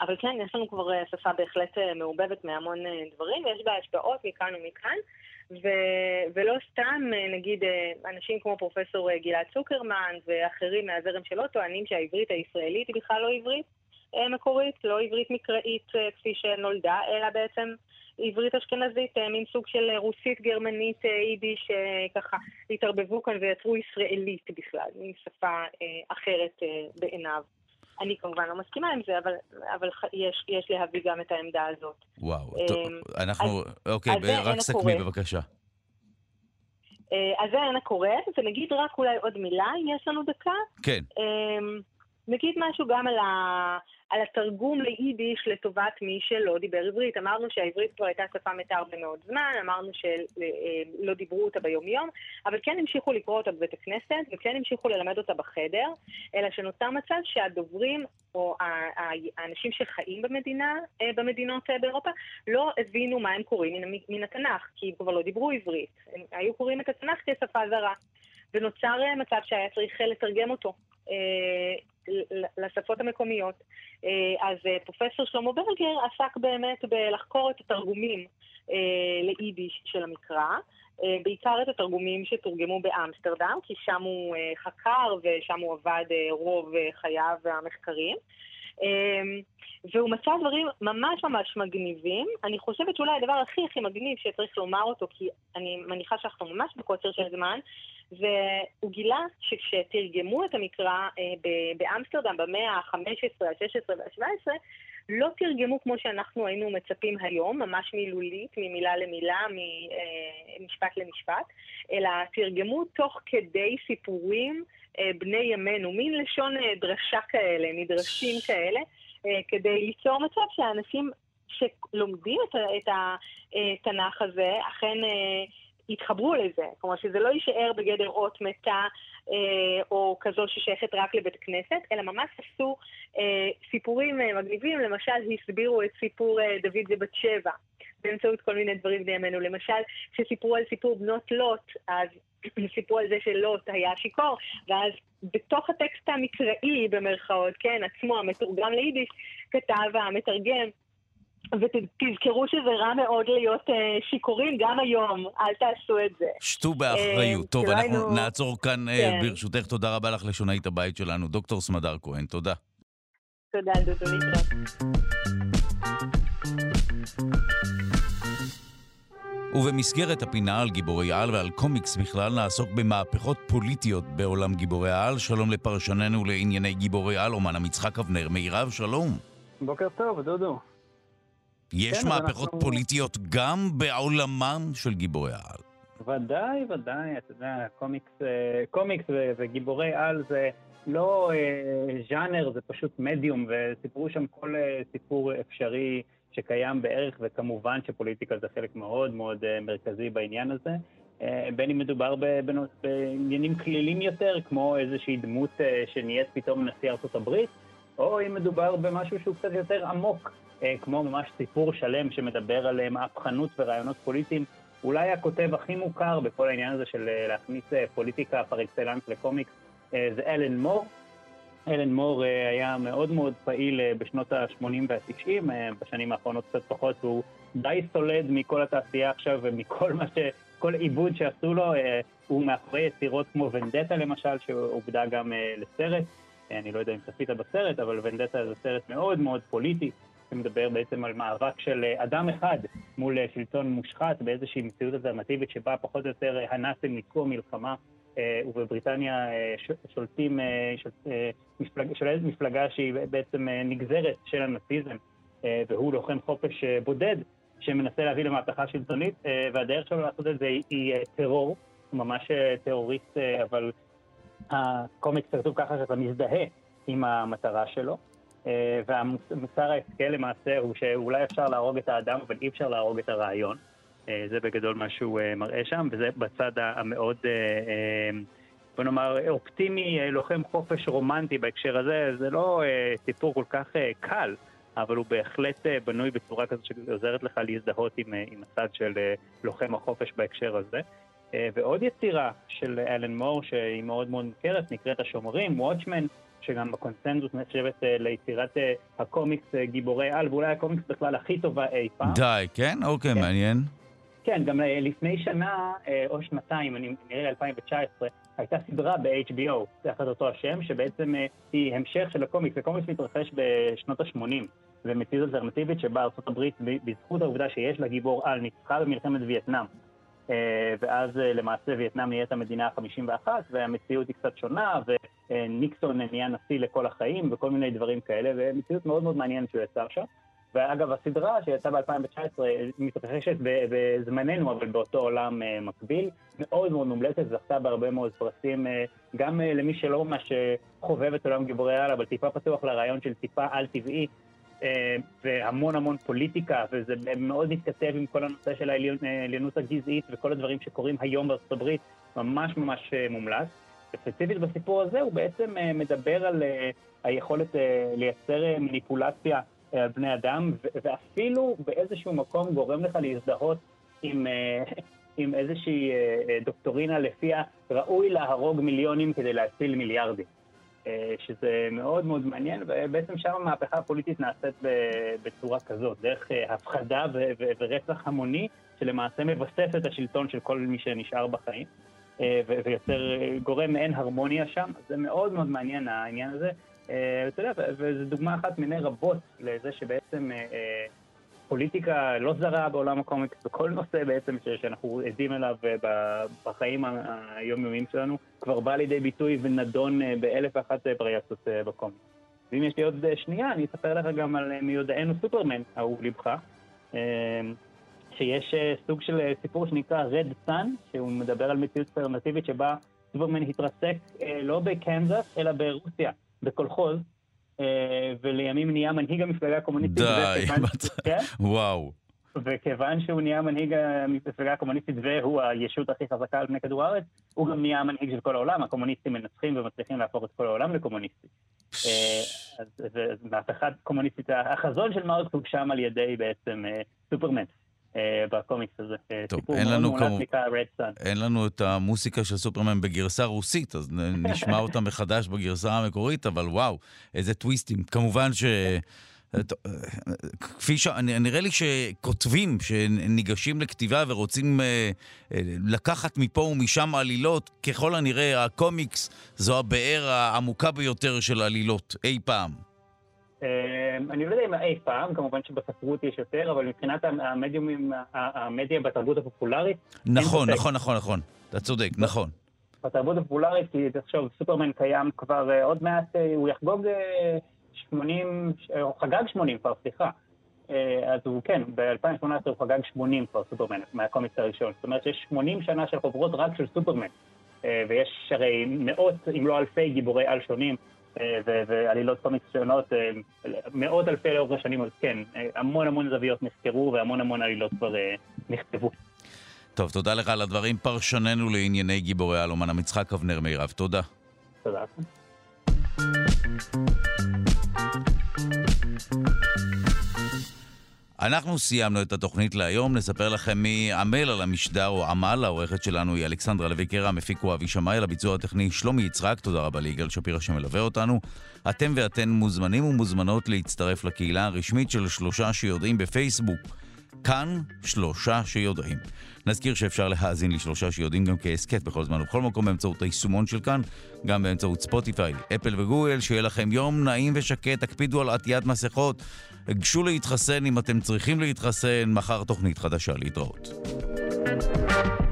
אבל כן, יש לנו כבר שפה בהחלט מעובבת מהמון דברים, ויש בה השפעות מכאן ומכאן, ו- ולא סתם, נגיד, אנשים כמו פרופסור גלעד צוקרמן ואחרים מהזרם שלו טוענים שהעברית הישראלית היא בכלל לא עברית, אה, מקורית, לא עברית מקראית אה, כפי שנולדה, אלא בעצם עברית אשכנזית, אה, מין סוג של רוסית, גרמנית, יידיש, ככה התערבבו כאן ויצרו ישראלית בכלל, מין שפה אחרת בעיניו. אני כמובן לא מסכימה עם זה, אבל, אבל יש, יש להביא גם את העמדה הזאת. וואו, טוב, אנחנו, אז, אוקיי, אז רק סכמי בבקשה. אז זה אינה קורה, ונגיד רק אולי עוד מילה, אם יש לנו דקה. כן. נגיד משהו גם על, ה, על התרגום ליידיש לטובת מי שלא דיבר עברית. אמרנו שהעברית כבר הייתה שפה מתה הרבה מאוד זמן, אמרנו שלא אה, דיברו אותה ביומיום, אבל כן המשיכו לקרוא אותה בבית הכנסת, וכן המשיכו ללמד אותה בחדר, אלא שנוצר מצב שהדוברים, או האנשים שחיים במדינה, אה, במדינות אה, באירופה, לא הבינו מה הם קוראים מן התנ"ך, כי הם כבר לא דיברו עברית. הם היו קוראים את התנ"ך כשפה זרה. ונוצר מצב שהיה צריך לתרגם אותו. לשפות המקומיות. אה, אז אה, פרופסור שלמה ברגר עסק באמת בלחקור את התרגומים אה, ליידיש של המקרא. בעיקר את התרגומים שתורגמו באמסטרדם, כי שם הוא חקר ושם הוא עבד רוב חייו והמחקרים. והוא מצא דברים ממש ממש מגניבים. אני חושבת שאולי הדבר הכי הכי מגניב שצריך לומר אותו, כי אני מניחה שאנחנו ממש בקוצר של זמן, והוא גילה שכשתרגמו את המקרא אה, באמסטרדם במאה ה-15, ה-16 וה-17, לא תרגמו כמו שאנחנו היינו מצפים היום, ממש מילולית, ממילה למילה, ממשפט למשפט, אלא תרגמו תוך כדי סיפורים אה, בני ימינו, מין לשון אה, דרשה כאלה, מדרשים כאלה, כדי ליצור מצב שהאנשים שלומדים את התנ"ך הזה, אכן יתחברו לזה. כלומר, שזה לא יישאר בגדר אות מתה אה, או כזו ששייכת רק לבית כנסת, אלא ממש עשו אה, סיפורים אה, מגניבים. למשל, הסבירו את סיפור אה, דוד ובת שבע. באמצעות כל מיני דברים בימינו. למשל, כשסיפרו על סיפור בנות לוט, אז סיפרו על זה שלוט היה שיכור, ואז בתוך הטקסט המקראי, במרכאות, כן, עצמו, המתורגם ליידיש, כתב המתרגם ותזכרו שזה רע מאוד להיות uh, שיכורים גם היום, אל תעשו את זה. שתו באחריות. Uh, טוב, אנחנו. נעצור כאן uh, כן. ברשותך. תודה רבה לך לשונאית הבית שלנו, דוקטור סמדר כהן. תודה. תודה, דודו. ובמסגרת הפינה על גיבורי על ועל קומיקס בכלל נעסוק במהפכות פוליטיות בעולם גיבורי העל. שלום לפרשננו לענייני גיבורי על, אומן המצחק אבנר מאירב, שלום. בוקר טוב, דודו. יש כן, מהפכות אנחנו... פוליטיות גם בעולמם של גיבורי העל. ודאי, ודאי, אתה יודע, קומיקס, אה, קומיקס וגיבורי על זה לא אה, ז'אנר, זה פשוט מדיום, וסיפרו שם כל אה, סיפור אפשרי שקיים בערך, וכמובן שפוליטיקה זה חלק מאוד מאוד מרכזי בעניין הזה. בין אם מדובר בעניינים כלילים יותר, כמו איזושהי דמות שנהיית פתאום נשיא ארצות הברית, או אם מדובר במשהו שהוא קצת יותר עמוק, כמו ממש סיפור שלם שמדבר על מהפכנות ורעיונות פוליטיים. אולי הכותב הכי מוכר בכל העניין הזה של להכניס פוליטיקה פר אקסלנס לקומיקס זה אלן מור. אלן מור היה מאוד מאוד פעיל בשנות ה-80 וה-90, בשנים האחרונות קצת פחות, והוא די סולד מכל התעשייה עכשיו ומכל מה ש... כל עיבוד שעשו לו, הוא מאחורי יצירות כמו ונדטה למשל, שעובדה גם לסרט. אני לא יודע אם צפית בסרט, אבל ונדטה זה סרט מאוד מאוד פוליטי, שמדבר בעצם על מאבק של אדם אחד מול שלטון מושחת באיזושהי מציאות אלטרנטיבית שבה פחות או יותר הנאצים ניצחו מלחמה, ובבריטניה שולטים, שולטת מפלגה שהיא בעצם נגזרת של הנאציזם, והוא לוחם חופש בודד. שמנסה להביא למהפכה שלטונית, והדרך שלו לעשות את זה היא טרור, הוא ממש טרוריסט, אבל הקומיקס כתוב ככה שאתה מזדהה עם המטרה שלו, והמוסר ההשכל למעשה הוא שאולי אפשר להרוג את האדם, אבל אי אפשר להרוג את הרעיון. זה בגדול מה שהוא מראה שם, וזה בצד המאוד, בוא נאמר, אופטימי, לוחם חופש רומנטי בהקשר הזה, זה לא סיפור כל כך קל. אבל הוא בהחלט בנוי בצורה כזו שעוזרת לך להזדהות עם, עם הצד של לוחם החופש בהקשר הזה. ועוד יצירה של אלן מור שהיא מאוד מאוד מוכרת, נקראת השומרים, וואטשמן, שגם בקונסנזוס נחשבת ליצירת הקומיקס גיבורי על, ואולי הקומיקס בכלל הכי טובה אי פעם. די, כן? אוקיי, כן. מעניין. כן, גם לפני שנה או שנתיים, אני נראה 2019, הייתה סדרה ב-HBO, תחת אותו השם, שבעצם היא המשך של הקומיקס. הקומיקס מתרחש בשנות ה-80, ומציאות אלטרנטיבית שבה ארה"ב, בזכות העובדה שיש לה גיבור על, ניצחה במלחמת וייטנאם. ואז למעשה וייטנאם נהיית המדינה ה-51, והמציאות היא קצת שונה, וניקסון נהיה נשיא לכל החיים, וכל מיני דברים כאלה, ומציאות מאוד מאוד מעניינת שהוא יצר שם. ואגב, הסדרה שיצאה ב-2019 מתרחשת בזמננו, אבל באותו עולם מקביל, מאוד מאוד מומלצת, זכתה בהרבה מאוד פרסים, גם למי שלא ממש חובב את עולם גיבורי על, אבל טיפה פתוח לרעיון של טיפה על-טבעי, והמון המון פוליטיקה, וזה מאוד מתכתב עם כל הנושא של העליונות הגזעית וכל הדברים שקורים היום בארצות הברית, ממש ממש מומלץ. ספציפית בסיפור הזה הוא בעצם מדבר על היכולת לייצר מניפולציה על בני אדם, ואפילו באיזשהו מקום גורם לך להזדהות עם, עם איזושהי דוקטורינה לפיה ראוי להרוג מיליונים כדי להציל מיליארדים. שזה מאוד מאוד מעניין, ובעצם שם המהפכה הפוליטית נעשית בצורה כזאת, דרך הפחדה ורצח המוני, שלמעשה מבסס את השלטון של כל מי שנשאר בחיים, ויוצר, גורם מעין הרמוניה שם, זה מאוד מאוד מעניין העניין הזה. אתה יודע, וזו דוגמה אחת מיני רבות לזה שבעצם פוליטיקה לא זרה בעולם הקומיקס, בכל נושא בעצם שאנחנו עדים אליו בחיים היומיומיים שלנו, כבר בא לידי ביטוי ונדון באלף ואחת וריאציות בקומיקס. ואם יש לי עוד שנייה, אני אספר לך גם על מיודענו סופרמן, אהוב לבך, שיש סוג של סיפור שנקרא Red Sun, שהוא מדבר על מציאות אלטרנטיבית שבה סופרמן התרסק לא בקנזס, אלא ברוסיה. בקולחוז, ולימים נהיה מנהיג המפלגה הקומוניסטית. די, כן? וואו. וכיוון שהוא נהיה מנהיג המפלגה הקומוניסטית והוא הישות הכי חזקה על פני כדור הארץ, הוא גם נהיה המנהיג של כל העולם, הקומוניסטים מנצחים ומצליחים להפוך את כל העולם לקומוניסטי. אז מהפכה קומוניסטית, החזון של מרקס הוגשם על ידי בעצם סופרמן. בקומיקס הזה. טוב, אין לנו כמו... אין לנו את המוסיקה של סופרמן בגרסה רוסית, אז נשמע אותה מחדש בגרסה המקורית, אבל וואו, איזה טוויסטים. כמובן ש... כפי ש... נראה לי שכותבים שניגשים לכתיבה ורוצים לקחת מפה ומשם עלילות, ככל הנראה הקומיקס זו הבאר העמוקה ביותר של עלילות אי פעם. אני לא יודע אם אי פעם, כמובן שבספרות יש יותר, אבל מבחינת המדיומים, המדיה בתרבות הפופולרית... נכון, נכון, נכון, נכון. אתה צודק, נכון. בתרבות הפופולרית, כי תחשוב, סופרמן קיים כבר עוד מעט, הוא יחגוג 80, הוא חגג 80 כבר, סליחה. אז הוא, כן, ב-2018 הוא חגג 80 כבר סופרמן, מהקומיקס הראשון. זאת אומרת שיש 80 שנה של חוברות רק של סופרמן. ויש הרי מאות, אם לא אלפי, גיבורי על שונים. ועלילות קומיקס שונות, מאות אלפי לאורך השנים, אז כן, המון המון זוויות נחקרו והמון המון עלילות כבר נכתבו. טוב, תודה לך על הדברים. פרשננו לענייני גיבורי על אומן המצחק אבנר מירב. תודה. תודה. אנחנו סיימנו את התוכנית להיום, נספר לכם מי עמל על המשדר, או עמל, העורכת שלנו היא אלכסנדרה לוי קרע, המפיק הוא אבי שמאי, על הביצוע הטכני שלומי יצחק, תודה רבה ליגאל שפירא שמלווה אותנו. אתם ואתן מוזמנים ומוזמנות להצטרף לקהילה הרשמית של שלושה שיודעים בפייסבוק. כאן שלושה שיודעים. נזכיר שאפשר להאזין לשלושה שיודעים גם כהסכת בכל זמן ובכל מקום באמצעות היישומון של כאן, גם באמצעות ספוטיפיי, אפל וגוגל, שיהיה לכם יום נעים ושקט, תקפידו על עטיית מסכות, גשו להתחסן אם אתם צריכים להתחסן, מחר תוכנית חדשה להתראות. thank you